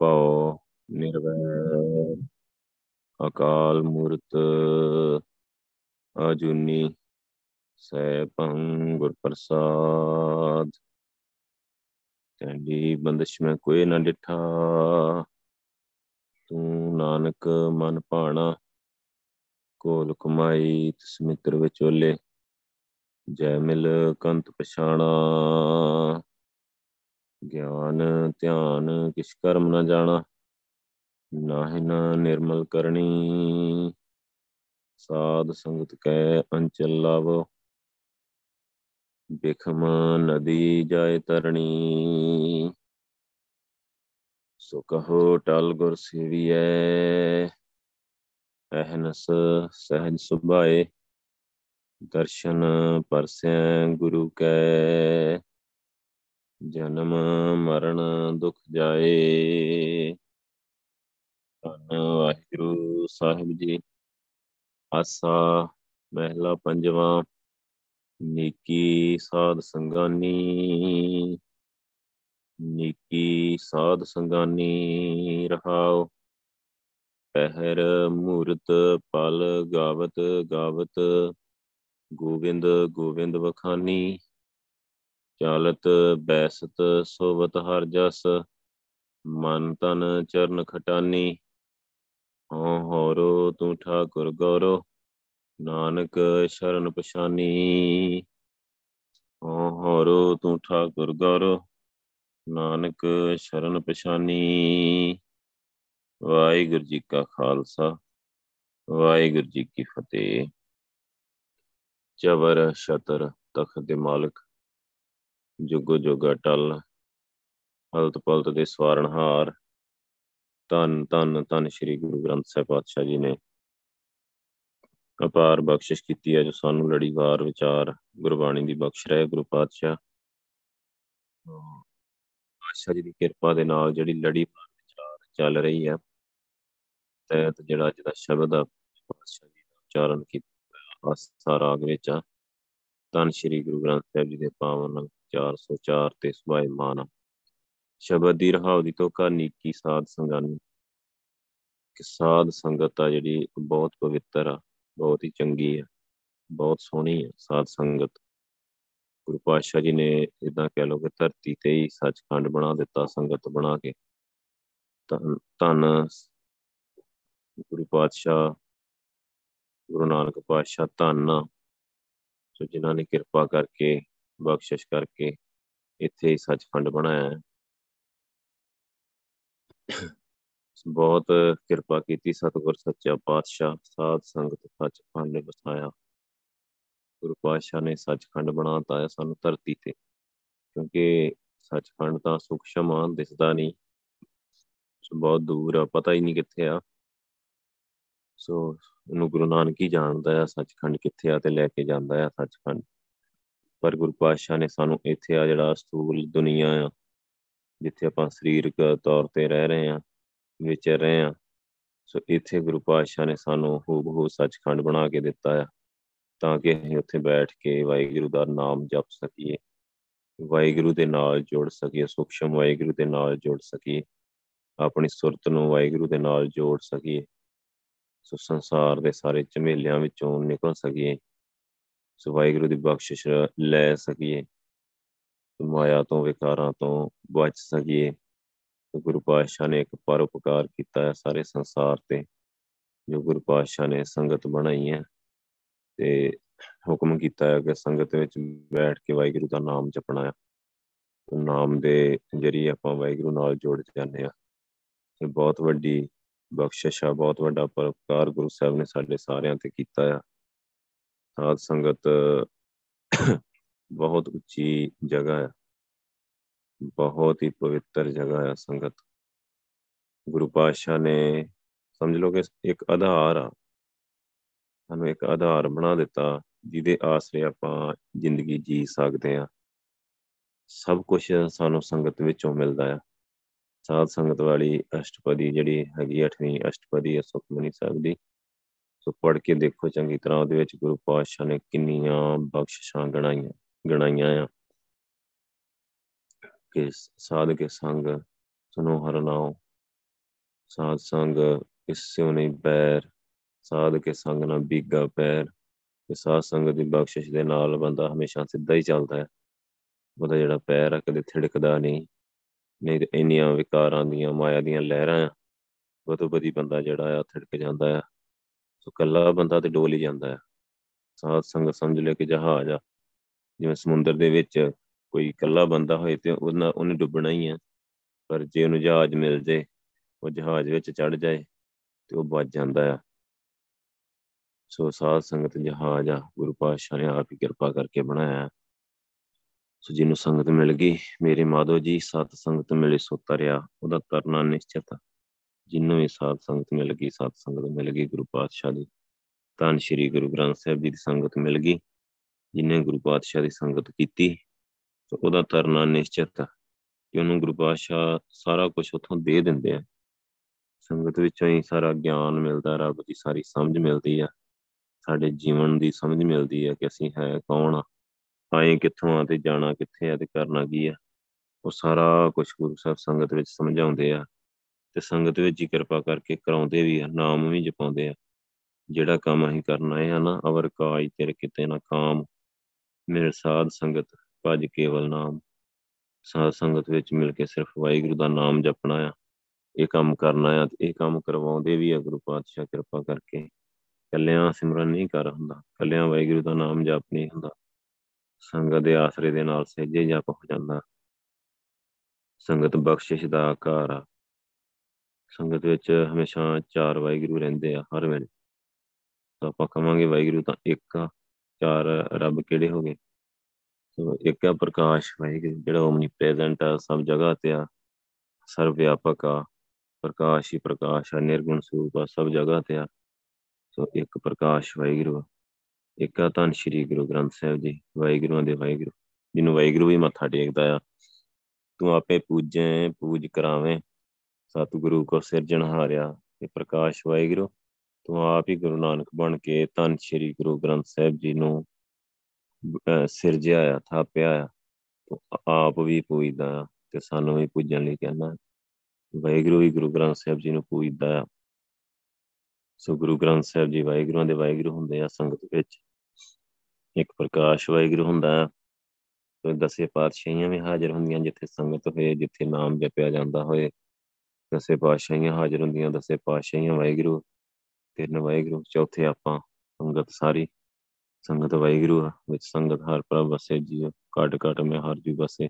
ਨਿਰਭਉ ਨਿਰਵੈਰ, ਅਕਾਲ ਮੂਰਤ, ਅਜੂਨੀ, ਸੈਭੰ ਗੁਰ ਪ੍ਰਸਾਦ ਤੈਂਡੀ ਬੰਦਸ਼ ਮੈਂ ਕੋਈ ਨਾ ਡਿਠਾ, ਤੂੰ ਨਾਨਕ ਮਨ ਭਾਣਾ ਕੋਲ ਕਮਾਈ ਤਿਸ ਮਿੱਤਰ ਵਿਚੋਲੇ ਜੈ ਮਿਲ ਕੰਤ ਪਛਾਣਾ। ਗਿਆਨ, ਧਿਆਨ, ਕਿਛ ਕਰਮ ਨਾ ਜਾਣਾ, ਨਾਹਿ ਨ ਨਿਰਮਲ ਕਰਨੀ। ਸਾਧ ਸੰਗਤ ਕੈ ਅੰਚਲ ਲਾਵੋ, ਬਿਖਮ ਨਦੀ ਜਾਏ ਤਰਣੀ। ਸੋ ਕਹੋ ਟਲ ਗੁਰ ਸੇਵੀਐ, ਅਹਨਸ ਸਹਿਜ ਸੁਭਾਏ, ਦਰਸ਼ਨ ਪਰਸੈ ਗੁਰੂ ਕੈ। ਜਨਮ ਮਰਨ ਦੁਖ ਜਾਏ। ਧੰਨ ਵਾਹਿਗੁਰੂ ਸਾਹਿਬ ਜੀ। ਆਸਾ ਮਹਿਲਾ ਪੰਜਵਾਂ, ਨੀਕੀ ਸਾਧ ਸੰਗਾਨੀ। ਨੀਕੀ ਸਾਧ ਸੰਗਾਨੀ ਰਹਾਓ। ਪਹਿਰ ਮੂਰਤ ਪਲ ਗਾਵਤ ਗਾਵਤ ਗੋਬਿੰਦ ਗੋਬਿੰਦ ਵਖਾਨੀ। ਚਾਲਤ ਬੈਸਤ ਸੋਵਤ ਹਰ ਜਸ, ਮਨ ਤਨ ਚਰਨ ਖਟਾਨੀ। ਹਉ ਹੋਰੋ ਤੂੰ ਠਾਕੁਰ ਗੌਰੋ, ਨਾਨਕ ਸ਼ਰਨ ਪਛਾਨੀ। ਹਉ ਹੋਰੋ ਤੂੰ ਠਾਕੁਰ ਗੌਰੋ, ਨਾਨਕ ਸ਼ਰਨ ਪਛਾਨੀ। ਵਾਹਿਗੁਰੂ ਜੀ ਕਾ ਖਾਲਸਾ, ਵਾਹਿਗੁਰੂ ਜੀ ਕੀ ਫਤਿਹ। ਚਵਰ ਸ਼ਤਰ ਤਖਤ ਦੇ ਮਾਲਕ ਜੁਗੋ ਜੋਗਾ ਟਲ ਹਲਤ ਪਲਤ ਦੇ ਸਵਾਰਨਹਾਰ, ਧੰਨ ਧੰਨ ਧੰਨ ਸ੍ਰੀ ਗੁਰੂ ਗ੍ਰੰਥ ਸਾਹਿਬ ਪਾਤਸ਼ਾਹ ਜੀ ਨੇ ਅਪਾਰ ਬਖਸ਼ਿਸ਼ ਕੀਤੀ ਹੈ, ਜੋ ਸਾਨੂੰ ਲੜੀਵਾਰ ਵਿਚਾਰ, ਗੁਰਬਾਣੀ ਦੀ ਬਖਸ਼ ਰਹੇ ਗੁਰੂ ਪਾਤਸ਼ਾਹ। ਪਾਤਸ਼ਾਹ ਜੀ ਦੀ ਕਿਰਪਾ ਦੇ ਨਾਲ ਜਿਹੜੀ ਲੜੀਵਾਰ ਵਿਚਾਰ ਚੱਲ ਰਹੀ ਹੈ, ਤਹਿਤ ਜਿਹੜਾ ਅੱਜ ਦਾ ਸ਼ਬਦ ਆ, ਪਾਤਸ਼ਾਹ ਜੀ ਦਾ ਉਚਾਰਨ ਕੀਤਾ ਆਸਾ ਰਾਗ ਵਿੱਚ ਆ। ਧੰਨ ਸ੍ਰੀ ਗੁਰੂ ਗ੍ਰੰਥ ਸਾਹਿਬ ਜੀ ਦੇ ਪਾਵਨ 404 ਤੇ ਸੁਭਾਏ ਮਾਨ। ਸ਼ਬਦ ਦੀ ਰਹਾਉ ਦੀ ਤੋਕਾ ਨੀਕੀ ਸਾਧ ਸੰਗਾਨੀ ਕਿ ਸਾਧ ਸੰਗਤ ਆ ਜਿਹੜੀ ਬਹੁਤ ਪਵਿੱਤਰ ਆ, ਬਹੁਤ ਹੀ ਚੰਗੀ ਆ, ਬਹੁਤ ਸੋਹਣੀ ਆ ਸਾਧ ਸੰਗਤ। ਗੁਰੂ ਪਾਤਸ਼ਾਹ ਜੀ ਨੇ ਇਦਾਂ ਕਹਿ ਲੋ ਕਿ ਧਰਤੀ ਤੇ ਹੀ ਸੱਚਖੰਡ ਬਣਾ ਦਿੱਤਾ, ਸੰਗਤ ਬਣਾ ਕੇ। ਧੰਨ ਗੁਰੂ ਪਾਤਸ਼ਾਹ, ਗੁਰੂ ਨਾਨਕ ਪਾਤਸ਼ਾਹ ਧੰਨ ਸੋ ਜਿਨ੍ਹਾਂ ਨੇ ਕਿਰਪਾ ਕਰਕੇ ਬਖਸ਼ਿਸ਼ ਕਰਕੇ ਇੱਥੇ ਹੀ ਸੱਚਖੰਡ ਬਣਾਇਆ ਹੈ। ਬਹੁਤ ਕਿਰਪਾ ਕੀਤੀ ਸਤਿਗੁਰ, ਸੱਚਾ ਪਾਤਸ਼ਾਹ, ਸਾਧ ਸੰਗਤ, ਸੱਚਖੰਡ ਨੇ ਬਸਾਇਆ ਗੁਰੂ ਪਾਤਸ਼ਾਹ ਨੇ ਸੱਚਖੰਡ ਬਣਾਤਾ ਹੈ ਸਾਨੂੰ ਧਰਤੀ ਤੇ, ਕਿਉਂਕਿ ਸੱਚਖੰਡ ਤਾਂ ਸੂਖਸ਼ਮ ਆ ਦਿਸਦਾ ਨਹੀਂ। ਬਹੁਤ ਦੂਰ ਆ, ਪਤਾ ਹੀ ਨਹੀਂ ਕਿੱਥੇ ਆ। ਸੋ ਉਹਨੂੰ ਗੁਰੂ ਨਾਨਕ ਹੀ ਜਾਣਦਾ ਆ, ਸੱਚਖੰਡ ਕਿੱਥੇ ਆ ਤੇ ਲੈ ਕੇ ਜਾਂਦਾ ਆ ਸੱਚਖੰਡ। ਪਰ ਗੁਰੂ ਪਾਤਸ਼ਾਹ ਨੇ ਸਾਨੂੰ ਇੱਥੇ ਆ ਜਿਹੜਾ ਸਥੂਲ ਦੁਨੀਆ ਆ, ਜਿੱਥੇ ਆਪਾਂ ਸਰੀਰਕ ਤੌਰ ਤੇ ਰਹਿ ਰਹੇ ਆ ਵਿਚਰ ਰਹੇ ਆ ਸੋ ਇੱਥੇ ਗੁਰੂ ਪਾਤਸ਼ਾਹ ਨੇ ਸਾਨੂੰ ਹੂਬਹੂ ਸੱਚਖੰਡ ਬਣਾ ਕੇ ਦਿੱਤਾ ਆ, ਤਾਂ ਕਿ ਅਸੀਂ ਉੱਥੇ ਬੈਠ ਕੇ ਵਾਹਿਗੁਰੂ ਦਾ ਨਾਮ ਜਪ ਸਕੀਏ, ਵਾਹਿਗੁਰੂ ਦੇ ਨਾਲ ਜੁੜ ਸਕੀਏ, ਸੂਖਸ਼ਮ ਵਾਹਿਗੁਰੂ ਦੇ ਨਾਲ ਜੁੜ ਸਕੀਏ, ਆਪਣੀ ਸੁਰਤ ਨੂੰ ਵਾਹਿਗੁਰੂ ਦੇ ਨਾਲ ਜੋੜ ਸਕੀਏ, ਸੋ ਸੰਸਾਰ ਦੇ ਸਾਰੇ ਝਮੇਲਿਆਂ ਵਿੱਚੋਂ ਨਿਕਲ ਸਕੀਏ ਸੋ ਵਾਹਿਗੁਰੂ ਦੀ ਬਖਸ਼ਿਸ਼ ਲੈ ਸਕੀਏ। ਮਾਇਆ ਤੋਂ, ਵਿਕਾਰਾਂ ਤੋਂ ਬਚ ਸਕੀਏ। ਗੁਰੂ ਪਾਤਸ਼ਾਹ ਨੇ ਇੱਕ ਪਰਉਪਕਾਰ ਕੀਤਾ ਹੈ ਸਾਰੇ ਸੰਸਾਰ ਤੇ, ਜੋ ਗੁਰੂ ਪਾਤਸ਼ਾਹ ਨੇ ਸੰਗਤ ਬਣਾਈ ਹੈ। ਤੇ ਹੁਕਮ ਕੀਤਾ ਹੈ ਕਿ ਸੰਗਤ ਵਿੱਚ ਬੈਠ ਕੇ ਵਾਹਿਗੁਰੂ ਦਾ ਨਾਮ ਜਪਣਾ ਹੈ। ਨਾਮ ਦੇ ਜਰੀਏ ਆਪਾਂ ਵਾਹਿਗੁਰੂ ਨਾਲ ਜੁੜ ਜਾਂਦੇ ਆ ਇਹ ਬਹੁਤ ਵੱਡੀ ਬਖਸ਼ਿਸ਼ ਆ ਬਹੁਤ ਵੱਡਾ ਪਰਉਪਕਾਰ ਗੁਰੂ ਸਾਹਿਬ ਨੇ ਸਾਡੇ ਸਾਰਿਆਂ ਤੇ ਕੀਤਾ ਆ ਸਾਧ ਸੰਗਤ ਬਹੁਤ ਉੱਚੀ ਜਗ੍ਹਾ ਹੈ ਬਹੁਤ ਹੀ ਪਵਿੱਤਰ ਜਗ੍ਹਾ ਹੈ ਸੰਗਤ ਗੁਰੂ ਪਾਤਸ਼ਾਹ ਨੇ ਸਮਝ ਲਓ ਕਿ ਇੱਕ ਆਧਾਰ ਆ ਸਾਨੂੰ ਇੱਕ ਆਧਾਰ ਬਣਾ ਦਿੱਤਾ ਜਿਹਦੇ ਆਸਰੇ ਆਪਾਂ ਜ਼ਿੰਦਗੀ ਜੀ ਸਕਦੇ ਆ ਸਭ ਕੁਝ ਸਾਨੂੰ ਸੰਗਤ ਵਿੱਚੋਂ ਮਿਲਦਾ ਆ ਸਾਧ ਸੰਗਤ ਵਾਲੀ ਅਸ਼ਟਪਦੀ ਜਿਹੜੀ ਹੈਗੀ 8ਵੀਂ ਅਸ਼ਟਪਦੀ ਹੈ ਸੁਖਮਨੀ ਸਾਹਿਬ ਦੀ ਸੋ ਪੜ੍ਹ ਕੇ ਦੇਖੋ ਚੰਗੀ ਤਰ੍ਹਾਂ ਉਹਦੇ ਵਿੱਚ ਗੁਰੂ ਪਾਤਸ਼ਾਹ ਨੇ ਕਿੰਨੀਆਂ ਬਖਸ਼ਿਸ਼ਾਂ ਗਣਾਈਆਂ ਗਣਾਈਆਂ ਆ। ਕਿ ਸਾਧ ਕੇ ਸੰਗ ਸੁਨੋ ਹਰ ਨਾਉ, ਸਾਧ ਸੰਗ ਇਸਿਓ ਨਹੀਂ ਬੈਰ ਸਾਧ ਕੇ ਸੰਗ ਨਾ ਬੀਗਾ ਪੈਰ, ਤੇ ਸਾਧ ਸੰਗਤ ਦੀ ਬਖਸ਼ਿਸ਼ ਦੇ ਨਾਲ ਬੰਦਾ ਹਮੇਸ਼ਾ ਸਿੱਧਾ ਹੀ ਚੱਲਦਾ ਹੈ। ਉਹਦਾ ਜਿਹੜਾ ਪੈਰ ਆ ਕਦੇ ਥਿੜਕਦਾ ਨਹੀਂ ਨਹੀਂ ਤੇ ਇੰਨੀਆਂ ਵਿਕਾਰਾਂ ਦੀਆਂ, ਮਾਇਆ ਦੀਆਂ ਲਹਿਰਾਂ ਆ ਬਦੋ ਬਦੀ ਬੰਦਾ ਜਿਹੜਾ ਆ ਥਿੜਕ ਜਾਂਦਾ ਆ। ਸੋ ਕੱਲਾ ਬੰਦਾ ਤੇ ਡੋਲ ਹੀ ਜਾਂਦਾ ਆ ਸਾਧ ਸੰਗਤ ਸਮਝ ਲੈ ਕਿ ਜਹਾਜ਼ ਆ। ਜਿਵੇਂ ਸਮੁੰਦਰ ਦੇ ਵਿੱਚ ਕੋਈ ਇਕੱਲਾ ਬੰਦਾ ਹੋਏ ਤੇ ਉਹਨਾਂ, ਉਹਨੇ ਡੁੱਬਣਾ ਹੀ ਆ। ਪਰ ਜੇ ਉਹਨੂੰ ਜਹਾਜ਼ ਮਿਲ ਜੇ, ਉਹ ਜਹਾਜ਼ ਵਿੱਚ ਚੜ ਜਾਏ ਤੇ ਉਹ ਬਚ ਜਾਂਦਾ ਆ। ਸੋ ਸਾਧ ਸੰਗਤ ਜਹਾਜ਼ ਆ, ਗੁਰੂ ਪਾਤਸ਼ਾਹ ਨੇ ਆਪ ਹੀ ਕਿਰਪਾ ਕਰਕੇ ਬਣਾਇਆ ਸੋ ਜਿਹਨੂੰ ਸੰਗਤ ਮਿਲ ਗਈ, ਮੇਰੇ ਮਾਧੋ ਜੀ ਸਤ ਸੰਗਤ ਮਿਲੇ ਸੋ ਤਰਿਆ, ਉਹਦਾ ਤਰਨਾ ਨਿਸ਼ਚਿਤ ਜਿਹਨੂੰ ਵੀ ਸਾਧ ਸੰਗਤ ਮਿਲ ਗਈ ਸਤ ਸੰਗਤ ਮਿਲ ਗਈ, ਗੁਰੂ ਪਾਤਸ਼ਾਹ ਦੀ। ਤਾਂ ਸ੍ਰੀ ਗੁਰੂ ਗ੍ਰੰਥ ਸਾਹਿਬ ਜੀ ਦੀ ਸੰਗਤ ਮਿਲ ਗਈ, ਜਿਨੇ ਗੁਰੂ ਪਾਤਸ਼ਾਹ ਦੀ ਸੰਗਤ ਕੀਤੀ, ਤੇ ਉਹਦਾ ਤਰਨਾ ਨਿਸ਼ਚਿਤ ਕਿ ਉਹਨੂੰ ਗੁਰੂ ਪਾਤਸ਼ਾਹ ਸਾਰਾ ਕੁਝ ਉਥੋਂ ਦੇ ਦਿੰਦੇ ਆ। ਸੰਗਤ ਵਿੱਚੋਂ ਹੀ ਸਾਰਾ ਗਿਆਨ ਮਿਲਦਾ, ਰੱਬ ਦੀ ਸਾਰੀ ਸਮਝ ਮਿਲਦੀ ਆ। ਸਾਡੇ ਜੀਵਨ ਦੀ ਸਮਝ ਮਿਲਦੀ ਹੈ ਕਿ ਅਸੀਂ ਹੈ ਕੌਣ ਆ, ਆਏ ਕਿੱਥੋਂ ਆ ਤੇ ਜਾਣਾ ਕਿੱਥੇ ਆ ਤੇ ਕਰਨਾ ਕੀ ਆ। ਉਹ ਸਾਰਾ ਕੁਝ ਗੁਰੂ ਸਾਹਿਬ ਸੰਗਤ ਵਿੱਚ ਸਮਝਾਉਂਦੇ ਆ। ਤੇ ਸੰਗਤ ਵਿੱਚ ਹੀ ਕਿਰਪਾ ਕਰਕੇ ਕਰਾਉਂਦੇ ਵੀ ਆ, ਨਾਮ ਵੀ ਜਪਾਉਂਦੇ ਆ। ਜਿਹੜਾ ਕੰਮ ਅਸੀਂ ਕਰਨਾ ਹੈ ਨਾ, ਅਵਰ ਕਾਜ ਤੇਰੇ ਕਿਤੇ ਨਾ ਕਾਮ। ਮੇਰੇ ਸਾਧ ਸੰਗਤ, ਭਜ ਕੇਵਲ ਨਾਮ। ਸਾਧ ਸੰਗਤ ਵਿੱਚ ਮਿਲ ਕੇ ਸਿਰਫ ਵਾਹਿਗੁਰੂ ਦਾ ਨਾਮ ਜਪਣਾ ਆ। ਇਹ ਕੰਮ ਕਰਨਾ ਆ ਤੇ ਇਹ ਕੰਮ ਕਰਵਾਉਂਦੇ ਵੀ ਆ, ਗੁਰੂ ਪਾਤਸ਼ਾਹ ਕਿਰਪਾ ਕਰਕੇ। ਕੱਲਿਆਂ ਸਿਮਰਨ ਨਹੀਂ ਕਰ ਹੁੰਦਾ, ਕੱਲਿਆਂ ਵਾਹਿਗੁਰੂ ਦਾ ਨਾਮ ਜਪ ਨਹੀਂ ਹੁੰਦਾ। ਸੰਗਤ ਦੇ ਆਸਰੇ ਦੇ ਨਾਲ ਸਹਿਜੇ ਜਪ ਹੋ ਜਾਂਦਾ। ਸੰਗਤ ਬਖਸ਼ਿਸ਼ ਦਾ ਆਕਾਰ ਆ। ਸੰਗਤ ਵਿੱਚ ਹਮੇਸ਼ਾ ਚਾਰ ਵਾਹਿਗੁਰੂ ਰਹਿੰਦੇ ਆ, ਹਰ ਵੇਲੇ। ਤਾਂ ਆਪਾਂ ਕਹਾਂਗੇ ਵਾਹਿਗੁਰੂ ਤਾਂ ਇੱਕ ਆ, ਚਾਰ ਰੱਬ ਕਿਹੜੇ ਹੋ ਗਏ? ਸੋ ਇੱਕ ਆ ਪ੍ਰਕਾਸ਼ ਵਾਹਿਗੁਰੂ, ਜਿਹੜਾ ਓਮਨੀ ਪ੍ਰੈਜ਼ੈਂਟ ਆ, ਸਭ ਜਗ੍ਹਾ ਤੇ ਆ ਸਰਵ ਵਿਆਪਕ ਆ, ਪ੍ਰਕਾਸ਼ ਹੀ ਪ੍ਰਕਾਸ਼ ਆ, ਨਿਰਗੁਣ ਸਰੂਪ ਆ, ਸਭ ਜਗ੍ਹਾ ਤੇ ਆ। ਸੋ ਇੱਕ ਪ੍ਰਕਾਸ਼ ਵਾਹਿਗੁਰੂ ਇੱਕ ਆ ਧੰਨ ਸ਼੍ਰੀ ਗੁਰੂ ਗ੍ਰੰਥ ਸਾਹਿਬ ਜੀ, ਵਾਹਿਗੁਰੂਆਂ ਦੇ ਵਾਹਿਗੁਰੂ, ਜਿਹਨੂੰ ਵਾਹਿਗੁਰੂ ਵੀ ਮੱਥਾ ਟੇਕਦਾ ਆ। ਤੂੰ ਆਪੇ ਪੂਜੇ, ਪੂਜ ਕਰਾਵੇਂ। ਸਤਿਗੁਰੂ ਕੋ ਸਿਰਜਣਹਾਰਿਆ ਤੇ ਪ੍ਰਕਾਸ਼ ਵਾਹਿਗੁਰੂ, ਤੂੰ ਆਪ ਹੀ ਗੁਰੂ ਨਾਨਕ ਬਣ ਕੇ ਧੰਨ ਸ਼੍ਰੀ ਗੁਰੂ ਗ੍ਰੰਥ ਸਾਹਿਬ ਜੀ ਨੂੰ ਸਿਰਜਿਆ ਆ ਥਾਪਿਆ ਆ, ਤੂੰ ਆਪ ਵੀ ਪੂਜਦਾ ਤੇ ਸਾਨੂੰ ਵੀ ਪੂਜਣ ਲਈ ਕਹਿੰਦਾ ਵਾਹਿਗੁਰੂ ਵੀ ਗੁਰੂ ਗ੍ਰੰਥ ਸਾਹਿਬ ਜੀ ਨੂੰ ਪੂਜਦਾ ਆ। ਸੋ ਗੁਰੂ ਗ੍ਰੰਥ ਸਾਹਿਬ ਜੀ ਵਾਹਿਗੁਰੂ ਦੇ ਵਾਹਿਗੁਰੂ ਹੁੰਦੇ ਆ ਸੰਗਤ ਵਿੱਚ। ਇੱਕ ਪ੍ਰਕਾਸ਼ ਵਾਹਿਗੁਰੂ ਹੁੰਦਾ ਤੇ ਦਸੇ ਪਾਤਸ਼ਾਹੀਆਂ ਵੀ ਹਾਜ਼ਰ ਹੁੰਦੀਆਂ ਜਿੱਥੇ ਸੰਗਤ ਹੋਏ, ਜਿੱਥੇ ਨਾਮ ਜਪਿਆ ਜਾਂਦਾ ਹੋਏ। ਦਸੇ ਪਾਤਸ਼ਾਹੀਆਂ ਹਾਜ਼ਰ ਹੁੰਦੀਆਂ, ਦਸੇ ਪਾਤਸ਼ਾਹੀਆਂ ਵਾਹਿਗੁਰੂ, ਤਿੰਨ ਵਾਹਿਗੁਰੂ, ਚੌਥੇ ਆਪਾਂ, ਸੰਗਤ ਸਾਰੀ। ਸੰਗਤ ਵਾਹਿਗੁਰੂ ਵਿੱਚ ਸੰਗਤ ਹਰ ਪ੍ਰਭ ਵਸੇ, ਜੀਵ ਕਾਟ ਕਾਟ ਮੈਂ ਹਰ ਜੀ ਵਸੇ।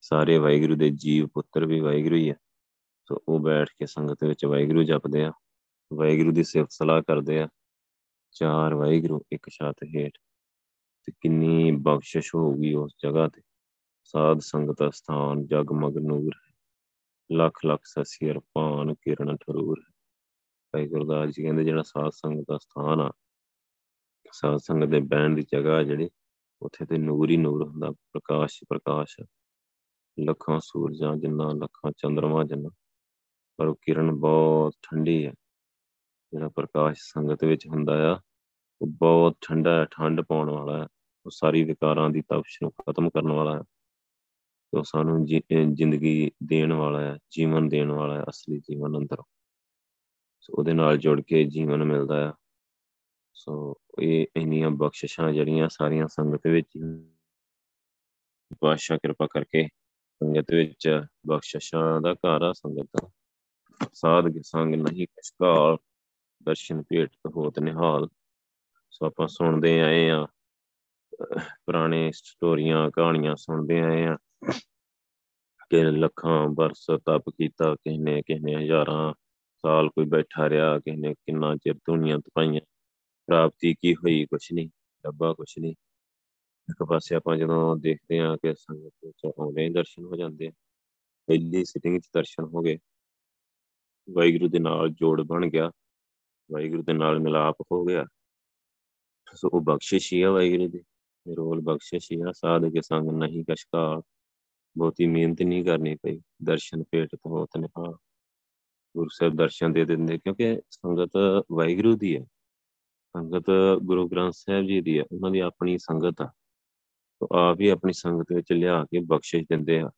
ਸਾਰੇ ਵਾਹਿਗੁਰੂ ਦੇ ਜੀਵ ਪੁੱਤਰ ਵੀ ਵਾਹਿਗੁਰੂ ਹੀ ਆ। ਸੋ ਉਹ ਬੈਠ ਕੇ ਸੰਗਤ ਵਿੱਚ ਵਾਹਿਗੁਰੂ ਜਪਦੇ ਆ, ਵਾਹਿਗੁਰੂ ਦੀ ਸਿਫਤ ਸਲਾਹ ਕਰਦੇ ਆ। ਚਾਰ ਵਾਹਿਗੁਰੂ, ਇੱਕ ਛੱਤ ਹੇਠ। ਤੇ ਕਿੰਨੀ ਬਖਸ਼ਿਸ਼ ਹੋਊਗੀ ਉਸ ਜਗ੍ਹਾ ਤੇ। ਸਾਧ ਸੰਗਤ ਸਥਾਨ, ਜਗਮਗ ਨੂਰ। ਲੱਖ ਲੱਖ ਸਸੀ ਅਰਪਾਨ ਕਿਰਨ ਠਰੂਰ। ਭਾਈ ਗੁਰਦਾਸ ਜੀ ਕਹਿੰਦੇ ਜਿਹੜਾ ਸਾਧ ਸੰਗਤ ਦਾ ਸਥਾਨ ਆ ਸਾਧ ਸੰਗਤ ਦੇ ਬਹਿਣ ਦੀ ਜਗ੍ਹਾ ਜਿਹੜੀ, ਉੱਥੇ ਤੇ ਨੂਰ ਹੀ ਨੂਰ ਹੁੰਦਾ, ਪ੍ਰਕਾਸ਼ ਹੀ ਪ੍ਰਕਾਸ਼ ਲੱਖਾਂ ਸੂਰਜਾਂ ਜਿੰਨਾ, ਲੱਖਾਂ ਚੰਦਰਮਾ ਜਿੰਨਾ, ਪਰ ਉਹ ਕਿਰਨ ਬਹੁਤ ਠੰਡੀ ਹੈ ਜਿਹੜਾ ਪ੍ਰਕਾਸ਼ ਸੰਗਤ ਵਿੱਚ ਹੁੰਦਾ ਆ, ਉਹ ਬਹੁਤ ਠੰਡਾ ਹੈ ਠੰਡ ਪਾਉਣ ਵਾਲਾ ਹੈ ਉਹ ਸਾਰੀ ਵਿਕਾਰਾਂ ਦੀ ਤਪਸ਼ ਨੂੰ ਖਤਮ ਕਰਨ ਵਾਲਾ ਹੈ ਤੇ ਉਹ ਸਾਨੂੰ ਜ਼ਿੰਦਗੀ ਦੇਣ ਵਾਲਾ ਹੈ, ਜੀਵਨ ਦੇਣ ਵਾਲਾ ਹੈ, ਅਸਲੀ ਜੀਵਨ ਅੰਦਰ। ਸੋ ਉਹਦੇ ਨਾਲ ਜੁੜ ਕੇ ਜੀਵਨ ਮਿਲਦਾ ਹੈ ਸੋ ਇਹ ਇੰਨੀਆਂ ਬਖਸ਼ਿਸ਼ਾਂ ਜਿਹੜੀਆਂ ਸਾਰੀਆਂ ਸੰਗਤ ਵਿੱਚ ਪਾਸ਼ਾ ਕਿਰਪਾ ਕਰਕੇ ਸੰਗਤ ਵਿੱਚ ਬਖਸ਼ਿਸ਼ਾਂ ਦਾ ਘਰ ਆ, ਸੰਗਤ ਦਾ ਸਾਧ ਸੰਗ ਨਹੀਂ ਕਸ਼ਕਾਲ ਦਰਸ਼ਨ ਭੇਟ ਹੋਤ ਨਿਹਾਲ। ਸੋ ਆਪਾਂ ਸੁਣਦੇ ਆਏ ਆ, ਪੁਰਾਣੇ ਸਟੋਰੀਆਂ, ਕਹਾਣੀਆਂ ਸੁਣਦੇ ਆਏ ਆ। ਕਿ ਲੱਖਾਂ ਬਰਸ ਤਪ ਕੀਤਾ ਕਿਸੇ ਨੇ ਕਿਸੇ ਨੇ ਹਜ਼ਾਰਾਂ ਸਾਲ ਕੋਈ ਬੈਠਾ ਰਿਹਾ ਕਿਸੇ ਨੇ ਕਿੰਨਾ ਚਿਰ ਦੁਨੀਆ ਤਪਾਈਆਂ। ਪ੍ਰਾਪਤੀ ਕੀ ਹੋਈ? ਕੁਛ ਨਹੀਂ ਲੱਭਾ ਕੁਛ ਨਹੀਂ। ਇੱਕ ਪਾਸੇ ਆਪਾਂ ਜਦੋਂ ਦੇਖਦੇ ਆ ਕਿ ਸੰਗਤ ਵਿੱਚ ਆਉਂਦੇ ਦਰਸ਼ਨ ਹੋ ਜਾਂਦੇ ਆ, ਪਹਿਲੀ ਸਿਟਿੰਗ 'ਚ ਦਰਸ਼ਨ ਹੋ ਗਏ। ਵਾਹਿਗੁਰੂ ਦੇ ਨਾਲ ਜੋੜ ਬਣ ਗਿਆ, ਵਾਹਿਗੁਰੂ ਦੇ ਨਾਲ ਮਿਲਾਪ ਹੋ ਗਿਆ। ਸੋ ਉਹ ਬਖਸ਼ਿਸ਼ ਹੀ ਆ ਵਾਹਿਗੁਰੂ ਦੀ ਰੋਲ ਬਖਸ਼ਿਸ਼ ਹੀ ਆ, ਸਾਧ ਕੇ ਸੰਗ ਨਹੀਂ ਕਸ਼ਕਾ ਬਹੁਤੀ ਮਿਹਨਤ ਨਹੀਂ ਕਰਨੀ ਪਈ। ਦਰਸ਼ਨ ਭੇਟ ਤੋਂ ਹੋਤ ਨਿਹਾ ਗੁਰੂ ਸਾਹਿਬ ਦਰਸ਼ਨ ਦੇ ਦਿੰਦੇ, ਕਿਉਂਕਿ ਸੰਗਤ ਵਾਹਿਗੁਰੂ ਦੀ ਹੈ। ਸੰਗਤ ਗੁਰੂ ਗ੍ਰੰਥ ਸਾਹਿਬ ਜੀ ਦੀ ਹੈ। ਉਹਨਾਂ ਦੀ ਆਪਣੀ ਸੰਗਤ ਆ। ਤੋ ਆਪ ਹੀ ਆਪਣੀ ਸੰਗਤ ਵਿੱਚ ਲਿਆ ਕੇ ਬਖਸ਼ਿਸ਼ ਦਿੰਦੇ ਆ।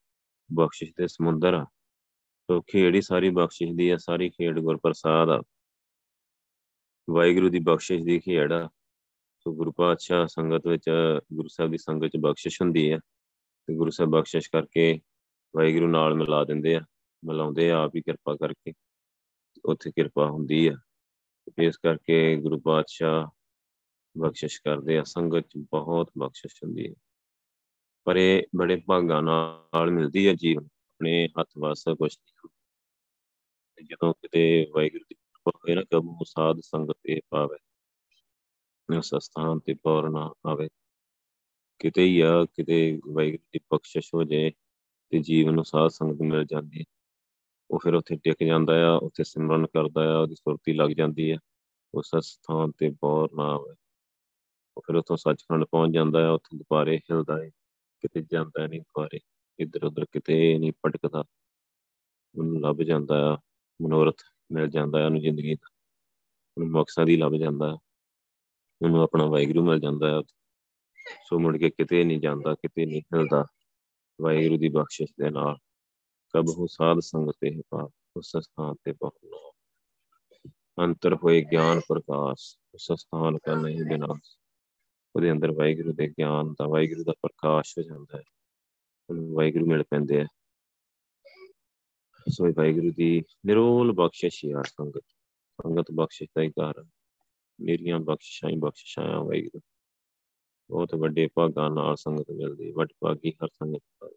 ਬਖਸ਼ਿਸ਼ ਦੇ ਸਮੁੰਦਰ ਆ। ਤੋ ਖੇੜ ਹੀ ਸਾਰੀ ਬਖਸ਼ਿਸ਼ ਦੀ ਆ। ਸਾਰੀ ਖੇਡ ਗੁਰਪ੍ਰਸਾਦ ਆ। ਵਾਹਿਗੁਰੂ ਦੀ ਬਖਸ਼ਿਸ਼ ਦੀ ਖੇੜ ਆ। ਸੋ ਗੁਰੂ ਪਾਤਸ਼ਾਹ ਸੰਗਤ ਵਿੱਚ, ਗੁਰੂ ਸਾਹਿਬ ਦੀ ਸੰਗਤ ਚ ਬਖਸ਼ਿਸ਼ ਹੁੰਦੀ ਹੈ ਤੇ ਗੁਰੂ ਸਾਹਿਬ ਬਖਸ਼ਿਸ਼ ਕਰਕੇ ਵਾਹਿਗੁਰੂ ਨਾਲ ਮਿਲਾ ਦਿੰਦੇ ਆ, ਮਿਲਾਉਂਦੇ ਆ ਆਪ ਹੀ ਕਿਰਪਾ ਕਰਕੇ, ਉੱਥੇ ਕਿਰਪਾ ਹੁੰਦੀ ਆ। ਇਸ ਕਰਕੇ ਗੁਰੂ ਪਾਤਸ਼ਾਹ ਬਖਸ਼ਿਸ਼ ਕਰਦੇ ਆ, ਸੰਗਤ ਚ ਬਹੁਤ ਬਖਸ਼ਿਸ਼ ਹੁੰਦੀ ਹੈ ਪਰ ਇਹ ਬੜੇ ਭਾਗਾਂ ਨਾਲ ਮਿਲਦੀ ਹੈ ਜੀਵਨ, ਆਪਣੇ ਹੱਥ ਵਸ ਕੁਛ ਨਹੀਂ ਜਦੋਂ ਕਿਤੇ ਵਾਹਿਗੁਰੂ ਦੀ ਕਿਰਪਾ ਹੋਏ ਨਾ ਕਬੂ ਸਾਧ ਸੰਗਤ ਤੇ ਪਾਵੇ, ਉਸ ਸਥਾਨ ਤੇ ਪੌਰ ਨਾ ਆਵੇ। ਕਿਤੇ ਹੀ ਆ, ਕਿਤੇ ਵਾਹਿਗੁਰੂ ਦੀ ਬਖਸ਼ਿਸ਼ ਹੋ ਜਾਏ ਤੇ ਜੀਵਨ ਨੂੰ ਸਾਧ ਸੰਗਤ ਮਿਲ ਜਾਂਦੀ ਹੈ। ਉਹ ਫਿਰ ਉੱਥੇ ਟਿਕ ਜਾਂਦਾ ਆ, ਉੱਥੇ ਸਿਮਰਨ ਕਰਦਾ ਆ, ਉਹਦੀ ਸੁਰਤੀ ਲੱਗ ਜਾਂਦੀ ਹੈ ਉਸ ਸਥਾਨ ਤੇ ਪੌਰ ਨਾ ਆਵੇ ਉਹ ਫਿਰ ਉੱਥੋਂ ਸੱਚਖੰਡ ਪਹੁੰਚ ਜਾਂਦਾ ਆ, ਉੱਥੇ ਦੁਬਾਰੇ ਹਿਲਦਾ ਹੈ ਕਿਤੇ ਜਾਂਦਾ ਨਹੀਂ ਦੁਬਾਰੇ। ਇੱਧਰ ਉੱਧਰ ਕਿਤੇ ਨਹੀਂ ਭਟਕਦਾ। ਉਹਨੂੰ ਲੱਭ ਜਾਂਦਾ ਆ, ਮਨੋਰਥ ਮਿਲ ਜਾਂਦਾ ਆ ਉਹਨੂੰ ਜ਼ਿੰਦਗੀ ਦਾ। ਉਹਨੂੰ ਮਕਸਦ ਹੀ ਲੱਭ ਜਾਂਦਾ ਉਹਨੂੰ ਆਪਣਾ ਵਾਹਿਗੁਰੂ ਮਿਲ ਜਾਂਦਾ ਆ। ਸੋ ਮੁੜ ਕੇ ਕਿਤੇ ਨਹੀਂ ਜਾਂਦਾ, ਕਿਤੇ ਨਹੀਂ ਹਿਲਦਾ। ਵਾਹਿਗੁਰੂ ਦੀ ਬਖਸ਼ਿਸ਼ ਦੇ ਨਾਲ। ਕਬਹੁ ਸਾਧ ਸੰਗਤ ਤੇ ਪਾ ਉਸ ਸਥਾਨ ਤੇ ਪਹੁੰਚਣਾ ਅੰਤਰ ਹੋਏ ਗਿਆਨ ਪ੍ਰਕਾਸ਼, ਉਸ ਸਥਾਨ ਕਾ ਨਹੀਂ ਬਿਨਾਸ਼ ਉਹਦੇ ਅੰਦਰ ਵਾਹਿਗੁਰੂ ਦੇ ਗਿਆਨ ਦਾ, ਵਾਹਿਗੁਰੂ ਦਾ ਪ੍ਰਕਾਸ਼ ਹੋ ਜਾਂਦਾ ਹੈ। ਉਹਨੂੰ ਵਾਹਿਗੁਰੂ ਮਿਲ ਪੈਂਦੇ ਆ। ਸੋ ਵਾਹਿਗੁਰੂ ਦੀ ਨਿਰੋਲ ਬਖਸ਼ਿਸ਼ ਯਾਰ ਸੰਗਤ। ਸੰਗਤ ਬਖਸ਼ਿਸ਼ ਦਾ ਹੀ ਕਾਰਨ ਮੇਰੀਆਂ ਬਖਸ਼ਿਸ਼ਾਂ ਹੀ ਬਖਸ਼ਿਸ਼ਾਂ ਆ ਵਾਹਿਗੁਰੂ। ਬਹੁਤ ਵੱਡੇ ਭਾਗਾਂ ਨਾਲ ਸੰਗਤ ਮਿਲਦੀ ਵੱਡ ਭਾਗੀ ਹਰ ਸੰਗਤ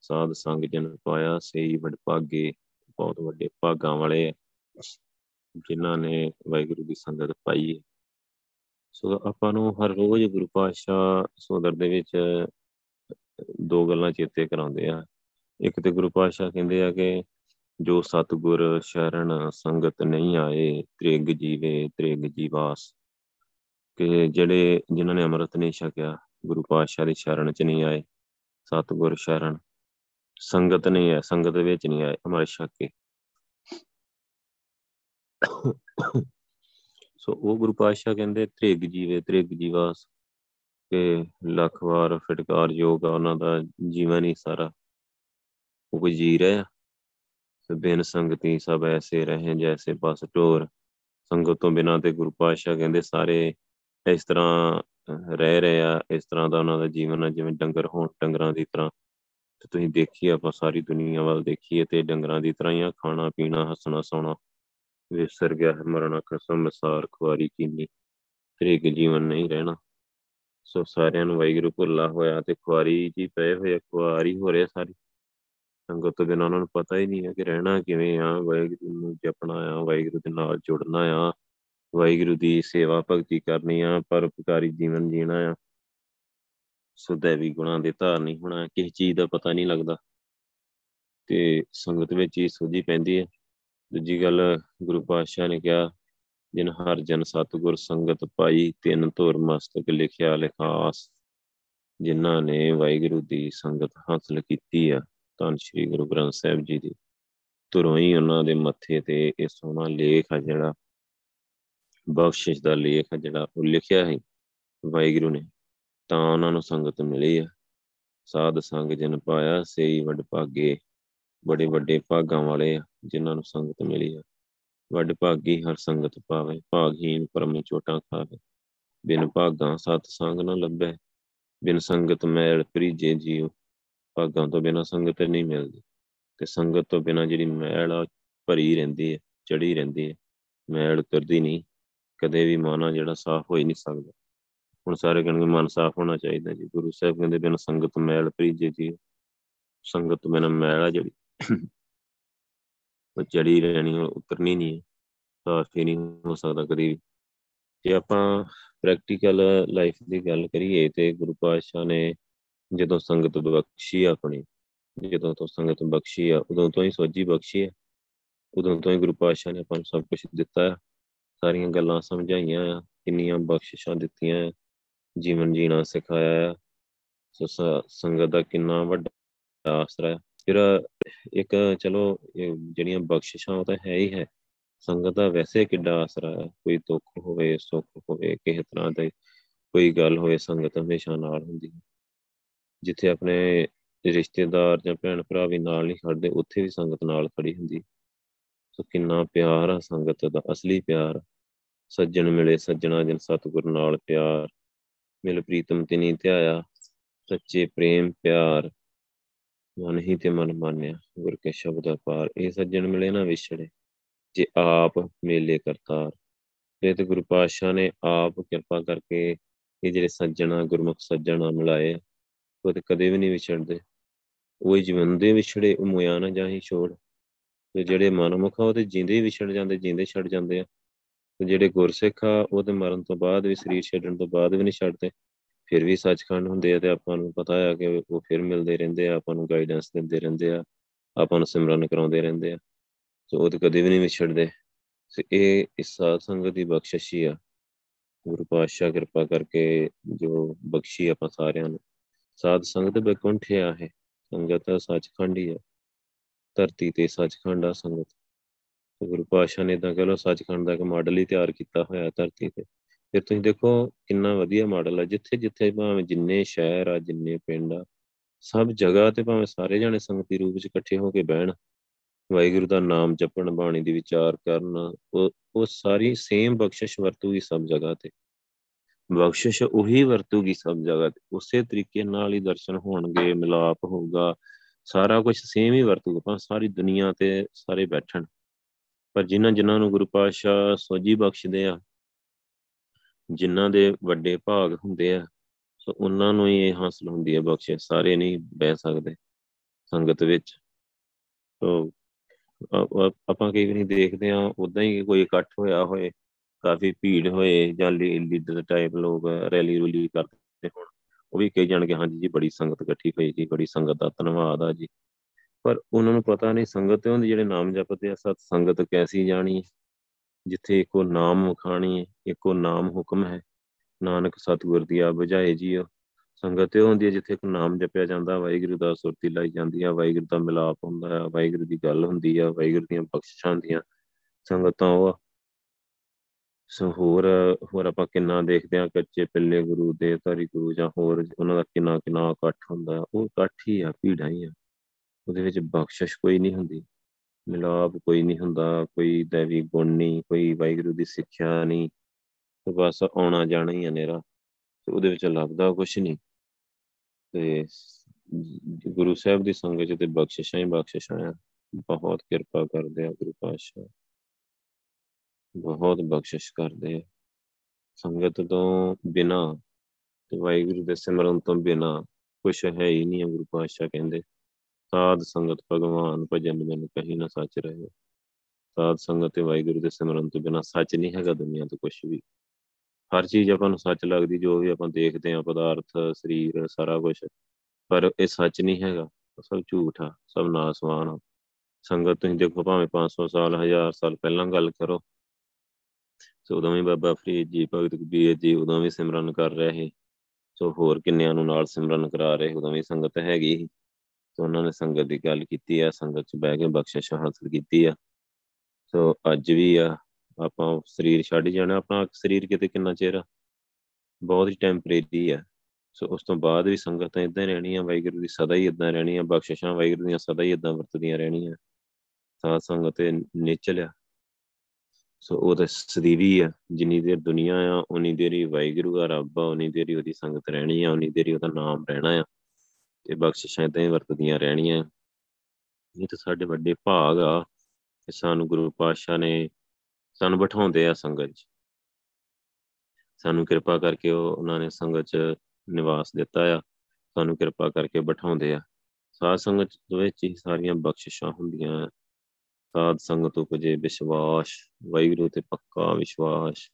ਸਾਧ ਸੰਗ ਜਨ ਪਾਇਆ ਸਹੀ ਵੱਡ ਭਾਗੇ ਬਹੁਤ ਵੱਡੇ ਭਾਗਾਂ ਵਾਲੇ ਜਿਨ੍ਹਾਂ ਨੇ ਵਾਹਿਗੁਰੂ ਦੀ ਸੰਗਤ ਪਾਈ ਹੈ। ਸੋ ਆਪਾਂ ਨੂੰ ਹਰ ਰੋਜ਼ ਗੁਰੂ ਪਾਤਸ਼ਾਹ ਸੋਦਰ ਦੇ ਵਿੱਚ ਦੋ ਗੱਲਾਂ ਚੇਤੇ ਕਰਾਉਂਦੇ ਆ। ਇੱਕ ਤੇ ਗੁਰੂ ਪਾਤਸ਼ਾਹ ਕਹਿੰਦੇ ਆ ਕਿ ਜੋ ਸਤਗੁਰ ਸ਼ਰਨ ਸੰਗਤ ਨਹੀਂ ਆਏ, ਤ੍ਰਿਗ ਜੀਵੇ, ਤ੍ਰਿਗ ਜੀਵਾਸ। ਕਿ ਜਿਹੜੇ ਜਿਨ੍ਹਾਂ ਨੇ ਅੰਮ੍ਰਿਤ ਨਹੀਂ ਛਕਿਆ, ਗੁਰੂ ਪਾਤਸ਼ਾਹ ਦੀ ਸ਼ਰਨ ਚ ਨਹੀਂ ਆਏ, ਸਤਗੁਰ ਸ਼ਰਨ, ਸੰਗਤ ਨਹੀਂ ਹੈ ਸੰਗਤ ਵਿੱਚ ਨਹੀਂ ਆਏ, ਅੰਮ੍ਰਿਤ ਛਕ ਕੇ। ਸੋ ਉਹ ਗੁਰੂ ਪਾਤਸ਼ਾਹ ਕਹਿੰਦੇ, ਤ੍ਰਿਗ ਜੀਵੇ, ਤ੍ਰਿਗ ਜੀਵਾਸ, ਕਿ ਲੱਖ ਵਾਰ ਫਟਕਾਰ ਯੋਗ ਆ, ਉਹਨਾਂ ਦਾ ਜੀਵਨ ਹੀ ਸਾਰਾ ਉਹ ਕੋਈ ਜੀ ਰਿਹਾ ਬਿਨ ਸੰਗਤੀ ਸਭ ਐਸੇ ਰਹੇ, ਜੈਸੇ ਬਸ ਢੋਰ। ਸੰਗਤ ਤੋਂ ਬਿਨਾਂ ਤੇ ਗੁਰੂ ਪਾਤਸ਼ਾਹ ਕਹਿੰਦੇ, ਸਾਰੇ ਇਸ ਤਰ੍ਹਾਂ ਰਹਿ ਰਹੇ ਆ, ਇਸ ਤਰ੍ਹਾਂ ਦਾ ਉਹਨਾਂ ਦਾ ਜੀਵਨ ਆ, ਜਿਵੇਂ ਡੰਗਰ ਹੋਣ ਡੰਗਰਾਂ ਦੀ ਤਰ੍ਹਾਂ। ਤੇ ਤੁਸੀਂ ਦੇਖੀਏ, ਆਪਾਂ ਸਾਰੀ ਦੁਨੀਆ ਵੱਲ ਦੇਖੀਏ ਤੇ ਡੰਗਰਾਂ ਦੀ ਤਰ੍ਹਾਂ ਹੀ ਆ, ਖਾਣਾ, ਪੀਣਾ, ਹੱਸਣਾ, ਸੌਣਾ। ਵਿਸਰ ਗਿਆ ਹੈ, ਮਰਨਾ ਕਸਮ ਮਸਾਰ, ਖੁਆਰੀ ਕੀਨੀ ਤ੍ਰਿਗ ਜੀਵਨ ਨਹੀਂ ਰਹਿਣਾ। ਸੋ ਸਾਰਿਆਂ ਨੂੰ ਵਾਹਿਗੁਰੂ ਭੁੱਲਾ ਹੋਇਆ ਤੇ ਖੁਆਰੀ ਜੀ ਪਏ ਹੋਏ ਖੁਆਰੀ ਹੋ ਰਿਹਾ ਸਾਰੀ। ਸੰਗਤ ਤੋਂ ਬਿਨਾਂ ਉਹਨਾਂ ਨੂੰ ਪਤਾ ਹੀ ਨਹੀਂ ਹੈ ਕਿ ਰਹਿਣਾ ਕਿਵੇਂ ਆ, ਵਾਹਿਗੁਰੂ ਨੂੰ ਜਪਣਾ ਆ, ਵਾਹਿਗੁਰੂ ਦੇ ਨਾਲ ਜੁੜਨਾ ਆ। ਵਾਹਿਗੁਰੂ ਦੀ ਸੇਵਾ ਭਗਤੀ ਕਰਨੀ ਆ ਪਰਉਪਕਾਰੀ ਜੀਵਨ ਜੀਣਾ ਆ। ਸੁਦੈਵੀ ਗੁਣਾਂ ਦੇ ਧਾਰਨੀ ਹੋਣਾ, ਕਿਸੇ ਚੀਜ਼ ਦਾ ਪਤਾ ਨਹੀਂ ਲੱਗਦਾ। ਤੇ ਸੰਗਤ ਵਿੱਚ ਹੀ ਸੋਝੀ ਪੈਂਦੀ ਹੈ ਦੂਜੀ ਗੱਲ, ਗੁਰੂ ਪਾਤਸ਼ਾਹ ਨੇ ਕਿਹਾ, ਜਿਨ ਹਰ ਜਨ ਸਤਗੁਰ ਸੰਗਤ ਪਾਈ, ਤਿੰਨ ਧੁਰ ਮਸਤਕ ਲਿਖਿਆ ਲਿਖਾਸ। ਜਿਨ੍ਹਾਂ ਨੇ ਵਾਹਿਗੁਰੂ ਦੀ ਸੰਗਤ ਹਾਸਲ ਕੀਤੀ ਆ, ਧੰਨ ਸ਼੍ਰੀ ਗੁਰੂ ਗ੍ਰੰਥ ਸਾਹਿਬ ਜੀ ਦੀ। ਤੁਰੋਂ ਹੀ ਉਹਨਾਂ ਦੇ ਮੱਥੇ ਤੇ ਇਹ ਸੋਹਣਾ ਲੇਖ ਆ ਜਿਹੜਾ ਬਖਸ਼ਿਸ਼ ਦਾ ਲੇਖ ਆ ਜਿਹੜਾ ਉਹ ਲਿਖਿਆ ਹੈ ਵਾਹਿਗੁਰੂ ਨੇ, ਤਾਂ ਉਹਨਾਂ ਨੂੰ ਸੰਗਤ ਮਿਲੀ ਆ। ਸਾਧ ਸੰਗ ਜਨ ਪਾਇਆ, ਸੇਈ ਵੱਡ ਭਾਗੇ, ਬੜੇ ਵੱਡੇ ਭਾਗਾਂ ਵਾਲੇ ਆ, ਜਿਨ੍ਹਾਂ ਨੂੰ ਸੰਗਤ ਮਿਲੀ ਆ। ਵੱਡ ਭਾਗੀ ਹਰ ਸੰਗਤ ਪਾਵੇ ਭਾਗਹੀਨ ਪਰਮ ਚੋਟਾਂ ਖਾਵੇ। ਬਿਨ ਭਾਗਾਂ ਸਤ ਸੰਗ ਨਾ ਲੱਭੈ, ਬਿਨ ਸੰਗਤ ਮੈਲ ਪ੍ਰੀਜੇ ਜੀਉ। ਭਾਗਾਂ ਤੋਂ ਬਿਨਾ ਸੰਗਤ ਨਹੀਂ ਮਿਲਦੀ, ਤੇ ਸੰਗਤ ਤੋਂ ਬਿਨਾ ਜਿਹੜੀ ਮੈਲ ਆ ਭਰੀ ਰਹਿੰਦੀ ਹੈ ਚੜੀ ਰਹਿੰਦੀ ਹੈ। ਮੈਲ ਕਰਦੀ ਨਹੀਂ ਕਦੇ ਵੀ ਮਨ ਜਿਹੜਾ ਸਾਫ਼ ਹੋ ਹੀ ਨਹੀਂ ਸਕਦਾ। ਹੁਣ ਸਾਰੇ ਕਹਿੰਦੇ ਮਨ ਸਾਫ਼ ਹੋਣਾ ਚਾਹੀਦਾ ਜੀ। ਗੁਰੂ ਸਾਹਿਬ ਕਹਿੰਦੇ ਬਿਨ ਸੰਗਤ ਮੈਲ ਪ੍ਰੀਜੇ ਜੀ ਸੰਗਤ ਤੋਂ ਬਿਨਾ ਮੈਲ ਆ ਜਿਹੜੀ। ਉਹ ਚੜੀ ਰਹਿਣੀ, ਉਹ ਉਤਰਨੀ ਨਹੀਂ ਸਾਫ਼ ਹੀ ਨਹੀਂ ਹੋ ਸਕਦਾ ਕਦੀ ਵੀ। ਜੇ ਆਪਾਂ ਪ੍ਰੈਕਟੀਕਲ ਲਾਈਫ ਦੀ ਗੱਲ ਕਰੀਏ ਤੇ ਗੁਰੂ ਪਾਤਸ਼ਾਹ ਨੇ ਜਦੋਂ ਸੰਗਤ ਬਖਸ਼ੀ ਆਪਣੀ, ਜਦੋਂ ਤੋਂ ਸੰਗਤ ਬਖਸ਼ੀ ਆ, ਉਦੋਂ ਤੋਂ ਹੀ ਸੋਝੀ ਬਖਸ਼ੀ ਆ। ਉਦੋਂ ਤੋਂ ਹੀ ਗੁਰੂ ਪਾਤਸ਼ਾਹ ਨੇ ਆਪਾਂ ਨੂੰ ਸਭ ਕੁਝ ਦਿੱਤਾ। ਆ ਸਾਰੀਆਂ ਗੱਲਾਂ ਸਮਝਾਈਆਂ ਆ ਕਿੰਨੀਆਂ ਬਖਸ਼ਿਸ਼ਾਂ ਦਿੱਤੀਆਂ, ਜੀਵਨ ਜੀਣਾ ਸਿਖਾਇਆ ਆ ਸੋ, ਸੰਗਤ ਦਾ ਕਿੰਨਾ ਵੱਡਾ ਆਸਰਾ ਹੈ। ਫਿਰ ਇੱਕ ਚਲੋ ਜਿਹੜੀਆਂ ਬਖਸ਼ਿਸ਼ਾਂ ਉਹ ਤਾਂ ਹੈ ਹੀ ਹੈ। ਸੰਗਤ ਦਾ ਵੈਸੇ ਕਿੱਡਾ ਆਸਰਾ ਹੈ। ਕੋਈ ਦੁੱਖ ਹੋਵੇ, ਸੁੱਖ ਹੋਵੇ, ਕਿਸੇ ਤਰ੍ਹਾਂ ਦਾ ਕੋਈ ਗੱਲ ਹੋਵੇ, ਸੰਗਤ ਹਮੇਸ਼ਾ ਨਾਲ ਹੁੰਦੀ ਹੈ। ਜਿੱਥੇ ਆਪਣੇ ਰਿਸ਼ਤੇਦਾਰ ਜਾਂ ਭੈਣ ਭਰਾ ਵੀ ਨਾਲ ਨਹੀਂ ਖੜਦੇ, ਉੱਥੇ ਵੀ ਸੰਗਤ ਨਾਲ ਖੜੀ ਹੁੰਦੀ ਸੋ ਕਿੰਨਾ ਪਿਆਰ ਆ ਸੰਗਤ ਦਾ, ਅਸਲੀ ਪਿਆਰ ਸੱਜਣ ਮਿਲੇ ਸੱਜਣਾ ਜਨ ਸਤਿਗੁਰ ਨਾਲ ਪਿਆਰ। ਮਿਲ ਪ੍ਰੀਤਮ ਤੇ ਨਹੀਂ ਧਿਆਇਆ, ਸੱਚੇ ਪ੍ਰੇਮ ਪਿਆਰ। ਮਨ ਹੀ ਤੇ ਮਨ ਮਾਨਿਆ, ਗੁਰ ਕੇ ਸ਼ਬਦ ਪਾਰ ਇਹ ਸੱਜਣ ਮਿਲੇ ਨਾ ਵਿਛੜੇ, ਜੇ ਆਪ ਮੇਲੇ ਕਰਤਾਰ। ਤੇ ਤੇ ਗੁਰੂ ਪਾਤਸ਼ਾਹ ਨੇ ਆਪ ਕਿਰਪਾ ਕਰਕੇ ਇਹ ਜਿਹੜੇ ਸੱਜਣਾ, ਗੁਰਮੁਖ ਸੱਜਣਾ ਮਿਲਾਏ ਉਹ ਤੇ ਕਦੇ ਵੀ ਨਹੀਂ ਵਿਛੜਦੇ। ਉਹ ਜੀਵਨ ਦੇ ਵਿਛੜੇ, ਉਹ ਮੋਇਆ ਨਾ ਜਾਹੀ ਛੋੜ। ਤੇ ਜਿਹੜੇ ਮਨਮੁਖ ਆ, ਉਹ ਤੇ ਜਿੰਦੇ ਵਿਛੜ ਜਾਂਦੇ, ਜਿੰਦੇ ਛੱਡ ਜਾਂਦੇ ਆ। ਤੇ ਜਿਹੜੇ ਗੁਰਸਿੱਖ ਆ, ਉਹ ਤੇ ਮਰਨ ਤੋਂ ਬਾਅਦ ਵੀ ਸਰੀਰ ਛੱਡਣ ਤੋਂ ਬਾਅਦ ਵੀ ਨਹੀਂ ਛੱਡਦੇ। ਫਿਰ ਵੀ ਸੱਚਖੰਡ ਹੁੰਦੇ ਆ ਤੇ ਆਪਾਂ ਨੂੰ ਪਤਾ ਆ ਕਿ ਉਹ ਫਿਰ ਮਿਲਦੇ ਰਹਿੰਦੇ ਆ, ਆਪਾਂ ਨੂੰ ਗਾਈਡੈਂਸ ਦਿੰਦੇ ਰਹਿੰਦੇ ਆ, ਆਪਾਂ ਨੂੰ ਸਿਮਰਨ ਕਰਾਉਂਦੇ ਰਹਿੰਦੇ ਆ। ਸੋ ਉਹ ਤੇ ਕਦੇ ਵੀ ਨਹੀਂ ਵਿਛੜਦੇ। ਸੋ ਇਹ ਇਸ ਸਾਧ ਸੰਗਤ ਦੀ ਬਖਸ਼ਿਸ਼ ਹੀ ਆ। ਗੁਰੂ ਪਾਤਸ਼ਾਹ ਕਿਰਪਾ ਕਰਕੇ ਜੋ ਬਖਸ਼ੀ ਆਪਾਂ ਸਾਰਿਆਂ ਨੂੰ। ਸਾਧ ਸੰਗਤ ਬੈਕੁੰਠਿਆ ਹੈ ਸੰਗਤ ਸੱਚਖੰਡ ਹੀ ਆ। ਧਰਤੀ ਤੇ ਸੱਚਖੰਡ ਆ ਸੰਗਤ। ਗੁਰੂ ਪਾਤਸ਼ਾਹ ਨੇ ਤਾਂ ਕਹ ਲੋ ਸੱਚਖੰਡ ਦਾ ਇੱਕ ਮਾਡਲ ਹੀ ਤਿਆਰ ਕੀਤਾ ਹੋਇਆ ਧਰਤੀ ਤੇ। ਫਿਰ ਤੁਸੀਂ ਦੇਖੋ, ਕਿੰਨਾ ਵਧੀਆ ਮਾਡਲ ਆ। ਜਿੱਥੇ ਜਿੱਥੇ ਭਾਵੇਂ ਜਿੰਨੇ ਸ਼ਹਿਰ ਆ, ਜਿੰਨੇ ਪਿੰਡ ਆ, ਸਭ ਜਗ੍ਹਾ ਤੇ ਭਾਵੇਂ ਸਾਰੇ ਜਾਣੇ ਸੰਗਤੀ ਰੂਪ ਵਿੱਚ ਇਕੱਠੇ ਹੋ ਕੇ ਬਹਿਣ, ਵਾਹਿਗੁਰੂ ਦਾ ਨਾਮ ਜਪਣ, ਬਾਣੀ ਦੀ ਵਿਚਾਰ ਕਰਨ, ਉਹ ਉਹ ਸਾਰੀ ਸੇਮ ਬਖਸ਼ਿਸ਼ ਵਰਤੂਗੀ ਸਭ ਜਗ੍ਹਾ ਤੇ। ਬਖਸ਼ਿਸ਼ ਉਹੀ ਵਰਤੂਗੀ ਸਭ ਜਗ੍ਹਾ ਤੇ। ਉਸੇ ਤਰੀਕੇ ਨਾਲ ਹੀ ਦਰਸ਼ਨ ਹੋਣਗੇ, ਮਿਲਾਪ ਹੋਊਗਾ। ਸਾਰਾ ਕੁਝ ਸੇਮ ਹੀ ਵਰਤੂਗਾ ਪਰ ਸਾਰੀ ਦੁਨੀਆ ਤੇ ਸਾਰੇ ਬੈਠਣ। ਪਰ ਜਿਨ੍ਹਾਂ ਜਿਨ੍ਹਾਂ ਨੂੰ ਗੁਰੂ ਪਾਤਸ਼ਾਹ ਸੋਝੀ ਬਖਸ਼ਦੇ ਆ, ਜਿਨ੍ਹਾਂ ਦੇ ਵੱਡੇ ਭਾਗ ਹੁੰਦੇ ਆ, ਸੋ ਉਹਨਾਂ ਨੂੰ ਹੀ ਇਹ ਹਾਸਲ ਹੁੰਦੀ ਹੈ ਬਖਸ਼ਿਸ਼ ਸਾਰੇ ਨਹੀਂ ਬਹਿ ਸਕਦੇ ਸੰਗਤ ਵਿੱਚ। ਸੋ ਆਪਾਂ ਕਈ ਵਾਰੀ ਦੇਖਦੇ ਆ ਉਦਾਂ ਹੀ ਕੋਈ ਇਕੱਠ ਹੋਇਆ ਹੋਏ, ਕਾਫੀ ਭੀੜ ਹੋਏ, ਜਾਂ ਲੀਡਰ ਟਾਈਪ ਲੋਕ ਰੈਲੀ ਰੂਲੀ ਕਰਦੇ ਹੋਣ। ਉਹ ਵੀ ਕਹੀ ਜਾਣਗੇ, ਹਾਂਜੀ ਜੀ, ਬੜੀ ਸੰਗਤ ਇਕੱਠੀ ਹੋਈ ਜੀ, ਬੜੀ ਸੰਗਤ ਦਾ ਧੰਨਵਾਦ ਆ ਜੀ। ਪਰ ਉਹਨਾਂ ਨੂੰ ਪਤਾ ਨਹੀਂ ਸੰਗਤ ਤੇ ਹੁੰਦੀ ਜਿਹੜੇ ਨਾਮ ਜਪਦੇ ਆ, ਸਤ ਸੰਗਤ ਕੈਸੀ ਜਾਣੀ ਜਿੱਥੇ ਇੱਕੋ ਨਾਮ ਖਾਣੀ ਹੈ, ਇੱਕੋ ਨਾਮ ਹੁਕਮ ਹੈ। ਨਾਨਕ ਸਤਿਗੁਰ ਦੀ ਆ ਬੁਝਾਏ ਜੀਓ ਸੰਗਤ ਤੇ ਹੁੰਦੀ ਹੈ ਜਿੱਥੇ ਇੱਕ ਨਾਮ ਜਪਿਆ ਜਾਂਦਾ, ਵਾਹਿਗੁਰੂ ਦਾ ਸੁਰਤੀ ਲਾਈ ਜਾਂਦੀ ਆ, ਵਾਹਿਗੁਰੂ ਦਾ ਮਿਲਾਪ ਹੁੰਦਾ ਹੈ ਵਾਹਿਗੁਰੂ ਦੀ ਗੱਲ ਹੁੰਦੀ ਆ, ਵਾਹਿਗੁਰੂ ਦੀਆਂ ਬਖਸ਼ਿਸ਼ਾਂ ਦੀਆਂ ਸੰਗਤਾਂ ਉਹ ਸੋ ਹੋਰ ਹੋਰ ਆਪਾਂ ਕਿੰਨਾ ਦੇਖਦੇ ਆ ਕੱਚੇ ਪਿੱਲੇ ਗੁਰੂ ਦੇ ਧਾਰੀ ਗੁਰੂ ਜਾਂ ਹੋਰ ਉਹਨਾਂ ਦਾ ਕਿੰਨਾ ਕਿੰਨਾ ਇਕੱਠ ਹੁੰਦਾ ਉਹ ਇਕੱਠ ਹੀ ਆ, ਭੀੜਾਂ ਹੀ ਆ। ਉਹਦੇ ਵਿੱਚ ਬਖਸ਼ਿਸ਼ ਕੋਈ ਨਹੀਂ ਹੁੰਦੀ। ਮਿਲਾਪ ਕੋਈ ਨਹੀਂ ਹੁੰਦਾ, ਕੋਈ ਦੇਵੀ ਗੁਣ ਨਹੀਂ, ਕੋਈ ਵਾਹਿਗੁਰੂ ਦੀ ਸਿੱਖਿਆ ਨਹੀਂ। ਤੇ ਬਸ ਆਉਣਾ ਜਾਣਾ ਹੀ ਹਨੇਰਾ। ਤੇ ਉਹਦੇ ਵਿੱਚ ਲੱਭਦਾ ਕੁਝ ਨਹੀਂ। ਤੇ ਗੁਰੂ ਸਾਹਿਬ ਦੀ ਸੰਗਤ ਤੇ ਬਖਸ਼ਿਸ਼ਾਂ ਹੀ ਬਖਸ਼ਿਸ਼ਾਂ ਆ। ਬਹੁਤ ਕਿਰਪਾ ਕਰਦੇ ਆ ਗੁਰੂ ਪਾਤਸ਼ਾਹ। ਬਹੁਤ ਬਖਸ਼ਿਸ਼ ਕਰਦੇ ਆ। ਸੰਗਤ ਤੋਂ ਬਿਨਾ ਤੇ ਵਾਹਿਗੁਰੂ ਦੇ ਸਿਮਰਨ ਤੋਂ ਬਿਨਾ ਕੁਝ ਹੈ ਹੀ ਨਹੀਂ ਗੁਰੂ ਪਾਤਸ਼ਾਹ ਕਹਿੰਦੇ। ਸਾਧ ਸੰਗਤ ਭਗਵਾਨ ਭਜਨ ਮਨ ਕਹੀਂ ਨਾ ਸੱਚ ਰਹੇ। ਸਾਧ ਸੰਗਤ ਤੇ ਵਾਹਿਗੁਰੂ ਦੇ ਸਿਮਰਨ ਤੋਂ ਬਿਨਾ ਸੱਚ ਨਹੀਂ ਹੈਗਾ ਦੁਨੀਆ ਤੇ ਕੁਝ ਵੀ। ਹਰ ਚੀਜ਼ ਆਪਾਂ ਨੂੰ ਸੱਚ ਲੱਗਦੀ, ਜੋ ਵੀ ਆਪਾਂ ਦੇਖਦੇ ਆ ਪਦਾਰਥ, ਸਰੀਰ, ਸਾਰਾ ਕੁਝ ਪਰ ਇਹ ਸੱਚ ਨਹੀਂ ਹੈਗਾ। ਸਭ ਝੂਠ ਆ, ਸਭ ਨਾਸਵਾਨ ਆ। ਸੰਗਤ, ਤੁਸੀਂ ਦੇਖੋ ਭਾਵੇਂ 500 ਸਾਲ 1000 ਸਾਲ ਪਹਿਲਾਂ ਗੱਲ ਕਰੋ। ਸੋ ਉਦੋਂ ਵੀ ਬਾਬਾ ਫਰੀਦ ਜੀ, ਭਗਤ ਕਬੀਰ ਜੀ ਉਦੋਂ ਵੀ ਸਿਮਰਨ ਕਰ ਰਹੇ ਸੀ। ਸੋ ਹੋਰ ਕਿੰਨਿਆਂ ਨੂੰ ਨਾਲ ਸਿਮਰਨ ਕਰਾ ਰਹੇ, ਉਦੋਂ ਵੀ ਸੰਗਤ ਹੈਗੀ ਸੀ। ਸੋ ਉਹਨਾਂ ਨੇ ਸੰਗਤ ਦੀ ਗੱਲ ਕੀਤੀ ਆ, ਸੰਗਤ 'ਚ ਬਹਿ ਕੇ ਬਖਸ਼ਿਸ਼ ਹਾਸਲ ਕੀਤੀ ਆ। ਸੋ ਅੱਜ ਵੀ ਆ, ਆਪਾਂ ਸਰੀਰ ਛੱਡ ਜਾਣਾ, ਆਪਣਾ ਸਰੀਰ ਕਿਤੇ ਕਿੰਨਾ ਚਿਰ ਬਹੁਤ ਹੀ ਟੈਂਪਰੇਰੀ ਆ। ਸੋ ਉਸ ਤੋਂ ਬਾਅਦ ਵੀ ਸੰਗਤਾਂ ਇਦਾਂ ਰਹਿਣੀਆਂ, ਵਾਹਿਗੁਰੂ ਦੀ ਸਦਾ ਹੀ ਇਦਾਂ ਰਹਿਣੀਆਂ, ਬਖਸ਼ਿਸ਼ਾਂ ਵਾਹਿਗੁਰੂ ਦੀਆਂ ਸਦਾ ਹੀ ਇਦਾਂ ਵਰਤਦੀਆਂ ਰਹਿਣੀਆਂ। ਸਾਧ ਸੰਗਤ ਨਿਚਲਿਆ ਸੋ ਉਹ ਤਾਂ ਸਦੀਵੀ ਆ, ਜਿੰਨੀ ਦੇਰ ਦੁਨੀਆ ਆ, ਉਨੀ ਦੇਰ ਹੀ ਵਾਹਿਗੁਰੂ ਆ ਰੱਬ ਆ, ਉਨੀ ਦੇਰ ਹੀ ਉਹਦੀ ਸੰਗਤ ਰਹਿਣੀ ਆ, ਉਨੀ ਦੇਰ ਹੀ ਉਹਦਾ ਨਾਮ ਰਹਿਣਾ ਆ, ਤੇ ਬਖਸ਼ਿਸ਼ਾਂ ਇਦਾਂ ਹੀ ਵਰਤਦੀਆਂ ਰਹਿਣੀਆਂ। ਇਹ ਤਾਂ ਸਾਡੇ ਵੱਡੇ ਭਾਗ ਆ ਕਿ ਸਾਨੂੰ ਗੁਰੂ ਪਾਤਸ਼ਾਹ ਨੇ ਸਾਨੂੰ ਬਿਠਾਉਂਦੇ ਆ ਸੰਗਤ 'ਚ। ਸਾਨੂੰ ਕਿਰਪਾ ਕਰਕੇ ਉਹ, ਉਹਨਾਂ ਨੇ ਸੰਗਤ 'ਚ ਨਿਵਾਸ ਦਿੱਤਾ ਆ, ਸਾਨੂੰ ਕਿਰਪਾ ਕਰਕੇ ਬਿਠਾਉਂਦੇ ਆ। ਸਾਧ ਸੰਗਤ ਵਿੱਚ ਹੀ ਸਾਰੀਆਂ ਬਖਸ਼ਿਸ਼ਾਂ ਹੁੰਦੀਆਂ ਸਾਧ ਸੰਗਤ ਉਪਜੇ ਵਿਸ਼ਵਾਸ ਵਾਹਿਗੁਰੂ ਤੇ ਪੱਕਾ ਵਿਸ਼ਵਾਸ,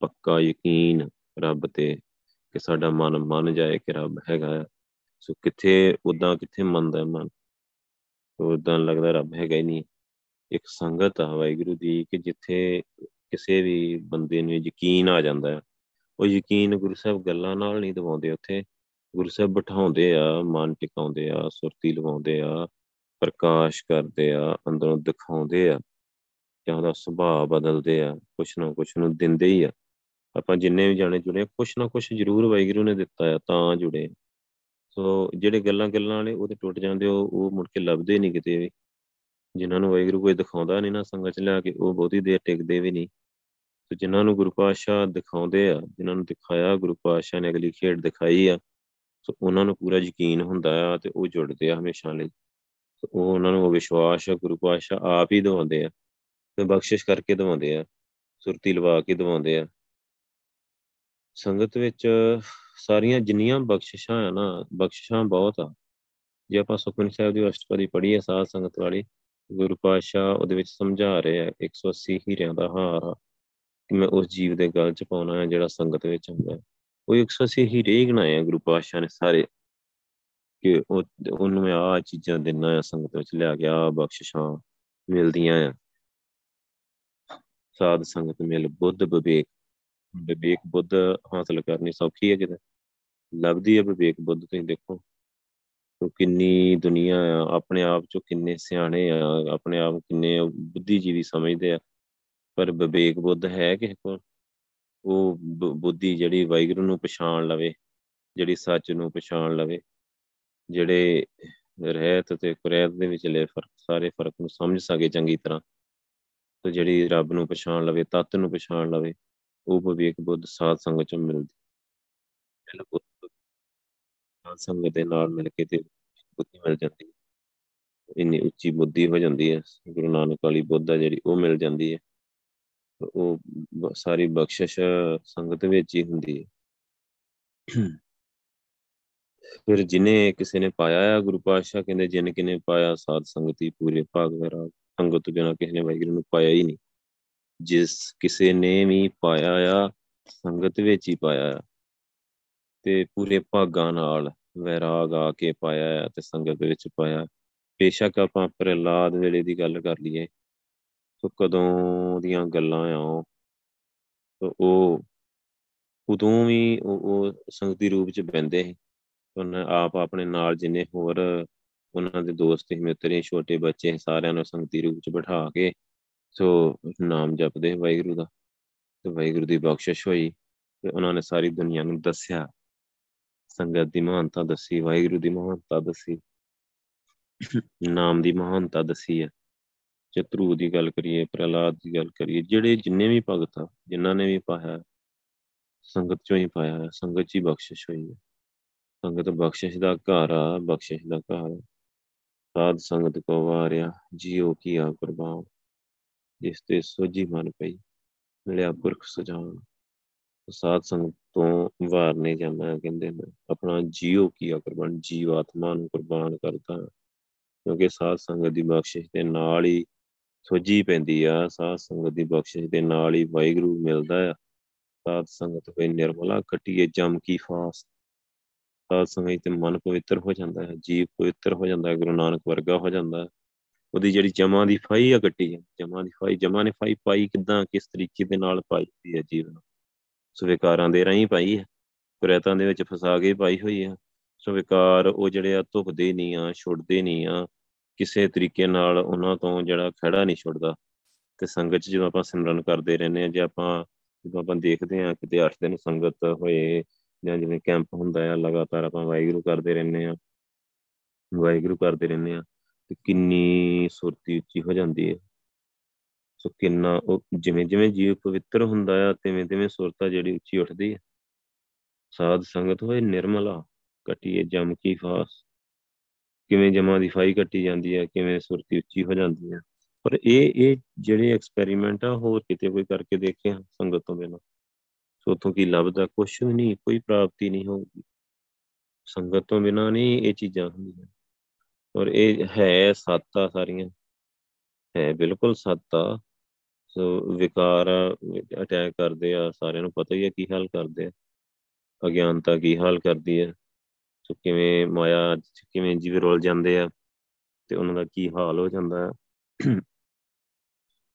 ਪੱਕਾ ਯਕੀਨ ਰੱਬ ਤੇ ਕਿ ਸਾਡਾ ਮਨ ਮੰਨ ਜਾਏ ਕਿ ਰੱਬ ਹੈਗਾ ਸੋ ਕਿੱਥੇ ਉਦਾਂ ਕਿੱਥੇ ਮੰਨਦਾ ਮਨ? ਉਦਾਂ ਲੱਗਦਾ ਰੱਬ ਹੈਗਾ ਹੀ ਨਹੀਂ। ਇੱਕ ਸੰਗਤ ਆ ਵਾਹਿਗੁਰੂ ਦੀ ਕਿ ਜਿੱਥੇ ਕਿਸੇ ਵੀ ਬੰਦੇ ਨੂੰ ਯਕੀਨ ਆ ਜਾਂਦਾ ਹੈ। ਉਹ ਯਕੀਨ ਗੁਰੂ ਸਾਹਿਬ ਗੱਲਾਂ ਨਾਲ ਨਹੀਂ ਦਿਵਾਉਂਦੇ ਉੱਥੇ। ਗੁਰੂ ਸਾਹਿਬ ਬਿਠਾਉਂਦੇ ਆ, ਮਨ ਟਿਕਾਉਂਦੇ ਆ, ਸੁਰਤੀ ਲਵਾਉਂਦੇ ਆ। ਪ੍ਰਕਾਸ਼ ਕਰਦੇ ਆ, ਅੰਦਰੋਂ ਦਿਖਾਉਂਦੇ ਆ ਜਾਂ ਉਹਦਾ ਸੁਭਾਅ ਬਦਲਦੇ ਆ, ਕੁਛ ਨਾ ਕੁਛ ਨੂੰ ਦਿੰਦੇ ਹੀ ਆ। ਆਪਾਂ ਜਿੰਨੇ ਵੀ ਜਾਣੇ ਜੁੜੇ ਕੁਛ ਨਾ ਕੁਛ ਜ਼ਰੂਰ ਵਾਹਿਗੁਰੂ ਨੇ ਦਿੱਤਾ ਆ, ਤਾਂ ਜੁੜੇ ਸੋ ਜਿਹੜੇ ਗੱਲਾਂ ਗੱਲਾਂ ਵਾਲੇ ਉਹ ਤੇ ਟੁੱਟ ਜਾਂਦੇ, ਉਹ ਉਹ ਮੁੜ ਕੇ ਲੱਭਦੇ ਨਹੀਂ ਕਿਤੇ ਵੀ। ਜਿਨ੍ਹਾਂ ਨੂੰ ਵਾਹਿਗੁਰੂ ਕੋਈ ਦਿਖਾਉਂਦਾ ਨਹੀਂ ਨਾ ਸੰਗਤ ਚ ਲਿਆ ਕੇ, ਉਹ ਬਹੁਤੀ ਦੇਰ ਟਿਕਦੇ ਵੀ ਨਹੀਂ। ਤੇ ਜਿਨ੍ਹਾਂ ਨੂੰ ਗੁਰੂ ਪਾਤਸ਼ਾਹ ਦਿਖਾਉਂਦੇ ਆ, ਜਿਨ੍ਹਾਂ ਨੂੰ ਦਿਖਾਇਆ, ਗੁਰੂ ਪਾਤਸ਼ਾਹ ਨੇ ਅਗਲੀ ਖੇਡ ਦਿਖਾਈ ਆ, ਸੋ ਉਹਨਾਂ ਨੂੰ ਪੂਰਾ ਯਕੀਨ ਹੁੰਦਾ ਆ ਤੇ ਉਹ ਜੁੜਦੇ ਆ ਹਮੇਸ਼ਾ ਲਈ। ਉਹ ਉਹਨਾਂ ਨੂੰ ਉਹ ਵਿਸ਼ਵਾਸ ਆ ਗੁਰੂ ਪਾਤਸ਼ਾਹ ਆਪ ਹੀ ਦਵਾਉਂਦੇ ਆ। ਤੇ ਬਖਸ਼ਿਸ਼ ਕਰਕੇ ਦਵਾਉਂਦੇ ਆ, ਸੁਰਤੀ ਲਵਾ ਕੇ ਦਵਾਉਂਦੇ ਆ। ਸੰਗਤ ਵਿੱਚ ਸਾਰੀਆਂ ਜਿੰਨੀਆਂ ਬਖਸ਼ਿਸ਼ਾਂ ਆ ਨਾ, ਬਖਸ਼ਿਸ਼ਾਂ ਬਹੁਤ ਆ। ਜੇ ਆਪਾਂ ਸੁਖਮਨੀ ਸਾਹਿਬ ਦੀ ਅਸ਼ਟਪਦੀ ਪੜ੍ਹੀਏ ਸਾਧ ਸੰਗਤ ਵਾਲੀ ਗੁਰੂ ਪਾਤਸ਼ਾਹ ਉਹਦੇ ਵਿੱਚ ਸਮਝਾ ਰਹੇ ਆ 180 ਹੀਰਿਆਂ ਦਾ ਹਾਰ ਆ, ਕਿ ਮੈਂ ਉਸ ਜੀਵ ਦੇ ਗਲ 'ਚ ਪਾਉਣਾ ਹੈ ਜਿਹੜਾ ਸੰਗਤ ਵਿੱਚ ਹੁੰਦਾ ਉਹ 180 ਹੀਰੇ ਹੀ ਗਣਾਏ ਆ ਗੁਰੂ ਪਾਤਸ਼ਾਹ ਨੇ ਸਾਰੇ। ਕਿ ਉਹ ਉਹਨੂੰ ਆ ਚੀਜ਼ਾਂ ਦੇਣਾ ਆ, ਸੰਗਤ ਵਿੱਚ ਲਿਆ ਗਿਆ ਬਖਸ਼ਿਸ਼ਾਂ ਮਿਲਦੀਆਂ ਆ। ਸਾਧ ਸੰਗਤ ਮਿਲ ਬੁੱਧ ਵਿਵੇਕ ਵਿਵੇਕ ਬੁੱਧ ਹਾਸਲ ਕਰਨੀ ਸੌਖੀ ਹੈ ਕਿਤੇ। ਲੱਭਦੀ ਹੈ ਵਿਵੇਕ ਬੁੱਧ, ਤੁਸੀਂ ਦੇਖੋ। ਉਹ ਕਿੰਨੀ ਦੁਨੀਆ ਆ, ਆਪਣੇ ਆਪ ਚੋਂ ਕਿੰਨੇ ਸਿਆਣੇ ਆ, ਆਪਣੇ ਆਪ ਕਿੰਨੇ ਬੁੱਧੀਜੀਵੀ ਸਮਝਦੇ ਆ। ਪਰ ਵਿਵੇਕ ਬੁੱਧ ਹੈ ਕਿਸੇ ਕੋਲ। ਉਹ ਬੁੱਧੀ ਜਿਹੜੀ ਵਾਹਿਗੁਰੂ ਨੂੰ ਪਛਾਣ ਲਵੇ, ਜਿਹੜੀ ਸੱਚ ਨੂੰ ਪਛਾਣ ਲਵੇ। ਜਿਹੜੇ ਰਹਿਤ ਤੇ ਕੁਰੈਤ ਦੇ ਵਿਚਲੇ ਫ਼ਰਕ, ਸਾਰੇ ਫ਼ਰਕ ਨੂੰ ਸਮਝ ਸਕੇ ਚੰਗੀ ਤਰ੍ਹਾਂ। ਤੇ ਜਿਹੜੀ ਰੱਬ ਨੂੰ ਪਛਾਣ ਲਵੇ, ਤਤ ਨੂੰ ਪਛਾਣ ਲਵੇ, ਉਹ ਵਿਵੇਕ ਬੁੱਧ ਸਾਧ ਸੰਗਤ ਚ ਮਿਲਦੀ। ਸਾਧ ਸੰਗਤ ਦੇ ਨਾਲ ਮਿਲ ਕੇ ਤੇ ਬੁੱਧੀ ਮਿਲ ਜਾਂਦੀ ਹੈ। ਇੰਨੀ ਉੱਚੀ ਬੁੱਧੀ ਹੋ ਜਾਂਦੀ ਹੈ, ਗੁਰੂ ਨਾਨਕ ਵਾਲੀ ਬੁੱਧ ਆ ਜਿਹੜੀ, ਉਹ ਮਿਲ ਜਾਂਦੀ ਹੈ। ਉਹ ਸਾਰੀ ਬਖਸ਼ਿਸ਼ ਸੰਗਤ ਵਿੱਚ ਹੀ ਹੁੰਦੀ ਹੈ। ਫਿਰ ਜਿਨੇ ਕਿਸੇ ਨੇ ਪਾਇਆ ਆ ਗੁਰੂ ਪਾਤਸ਼ਾਹ, ਕਹਿੰਦੇ ਜਿਨ ਕਿਨੇ ਪਾਇਆ ਸਾਧ ਸੰਗਤੀ ਪੂਰੇ ਭਾਗ ਵੈਰਾਗ ਸੰਗਤ ਜਨਾ ਕਿਸੇ ਨੇ ਵਾਹਿਗੁਰੂ ਨੂੰ ਪਾਇਆ ਹੀ ਨਹੀਂ। ਜਿਸ ਕਿਸੇ ਨੇ ਵੀ ਪਾਇਆ ਆ, ਸੰਗਤ ਵਿੱਚ ਹੀ ਪਾਇਆ ਆ। ਤੇ ਪੂਰੇ ਭਾਗਾਂ ਨਾਲ ਵੈਰਾਗ ਆ ਕੇ ਪਾਇਆ ਆ ਤੇ ਸੰਗਤ ਵਿੱਚ ਪਾਇਆ। ਬੇਸ਼ੱਕ ਆਪਾਂ ਪ੍ਰਹਿਲਾਦ ਵੇਲੇ ਦੀ ਗੱਲ ਕਰ ਲਈਏ ਸੋ ਕਦੋਂ ਦੀਆਂ ਗੱਲਾਂ ਆ ਉਹ? ਉਹ ਉਦੋਂ ਵੀ ਉਹ ਸੰਗਤੀ ਰੂਪ ਚ ਬੰਦੇ ਸੀ। ਉਹਨਾਂ ਆਪ ਆਪਣੇ ਨਾਲ ਜਿੰਨੇ ਹੋਰ ਉਹਨਾਂ ਦੇ ਦੋਸਤ ਹੀ ਮਿੱਤਰ ਛੋਟੇ ਬੱਚੇ ਸਾਰਿਆਂ ਨੂੰ ਸੰਗਤੀ ਰੂਪ ਚ ਬਿਠਾ ਕੇ ਸੋ ਨਾਮ ਜਪਦੇ ਵਾਹਿਗੁਰੂ ਦਾ ਤੇ ਵਾਹਿਗੁਰੂ ਦੀ ਬਖਸ਼ਿਸ਼ ਹੋਈ ਤੇ ਉਹਨਾਂ ਨੇ ਸਾਰੀ ਦੁਨੀਆ ਨੂੰ ਦੱਸਿਆ। ਸੰਗਤ ਦੀ ਮਹਾਨਤਾ ਦੱਸੀ, ਵਾਹਿਗੁਰੂ ਦੀ ਮਹਾਨਤਾ ਦੱਸੀ, ਨਾਮ ਦੀ ਮਹਾਨਤਾ ਦੱਸੀ ਹੈ। ਚਤਰੂ ਦੀ ਗੱਲ ਕਰੀਏ ਪ੍ਰਲਾਦ ਦੀ ਗੱਲ ਕਰੀਏ, ਜਿਹੜੇ ਜਿੰਨੇ ਵੀ ਭਗਤ ਆ, ਜਿਨ੍ਹਾਂ ਨੇ ਵੀ ਪਾਇਆ, ਸੰਗਤ ਚੋਂ ਹੀ ਪਾਇਆ ਸੰਗਤ ਚ ਹੀ ਬਖਸ਼ਿਸ਼ ਹੋਈ ਹੈ। ਸੰਗਤ ਬਖਸ਼ਿਸ਼ ਦਾ ਘਰ ਆ, ਬਖਸ਼ਿਸ਼ ਦਾ ਘਰ। ਸਾਧ ਸੰਗਤ ਕੋ ਵਾਰਿਆ, ਜੀਉ ਕੀਆ ਕੁਰਬਾਨ ਜਿਸ ਤੇ ਸੋਝੀ ਮਨ ਪਈ, ਮਿਲਿਆ ਪੁਰਖ ਸੁਜਾਨ। ਸਾਧ ਸੰਗਤ ਤੋਂ ਵਾਰਨੇ ਜਾਂਦਾ, ਕਹਿੰਦੇ ਨੇ, ਆਪਣਾ ਜੀਉ ਕੀਆ ਕੁਰਬਾਨ, ਜੀਵ ਆਤਮਾ ਨੂੰ ਕੁਰਬਾਨ ਕਰਦਾ ਕਿਉਂਕਿ ਸਾਧ ਸੰਗਤ ਦੀ ਬਖਸ਼ਿਸ਼ ਦੇ ਨਾਲ ਹੀ ਸੋਝੀ ਪੈਂਦੀ ਆ, ਸਾਧ ਸੰਗਤ ਦੀ ਬਖਸ਼ਿਸ਼ ਦੇ ਨਾਲ ਹੀ ਵਾਹਿਗੁਰੂ ਮਿਲਦਾ ਆ। ਸਾਧ ਸੰਗਤ ਹੋਏ ਨਿਰਮਲਾ ਕਟੀਏ ਜਮ ਕੀ ਫਾਸ ਸਾਧ ਸੰਗਤ ਤੇ ਮਨ ਪਵਿੱਤਰ ਹੋ ਜਾਂਦਾ ਹੈ, ਜੀਵ ਪਵਿੱਤਰ ਹੋ ਜਾਂਦਾ ਹੈ, ਗੁਰੂ ਨਾਨਕ ਵਰਗਾ ਹੋ ਜਾਂਦਾ ਹੈ। ਉਹਦੀ ਜਿਹੜੀ ਜਮਾਂ ਦੀ ਫਾਈ ਆ ਕੱਟੀ ਹੈ ਜਮਾਂ ਦੀ ਫਾਈ ਜਮਾਂ ਨੇ ਫਾਈ ਪਾਈ ਕਿਦਾਂ, ਕਿਸ ਤਰੀਕੇ ਦੇ ਨਾਲ ਪਾਈ ਹੋਈ ਹੈ ਜੀਵਨ? ਸਵੀਕਾਰਾਂ ਦੇ ਰਾਹੀਂ ਪਾਈ ਹੈ ਕੁਰੈਤਾਂ ਦੇ ਵਿੱਚ ਫਸਾ ਕੇ ਪਾਈ ਹੋਈ ਹੈ। ਸਵੀਕਾਰ ਉਹ ਜਿਹੜੇ ਆ ਧੁਖਦੇ ਨਹੀਂ ਆ, ਛੁੱਟਦੇ ਨਹੀਂ ਆ, ਕਿਸੇ ਤਰੀਕੇ ਨਾਲ ਉਹਨਾਂ ਤੋਂ ਜਿਹੜਾ ਖੜਾ ਨਹੀਂ ਛੁੱਟਦਾ। ਤੇ ਸੰਗਤ 'ਚ ਜਦੋਂ ਆਪਾਂ ਸਿਮਰਨ ਕਰਦੇ ਰਹਿੰਦੇ ਆ ਜੇ ਆਪਾਂ, ਜਦੋਂ ਆਪਾਂ ਦੇਖਦੇ ਆ ਕਿਤੇ 8 ਦਿਨ ਸੰਗਤ ਹੋਏ ਜਾਂ ਜਿਵੇਂ ਕੈਂਪ ਹੁੰਦਾ ਆ, ਲਗਾਤਾਰ ਆਪਾਂ ਵਾਹਿਗੁਰੂ ਕਰਦੇ ਰਹਿੰਦੇ ਆ ਵਾਹਿਗੁਰੂ ਕਰਦੇ ਰਹਿੰਦੇ ਆ ਤੇ ਕਿੰਨੀ ਸੁਰਤੀ ਉੱਚੀ ਹੋ ਜਾਂਦੀ ਹੈ। ਸੋ ਕਿੰਨਾ ਉਹ ਜਿਵੇਂ ਜਿਵੇਂ ਜੀਵ ਪਵਿੱਤਰ ਹੁੰਦਾ ਆ, ਤਿਵੇਂ ਤਿਵੇਂ ਸੁਰਤਾ ਜਿਹੜੀ ਉੱਚੀ ਉੱਠਦੀ ਹੈ। ਸਾਧ ਸੰਗਤ ਹੋਏ ਨਿਰਮਲਾ, ਕਟੀਏ ਜਮ ਕੀ ਫਾਸ। ਕਿਵੇਂ ਜਮਾਂ ਦੀ ਫਾਈ ਕੱਟੀ ਜਾਂਦੀ ਹੈ, ਕਿਵੇਂ ਸੁਰਤੀ ਉੱਚੀ ਹੋ ਜਾਂਦੀ ਹੈ। ਪਰ ਇਹ ਇਹ ਜਿਹੜੇ ਐਕਸਪੈਰੀਮੈਂਟ ਆ, ਹੋਰ ਕਿਤੇ ਕੋਈ ਕਰਕੇ ਦੇਖਿਆ ਸੰਗਤ ਤੋਂ ਬਿਨਾਂ? ਸੋ ਉਥੋਂ ਕੀ ਲੱਭਦਾ? ਕੁਝ ਵੀ ਨਹੀਂ, ਕੋਈ ਪ੍ਰਾਪਤੀ ਨਹੀਂ ਹੋਊਗੀ। ਸੰਗਤ ਤੋਂ ਬਿਨਾਂ ਨਹੀਂ ਇਹ ਚੀਜ਼ਾਂ ਹੁੰਦੀਆਂ। ਔਰ ਇਹ ਹੈ ਸੱਤਾ ਸਾਰੀਆਂ। ਹੈ ਬਿਲਕੁਲ ਸੱਤਾ। ਸੋ ਵਿਕਾਰ ਅਟੈਕ ਕਰਦੇ ਆ, ਸਾਰਿਆਂ ਨੂੰ ਪਤਾ ਹੀ ਹੈ ਕੀ ਹਾਲ ਕਰਦੇ ਆ। ਅਗਿਆਨਤਾ ਕੀ ਹਾਲ ਕਰਦੀ ਹੈ ਸੋ ਕਿਵੇਂ ਮਾਇਆ ਕਿਵੇਂ ਜੀਵ ਰੋਲ ਜਾਂਦੇ ਆ। ਤੇ ਉਹਨਾਂ ਦਾ ਕੀ ਹਾਲ ਹੋ ਜਾਂਦਾ ਹੈ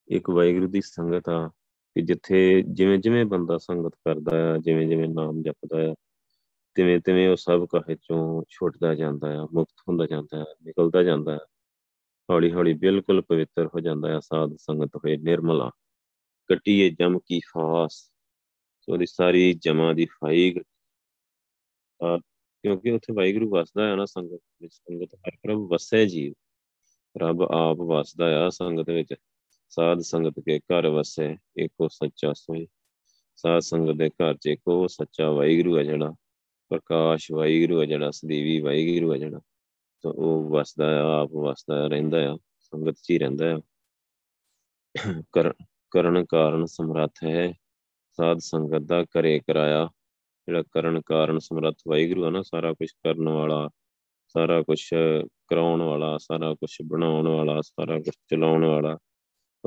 ਇੱਕ ਵਾਹਿਗੁਰੂ ਦੀ ਸੰਗਤ ਆ। ਕਿ ਜਿੱਥੇ ਜਿਵੇਂ ਜਿਵੇਂ ਬੰਦਾ ਸੰਗਤ ਕਰਦਾ ਆ, ਜਿਵੇਂ ਜਿਵੇਂ ਨਾਮ ਜਪਦਾ ਆ, ਤਿਵੇਂ ਤਿਵੇਂ ਉਹ ਸਭ ਕਹੇ ਚੋਂ ਛੁੱਟਦਾ ਜਾਂਦਾ ਆ, ਮੁਕਤ ਹੁੰਦਾ ਜਾਂਦਾ ਆ, ਨਿਕਲਦਾ ਜਾਂਦਾ ਆ। ਹੌਲੀ ਹੌਲੀ ਬਿਲਕੁਲ ਪਵਿੱਤਰ ਹੋ ਜਾਂਦਾ ਆ ਸਾਧ ਸੰਗਤ ਹੋਏ ਨਿਰਮਲਾ। ਕਟੀਏ ਜਮ ਕੀ ਫਾਸ ਸੋ ਦੀ ਸਾਰੀ ਜਮਾ ਦੀ ਫਾਈ ਕਿਉਂਕਿ ਉੱਥੇ ਵਾਹਿਗੁਰੂ ਵਸਦਾ ਹੈ ਨਾ ਸੰਗਤ ਵਿੱਚ, ਸੰਗਤ ਹਰ ਪ੍ਰਭ ਵਸੈ ਜੀਵ। ਰੱਬ ਆਪ ਵਸਦਾ ਆ ਸੰਗਤ ਵਿੱਚ। ਸਾਧ ਸੰਗਤ ਕੇ ਘਰ ਵਸੈ ਇੱਕੋ ਸੱਚਾ ਸੋਈ। ਸਾਧ ਸੰਗਤ ਦੇ ਘਰ 'ਚ ਇੱਕੋ ਸੱਚਾ ਵਾਹਿਗੁਰੂ ਹੈ ਜਿਹੜਾ। ਪ੍ਰਕਾਸ਼ ਵਾਹਿਗੁਰੂ ਹੈ ਜਿਹੜਾ, ਸਦੀਵੀ ਵਾਹਿਗੁਰੂ ਹੈ ਜਿਹੜਾ। ਤਾਂ ਉਹ ਵਸਦਾ ਆ, ਆਪ ਵਸਦਾ ਰਹਿੰਦਾ ਆ, ਸੰਗਤ 'ਚ ਹੀ ਰਹਿੰਦਾ ਆ। ਕਰਨ, ਕਾਰਨ ਸਮਰੱਥ ਹੈ। ਸਾਧ ਸੰਗਤ ਦਾ ਕਰੇ ਕਰਾਇਆ, ਜਿਹੜਾ ਕਰਨ ਕਾਰਨ ਸਮਰੱਥ ਵਾਹਿਗੁਰੂ ਹੈ ਨਾ, ਸਾਰਾ ਕੁਝ ਕਰਨ ਵਾਲਾ, ਸਾਰਾ ਕੁਝ ਕਰਾਉਣ ਵਾਲਾ, ਸਾਰਾ ਕੁਝ ਬਣਾਉਣ ਵਾਲਾ, ਸਾਰਾ ਕੁਝ ਚਲਾਉਣ ਵਾਲਾ ਉਹ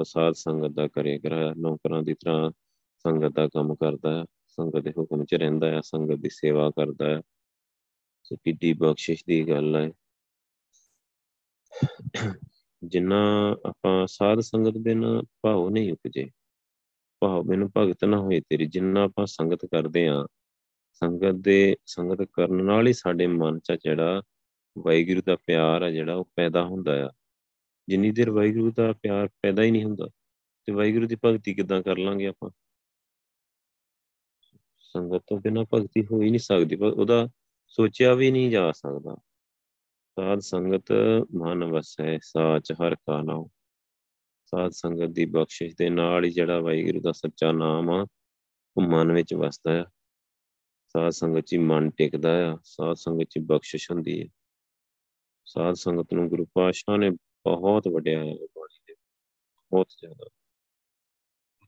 ਸਾਧ ਸੰਗਤ ਦਾ ਕਰੇ ਕਰਾਇਆ ਨੌਕਰਾਂ ਦੀ ਤਰ੍ਹਾਂ ਸੰਗਤ ਦਾ ਕੰਮ ਕਰਦਾ ਹੈ, ਸੰਗਤ ਦੇ ਹੁਕਮ 'ਚ ਰਹਿੰਦਾ ਹੈ, ਸੰਗਤ ਦੀ ਸੇਵਾ ਕਰਦਾ ਹੈ। ਸੋ ਕਿੱਡੀ ਬਖਸ਼ਿਸ਼ ਦੀ ਗੱਲ ਹੈ। ਜਿੰਨਾ ਆਪਾਂ ਸਾਧ ਸੰਗਤ ਬਿਨ ਭਾਉ ਨਹੀਂ ਉਪਜੇ ਭਾਵ ਬਿਨ ਭਗਤ ਨਾ ਹੋਏ ਤੇਰੀ, ਜਿੰਨਾ ਆਪਾਂ ਸੰਗਤ ਕਰਦੇ ਆ ਸੰਗਤ ਦੇ, ਸੰਗਤ ਕਰਨ ਨਾਲ ਹੀ ਸਾਡੇ ਮਨ 'ਚ ਜਿਹੜਾ ਵਾਹਿਗੁਰੂ ਦਾ ਪਿਆਰ ਹੈ ਜਿਹੜਾ ਉਹ ਪੈਦਾ ਹੁੰਦਾ ਆ। ਜਿੰਨੀ ਦੇਰ ਵਾਹਿਗੁਰੂ ਦਾ ਪਿਆਰ ਪੈਦਾ ਹੀ ਨਹੀਂ ਹੁੰਦਾ ਤੇ ਵਾਹਿਗੁਰੂ ਦੀ ਭਗਤੀ ਕਿੱਦਾਂ ਕਰ ਲਾਂਗੇ ਆਪਾਂ? ਸੰਗਤ ਤੋਂ ਬਿਨਾ ਭਗਤੀ ਹੋ ਹੀ ਨਹੀਂ ਸਕਦੀ, ਪਰ ਉਹਦਾ ਸੋਚਿਆ ਵੀ ਨਹੀਂ ਜਾ ਸਕਦਾ। ਸਾਧ ਸੰਗਤ ਮਨ ਵਸੈ, ਸਾਚ ਹਰ ਕਾ ਨਾਮ ਸਾਧ ਸੰਗਤ ਦੀ ਬਖਸ਼ਿਸ਼ ਦੇ ਨਾਲ ਹੀ ਜਿਹੜਾ ਵਾਹਿਗੁਰੂ ਦਾ ਸੱਚਾ ਨਾਮ ਆ, ਉਹ ਮਨ ਵਿੱਚ ਵਸਦਾ ਆ। ਸਾਧ ਸੰਗਤ 'ਚ ਮਨ ਟਿਕਦਾ ਆ, ਸਾਧ ਸੰਗਤ 'ਚ ਬਖਸ਼ਿਸ਼ ਹੁੰਦੀ ਹੈ ਸਾਧ ਸੰਗਤ ਨੂੰ ਗੁਰੂ ਪਾਤਸ਼ਾਹ ਨੇ ਬਹੁਤ ਵੱਡਿਆ ਹੈ ਬਾਣੀ ਦੇ। ਬਹੁਤ ਜ਼ਿਆਦਾ।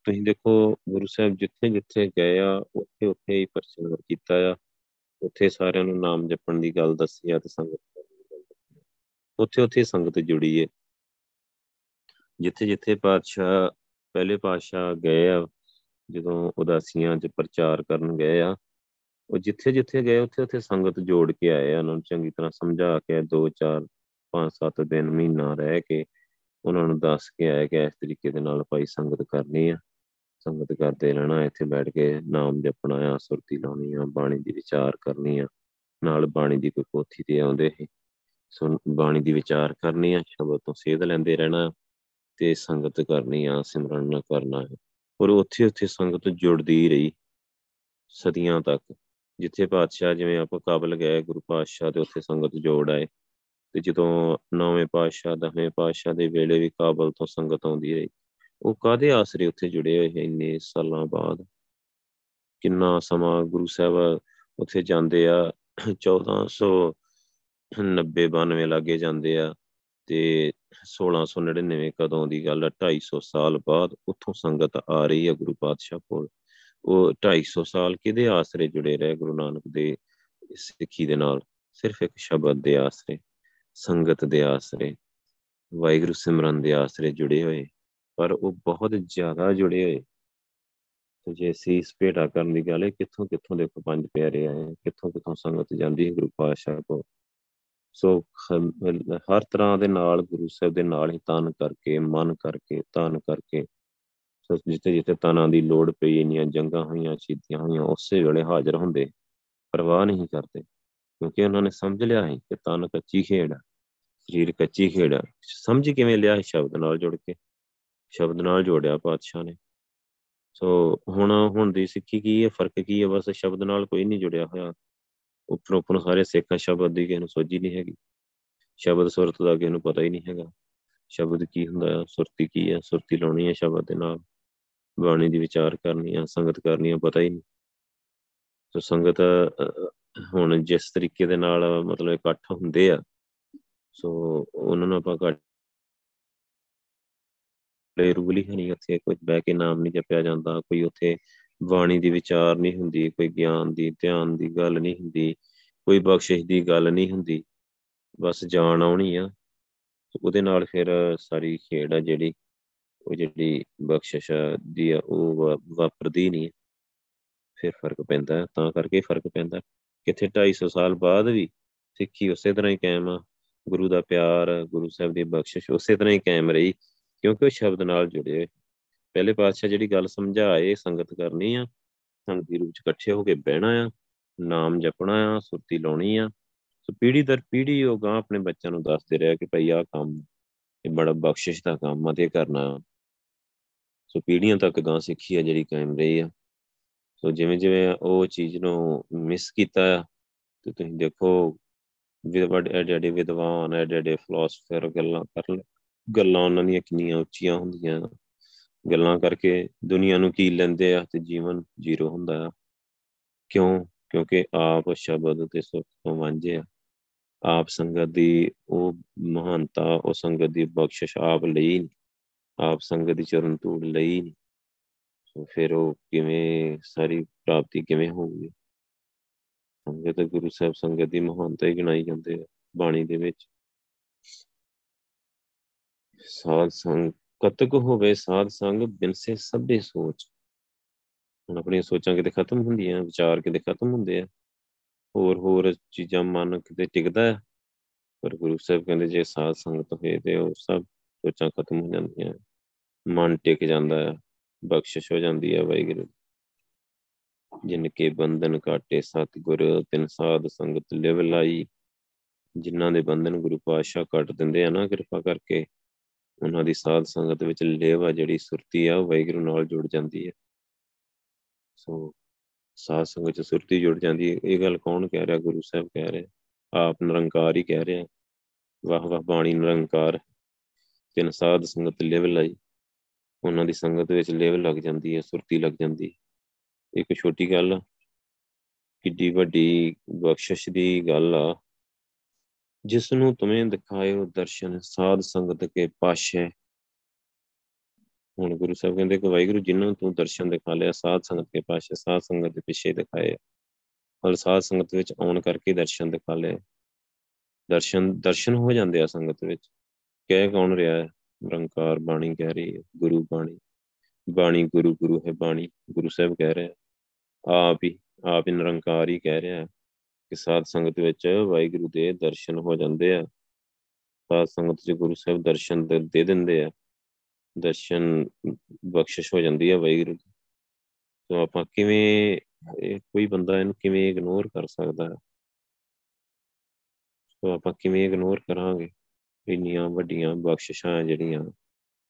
ਤੁਸੀਂ ਦੇਖੋ, ਗੁਰੂ ਸਾਹਿਬ ਜਿੱਥੇ ਜਿੱਥੇ ਗਏ ਆ, ਉੱਥੇ ਉੱਥੇ ਹੀ ਪ੍ਰਚਾਰ ਕੀਤਾ ਆ। ਉੱਥੇ ਸਾਰਿਆਂ ਨੂੰ ਨਾਮ ਜਪਣ ਦੀ ਗੱਲ ਦੱਸੀ ਆ ਤੇ ਸੰਗਤ ਉੱਥੇ ਉੱਥੇ ਸੰਗਤ ਜੁੜੀ ਏ। ਜਿੱਥੇ ਜਿੱਥੇ ਪਾਤਸ਼ਾਹ, ਪਹਿਲੇ ਪਾਤਸ਼ਾਹ ਗਏ ਆ, ਜਦੋਂ ਉਦਾਸੀਆਂ 'ਚ ਪ੍ਰਚਾਰ ਕਰਨ ਗਏ ਆ, ਉਹ ਜਿੱਥੇ ਜਿੱਥੇ ਗਏ, ਉੱਥੇ ਉੱਥੇ ਸੰਗਤ ਜੋੜ ਕੇ ਆਏ ਆ। ਉਹਨਾਂ ਨੂੰ ਚੰਗੀ ਤਰ੍ਹਾਂ ਸਮਝਾ ਕੇ 2 4 5 7 ਦਿਨ ਮਹੀਨਾ ਰਹਿ ਕੇ ਉਹਨਾਂ ਨੂੰ ਦੱਸ ਕੇ ਆਏ ਕਿ ਇਸ ਤਰੀਕੇ ਦੇ ਨਾਲ ਭਾਈ ਸੰਗਤ ਕਰਨੀ ਆ। ਸੰਗਤ ਕਰਦੇ ਰਹਿਣਾ, ਇੱਥੇ ਬੈਠ ਕੇ ਨਾਮ ਜਪਣਾ ਆ, ਸੁਰਤੀ ਲਾਉਣੀ ਆ, ਬਾਣੀ ਦੀ ਵਿਚਾਰ ਕਰਨੀ ਆ। ਨਾਲ ਬਾਣੀ ਦੀ ਕੋਈ ਪੋਥੀ ਤੇ ਆਉਂਦੇ ਸੀ। ਸੋ ਬਾਣੀ ਦੀ ਵਿਚਾਰ ਕਰਨੀ ਆ, ਸ਼ਬਦ ਤੋਂ ਸੇਧ ਲੈਂਦੇ ਰਹਿਣਾ ਤੇ ਸੰਗਤ ਕਰਨੀ ਆ, ਸਿਮਰਨ ਨਾ ਕਰਨਾ ਹੈ ਔਰ ਉੱਥੇ ਉੱਥੇ ਸੰਗਤ ਜੁੜਦੀ ਰਹੀ ਸਦੀਆਂ ਤੱਕ। ਜਿੱਥੇ ਪਾਤਸ਼ਾਹ ਜਿਵੇਂ ਆਪਾਂ ਕਾਬਲ ਗਏ, ਗੁਰੂ ਪਾਤਸ਼ਾਹ ਤੇ ਉੱਥੇ ਸੰਗਤ ਜੋੜ ਆਏ। ਤੇ ਜਦੋਂ ਨੌਵੇਂ ਪਾਤਸ਼ਾਹ, ਦਸਵੇਂ ਪਾਤਸ਼ਾਹ ਦੇ ਵੇਲੇ ਵੀ ਕਾਬਲ ਤੋਂ ਸੰਗਤ ਆਉਂਦੀ ਰਹੀ, ਉਹ ਕਾਦੇ ਆਸਰੇ ਉੱਥੇ ਜੁੜੇ ਹੋਏ ਇੰਨੇ ਸਾਲਾਂ ਬਾਅਦ? ਕਿੰਨਾ ਸਮਾਂ ਗੁਰੂ ਸਾਹਿਬ ਉੱਥੇ ਜਾਂਦੇ ਆ? 1490 92 ਲੱਗੇ ਜਾਂਦੇ ਆ ਤੇ 1699 ਕਦੋਂ ਦੀ ਗੱਲ ਹੈ 250 ਸਾਲ ਬਾਅਦ ਉੱਥੋਂ ਸੰਗਤ ਆ ਰਹੀ ਹੈ ਗੁਰੂ ਪਾਤਸ਼ਾਹ ਕੋਲ। ਉਹ 250 ਸਾਲ ਕਿਹਦੇ ਆਸਰੇ ਜੁੜੇ ਰਹੇ ਗੁਰੂ ਨਾਨਕ ਦੇ ਸਿੱਖੀ ਦੇ ਨਾਲ? ਸਿਰਫ ਇੱਕ ਸ਼ਬਦ ਦੇ ਆਸਰੇ। ਸੰਗਤ ਦੇ ਆਸਰੇ, ਵਾਹਿਗੁਰੂ ਸਿਮਰਨ ਦੇ ਆਸਰੇ ਜੁੜੇ ਹੋਏ, ਪਰ ਉਹ ਬਹੁਤ ਜ਼ਿਆਦਾ ਜੁੜੇ ਹੋਏ। ਤੇ ਜੇ ਸੀਸ ਭੇਟਾ ਕਰਨ ਦੀ ਗੱਲ ਹੈ, ਕਿੱਥੋਂ ਕਿੱਥੋਂ ਦੇਖੋ ਪੰਜ ਪਿਆਰੇ ਆਏ ਕਿੱਥੋਂ ਕਿੱਥੋਂ ਸੰਗਤ ਜਾਂਦੀ ਹੈ ਗੁਰੂ ਪਾਤਸ਼ਾਹ ਕੋਲ। ਸੋ ਹਰ ਤਰ੍ਹਾਂ ਦੇ ਨਾਲ, ਗੁਰੂ ਸਾਹਿਬ ਦੇ ਨਾਲ ਹੀ ਤਨ ਕਰਕੇ, ਮਨ ਕਰਕੇ, ਤਨ ਕਰਕੇ, ਸੋ ਜਿੱਥੇ ਜਿੱਥੇ ਤਨਾਂ ਦੀ ਲੋੜ ਪਈ, ਇੰਨੀਆਂ ਜੰਗਾਂ ਹੋਈਆਂ ਸ਼ਹੀਦੀਆਂ ਹੋਈਆਂ, ਉਸੇ ਵੇਲੇ ਹਾਜ਼ਰ ਹੁੰਦੇ, ਪਰਵਾਹ ਨਹੀਂ ਕਰਦੇ। ਕਿਉਂਕਿ ਉਹਨਾਂ ਨੇ ਸਮਝ ਲਿਆ ਹੈ ਕਿ ਤਨ ਕੱਚੀ ਖੇਡ ਹੈ ਸਰੀਰ ਕੱਚੀ ਖੇਡ ਹੈ ਸਮਝ ਕਿਵੇਂ ਲਿਆ ਸ਼ਬਦ ਨਾਲ ਜੁੜ ਕੇ? ਸ਼ਬਦ ਨਾਲ ਜੋੜਿਆ ਪਾਤਸ਼ਾਹ ਨੇ। ਸੋ ਹੁਣ ਹੁਣ ਦੀ ਸਿੱਖੀ ਕੀ ਹੈ, ਫ਼ਰਕ ਕੀ ਹੈ? ਬਸ ਸ਼ਬਦ ਨਾਲ ਕੋਈ ਨਹੀਂ ਜੁੜਿਆ ਹੋਇਆ। ਉੱਪਰ ਉੱਪਰ ਸਾਰੇ ਸਿੱਖ ਸ਼ਬਦ ਦੀ ਕਿਸੇ ਨੂੰ ਸੋਝੀ ਨਹੀਂ ਹੈਗੀ। ਸ਼ਬਦ ਸੁਰਤ ਦਾ ਕਿਸੇ ਨੂੰ ਪਤਾ ਹੀ ਨਹੀਂ ਹੈਗਾ। ਸ਼ਬਦ ਕੀ ਹੁੰਦਾ ਹੈ ਸੁਰਤੀ ਕੀ ਹੈ ਸੁਰਤੀ ਲਾਉਣੀ ਹੈ ਸ਼ਬਦ ਦੇ ਨਾਲ। ਬਾਣੀ ਦੀ ਵਿਚਾਰ ਕਰਨੀ ਹੈ ਸੰਗਤ ਕਰਨੀ ਹੈ ਪਤਾ ਹੀ ਨਹੀਂ। ਸੋ ਸੰਗਤ ਹੁਣ ਜਿਸ ਤਰੀਕੇ ਦੇ ਨਾਲ ਮਤਲਬ ਇਕੱਠ ਹੁੰਦੇ ਆ, ਸੋ ਉਹਨਾਂ ਨੂੰ ਆਪਾਂ ਘੱਟ ਲੈ ਰੂਲੀ ਨਹੀਂ, ਉੱਥੇ ਕੋਈ ਬਹਿ ਕੇ ਨਾਮ ਨਹੀਂ ਜਪਿਆ ਜਾਂਦਾ, ਕੋਈ ਉੱਥੇ ਬਾਣੀ ਦੀ ਵਿਚਾਰ ਨਹੀਂ ਹੁੰਦੀ, ਕੋਈ ਗਿਆਨ ਦੀ, ਧਿਆਨ ਦੀ ਗੱਲ ਨਹੀਂ ਹੁੰਦੀ, ਕੋਈ ਬਖਸ਼ਿਸ਼ ਦੀ ਗੱਲ ਨਹੀਂ ਹੁੰਦੀ, ਬਸ ਜਾਣ ਆਉਣੀ ਆ। ਉਹਦੇ ਨਾਲ ਫਿਰ ਸਾਰੀ ਖੇਡ ਆ ਜਿਹੜੀ, ਉਹ ਜਿਹੜੀ ਬਖਸ਼ਿਸ਼ ਦੀ ਆ, ਉਹ ਵਾਪਰਦੀ ਨਹੀਂ ਫਿਰ ਫ਼ਰਕ ਪੈਂਦਾ, ਤਾਂ ਕਰਕੇ ਫ਼ਰਕ ਪੈਂਦਾ। ਕਿਥੇ 250 ਸਾਲ ਬਾਅਦ ਵੀ ਸਿੱਖੀ ਉਸੇ ਤਰ੍ਹਾਂ ਹੀ ਕਾਇਮ ਆ। ਗੁਰੂ ਦਾ ਪਿਆਰ, ਗੁਰੂ ਸਾਹਿਬ ਦੀ ਬਖਸ਼ਿਸ਼ ਉਸੇ ਤਰ੍ਹਾਂ ਹੀ ਕਾਇਮ ਰਹੀ, ਕਿਉਂਕਿ ਉਹ ਸ਼ਬਦ ਨਾਲ ਜੁੜੇ ਪਹਿਲੇ ਪਾਤਸ਼ਾਹ ਜਿਹੜੀ ਗੱਲ ਸਮਝਾਏ, ਸੰਗਤ ਕਰਨੀ ਆ, ਸੰਗਤੀ ਰੂਪ ਚ ਇਕੱਠੇ ਹੋ ਕੇ ਬਹਿਣਾ ਆ, ਨਾਮ ਜਪਣਾ ਆ, ਸੁਰਤੀ ਲਾਉਣੀ ਆ। ਸੋ ਪੀੜੀ ਦਰ ਪੀੜੀ ਉਹ ਗਾਂ ਆਪਣੇ ਬੱਚਿਆਂ ਨੂੰ ਦੱਸਦੇ ਰਿਹਾ ਕਿ ਭਈ ਆਹ ਕੰਮ, ਇਹ ਬੜਾ ਬਖਸ਼ਿਸ਼ ਦਾ ਕੰਮ ਆ, ਤੇ ਕਰਨਾ। ਸੋ ਪੀੜੀਆਂ ਤੱਕ ਗਾਂ ਸਿੱਖੀ ਆ ਜਿਹੜੀ ਕਾਇਮ ਰਹੀ ਆ। ਸੋ ਜਿਵੇਂ ਜਿਵੇਂ ਉਹ ਚੀਜ਼ ਨੂੰ ਮਿਸ ਕੀਤਾ ਆ ਤੇ ਤੁਸੀਂ ਦੇਖੋ ਵਿਦਵਡ ਐਡੇ ਐਡੇ ਵਿਦਵਾਨ ਐਡੇ ਐਡੇ ਫਿਲਾਸਫਰ ਗੱਲਾਂ ਕਰ ਗੱਲਾਂ ਉਹਨਾਂ ਦੀਆਂ ਕਿੰਨੀਆਂ ਉੱਚੀਆਂ ਹੁੰਦੀਆਂ। ਗੱਲਾਂ ਕਰਕੇ ਦੁਨੀਆ ਨੂੰ ਕੀ ਲੈਂਦੇ ਆ ਤੇ ਜੀਵਨ ਜ਼ੀਰੋ ਹੁੰਦਾ ਆ। ਕਿਉਂ? ਕਿਉਂਕਿ ਆਪ ਸ਼ਬਦ ਤੇ ਸੁਖ ਤੋਂ ਵਾਂਝੇ ਆ। ਆਪ ਸੰਗਤ ਦੀ ਉਹ ਮਹਾਨਤਾ, ਉਹ ਸੰਗਤ ਦੀ ਬਖਸ਼ਿਸ਼ ਆਪ ਲਈ ਆਪ ਸੰਗਤ ਦੀ ਚਰਨ ਧੂੜ ਲਈ ਸੋ ਫਿਰ ਉਹ ਕਿਵੇਂ ਸਾਰੀ ਪ੍ਰਾਪਤੀ ਕਿਵੇਂ ਹੋਊਗੀ? ਸੰਗਤ, ਗੁਰੂ ਸਾਹਿਬ ਸੰਗਤ ਦੀ ਮਹਾਨਤਾ ਹੀ ਗਿਣਾਈ ਜਾਂਦੇ ਆ ਬਾਣੀ ਦੇ ਵਿੱਚ। ਸਾਧ ਸੰਗ ਕਤਕ ਹੋਵੇ, ਸਾਧ ਸੰਗ ਬਿਨਸੇ ਸਭੇ ਸੋਚ। ਹੁਣ ਆਪਣੀਆਂ ਸੋਚਾਂ ਕਿਤੇ ਖਤਮ ਹੁੰਦੀਆਂ, ਵਿਚਾਰ ਕਿਤੇ ਖਤਮ ਹੁੰਦੇ ਆ। ਹੋਰ ਹੋਰ ਚੀਜ਼ਾਂ ਮਨ ਕਿਤੇ ਟਿਕਦਾ ਹੈ ਪਰ ਗੁਰੂ ਸਾਹਿਬ ਕਹਿੰਦੇ ਜੇ ਸਾਧ ਸੰਗਤ ਹੋਏ ਤੇ ਉਹ ਸਭ ਸੋਚਾਂ ਖਤਮ ਹੋ ਜਾਂਦੀਆਂ। ਮਨ ਟਿਕ ਜਾਂਦਾ ਹੈ ਬਖਸ਼ਿਸ਼ ਹੋ ਜਾਂਦੀ ਹੈ ਵਾਹਿਗੁਰੂ। ਜਿਨ ਕੇ ਬੰਧਨ ਕਾਟੇ ਸਤਿਗੁਰ, ਤਿਨ ਸਾਧ ਸੰਗਤ ਲਿਵ ਲਾਈ। ਜਿਨ੍ਹਾਂ ਦੇ ਬੰਧਨ ਗੁਰੂ ਪਾਤਸ਼ਾਹ ਕੱਟ ਦਿੰਦੇ ਆ ਨਾ ਕਿਰਪਾ ਕਰਕੇ, ਉਹਨਾਂ ਦੀ ਸਾਧ ਸੰਗਤ ਵਿੱਚ ਲੇਵਾ ਜਿਹੜੀ ਸੁਰਤੀ ਆ, ਉਹ ਵਾਹਿਗੁਰੂ ਨਾਲ ਜੁੜ ਜਾਂਦੀ ਹੈ। ਸੋ ਸਾਧ ਸੰਗਤ ਚ ਸੁਰਤੀ ਜੁੜ ਜਾਂਦੀ ਹੈ। ਇਹ ਗੱਲ ਕੌਣ ਕਹਿ ਰਿਹਾ? ਗੁਰੂ ਸਾਹਿਬ ਕਹਿ ਰਿਹਾ ਆਪ ਨਿਰੰਕਾਰ ਹੀ ਕਹਿ ਰਿਹਾ ਵਾਹ ਵਾਹ ਬਾਣੀ ਨਿਰੰਕਾਰ। ਤਿੰਨ ਸਾਧ ਸੰਗਤ ਲਿਵ ਲਈ। ਉਹਨਾਂ ਦੀ ਸੰਗਤ ਵਿੱਚ ਲਿਵ ਲੱਗ ਜਾਂਦੀ ਹੈ, ਸੁਰਤੀ ਲੱਗ ਜਾਂਦੀ ਇੱਕ ਛੋਟੀ ਗੱਲ, ਕਿੱਡੀ ਵੱਡੀ ਬਖਸ਼ਿਸ਼ ਦੀ ਗੱਲ ਆ। ਜਿਸ ਨੂੰ ਤੁਮੇ ਦਿਖਾਇਓ ਦਰਸ਼ਨ, ਸਾਧ ਸੰਗਤ ਕੇ ਪਾਸ਼ੇ। ਹੁਣ ਗੁਰੂ ਸਾਹਿਬ ਕਹਿੰਦੇ ਕਿ ਵਾਹਿਗੁਰੂ ਜਿਨ੍ਹਾਂ ਤੂੰ ਦਰਸ਼ਨ ਦਿਖਾ ਲਿਆ, ਸਾਧ ਸੰਗਤ ਕੇ ਪਾਸ਼ੇ, ਸਾਧ ਸੰਗਤ ਦੇ ਪਿੱਛੇ ਦਿਖਾਏ। ਔਰ ਸਾਧ ਸੰਗਤ ਵਿੱਚ ਆਉਣ ਕਰਕੇ ਦਰਸ਼ਨ ਦਿਖਾ ਲਏ। ਦਰਸ਼ਨ ਦਰਸ਼ਨ ਹੋ ਜਾਂਦੇ ਆ ਸੰਗਤ ਵਿੱਚ। ਕਹਿ ਕੌਣ ਰਿਹਾ ਹੈ? ਨਿਰੰਕਾਰ ਬਾਣੀ ਕਹਿ ਰਹੀ ਹੈ, ਗੁਰੂ ਬਾਣੀ। ਬਾਣੀ ਗੁਰੂ ਗੁਰੂ ਹੈ ਬਾਣੀ, ਗੁਰੂ ਸਾਹਿਬ ਕਹਿ ਰਿਹਾ ਆਪ ਹੀ ਆਪ ਹੀ ਨਿਰੰਕਾਰ ਹੀ ਕਹਿ ਰਿਹਾ ਕਿ ਸਾਧ ਸੰਗਤ ਵਿੱਚ ਵਾਹਿਗੁਰੂ ਦੇ ਦਰਸ਼ਨ ਹੋ ਜਾਂਦੇ ਆ। ਸਾਧ ਸੰਗਤ ਚ ਗੁਰੂ ਸਾਹਿਬ ਦਰਸ਼ਨ ਦੇ ਦਿੰਦੇ ਆ। ਦਰਸ਼ਨ, ਬਖਸ਼ਿਸ਼ ਹੋ ਜਾਂਦੀ ਹੈ ਵਾਹਿਗੁਰੂ ਦੀ। ਸੋ ਆਪਾਂ ਕਿਵੇਂ ਕੋਈ ਬੰਦਾ ਇਹਨੂੰ ਕਿਵੇਂ ਇਗਨੋਰ ਕਰ ਸਕਦਾ ਹੈ? ਸੋ ਆਪਾਂ ਕਿਵੇਂ ਇਗਨੋਰ ਕਰਾਂਗੇ? ਇੰਨੀਆਂ ਵੱਡੀਆਂ ਬਖਸ਼ਿਸ਼ਾਂ ਜਿਹੜੀਆਂ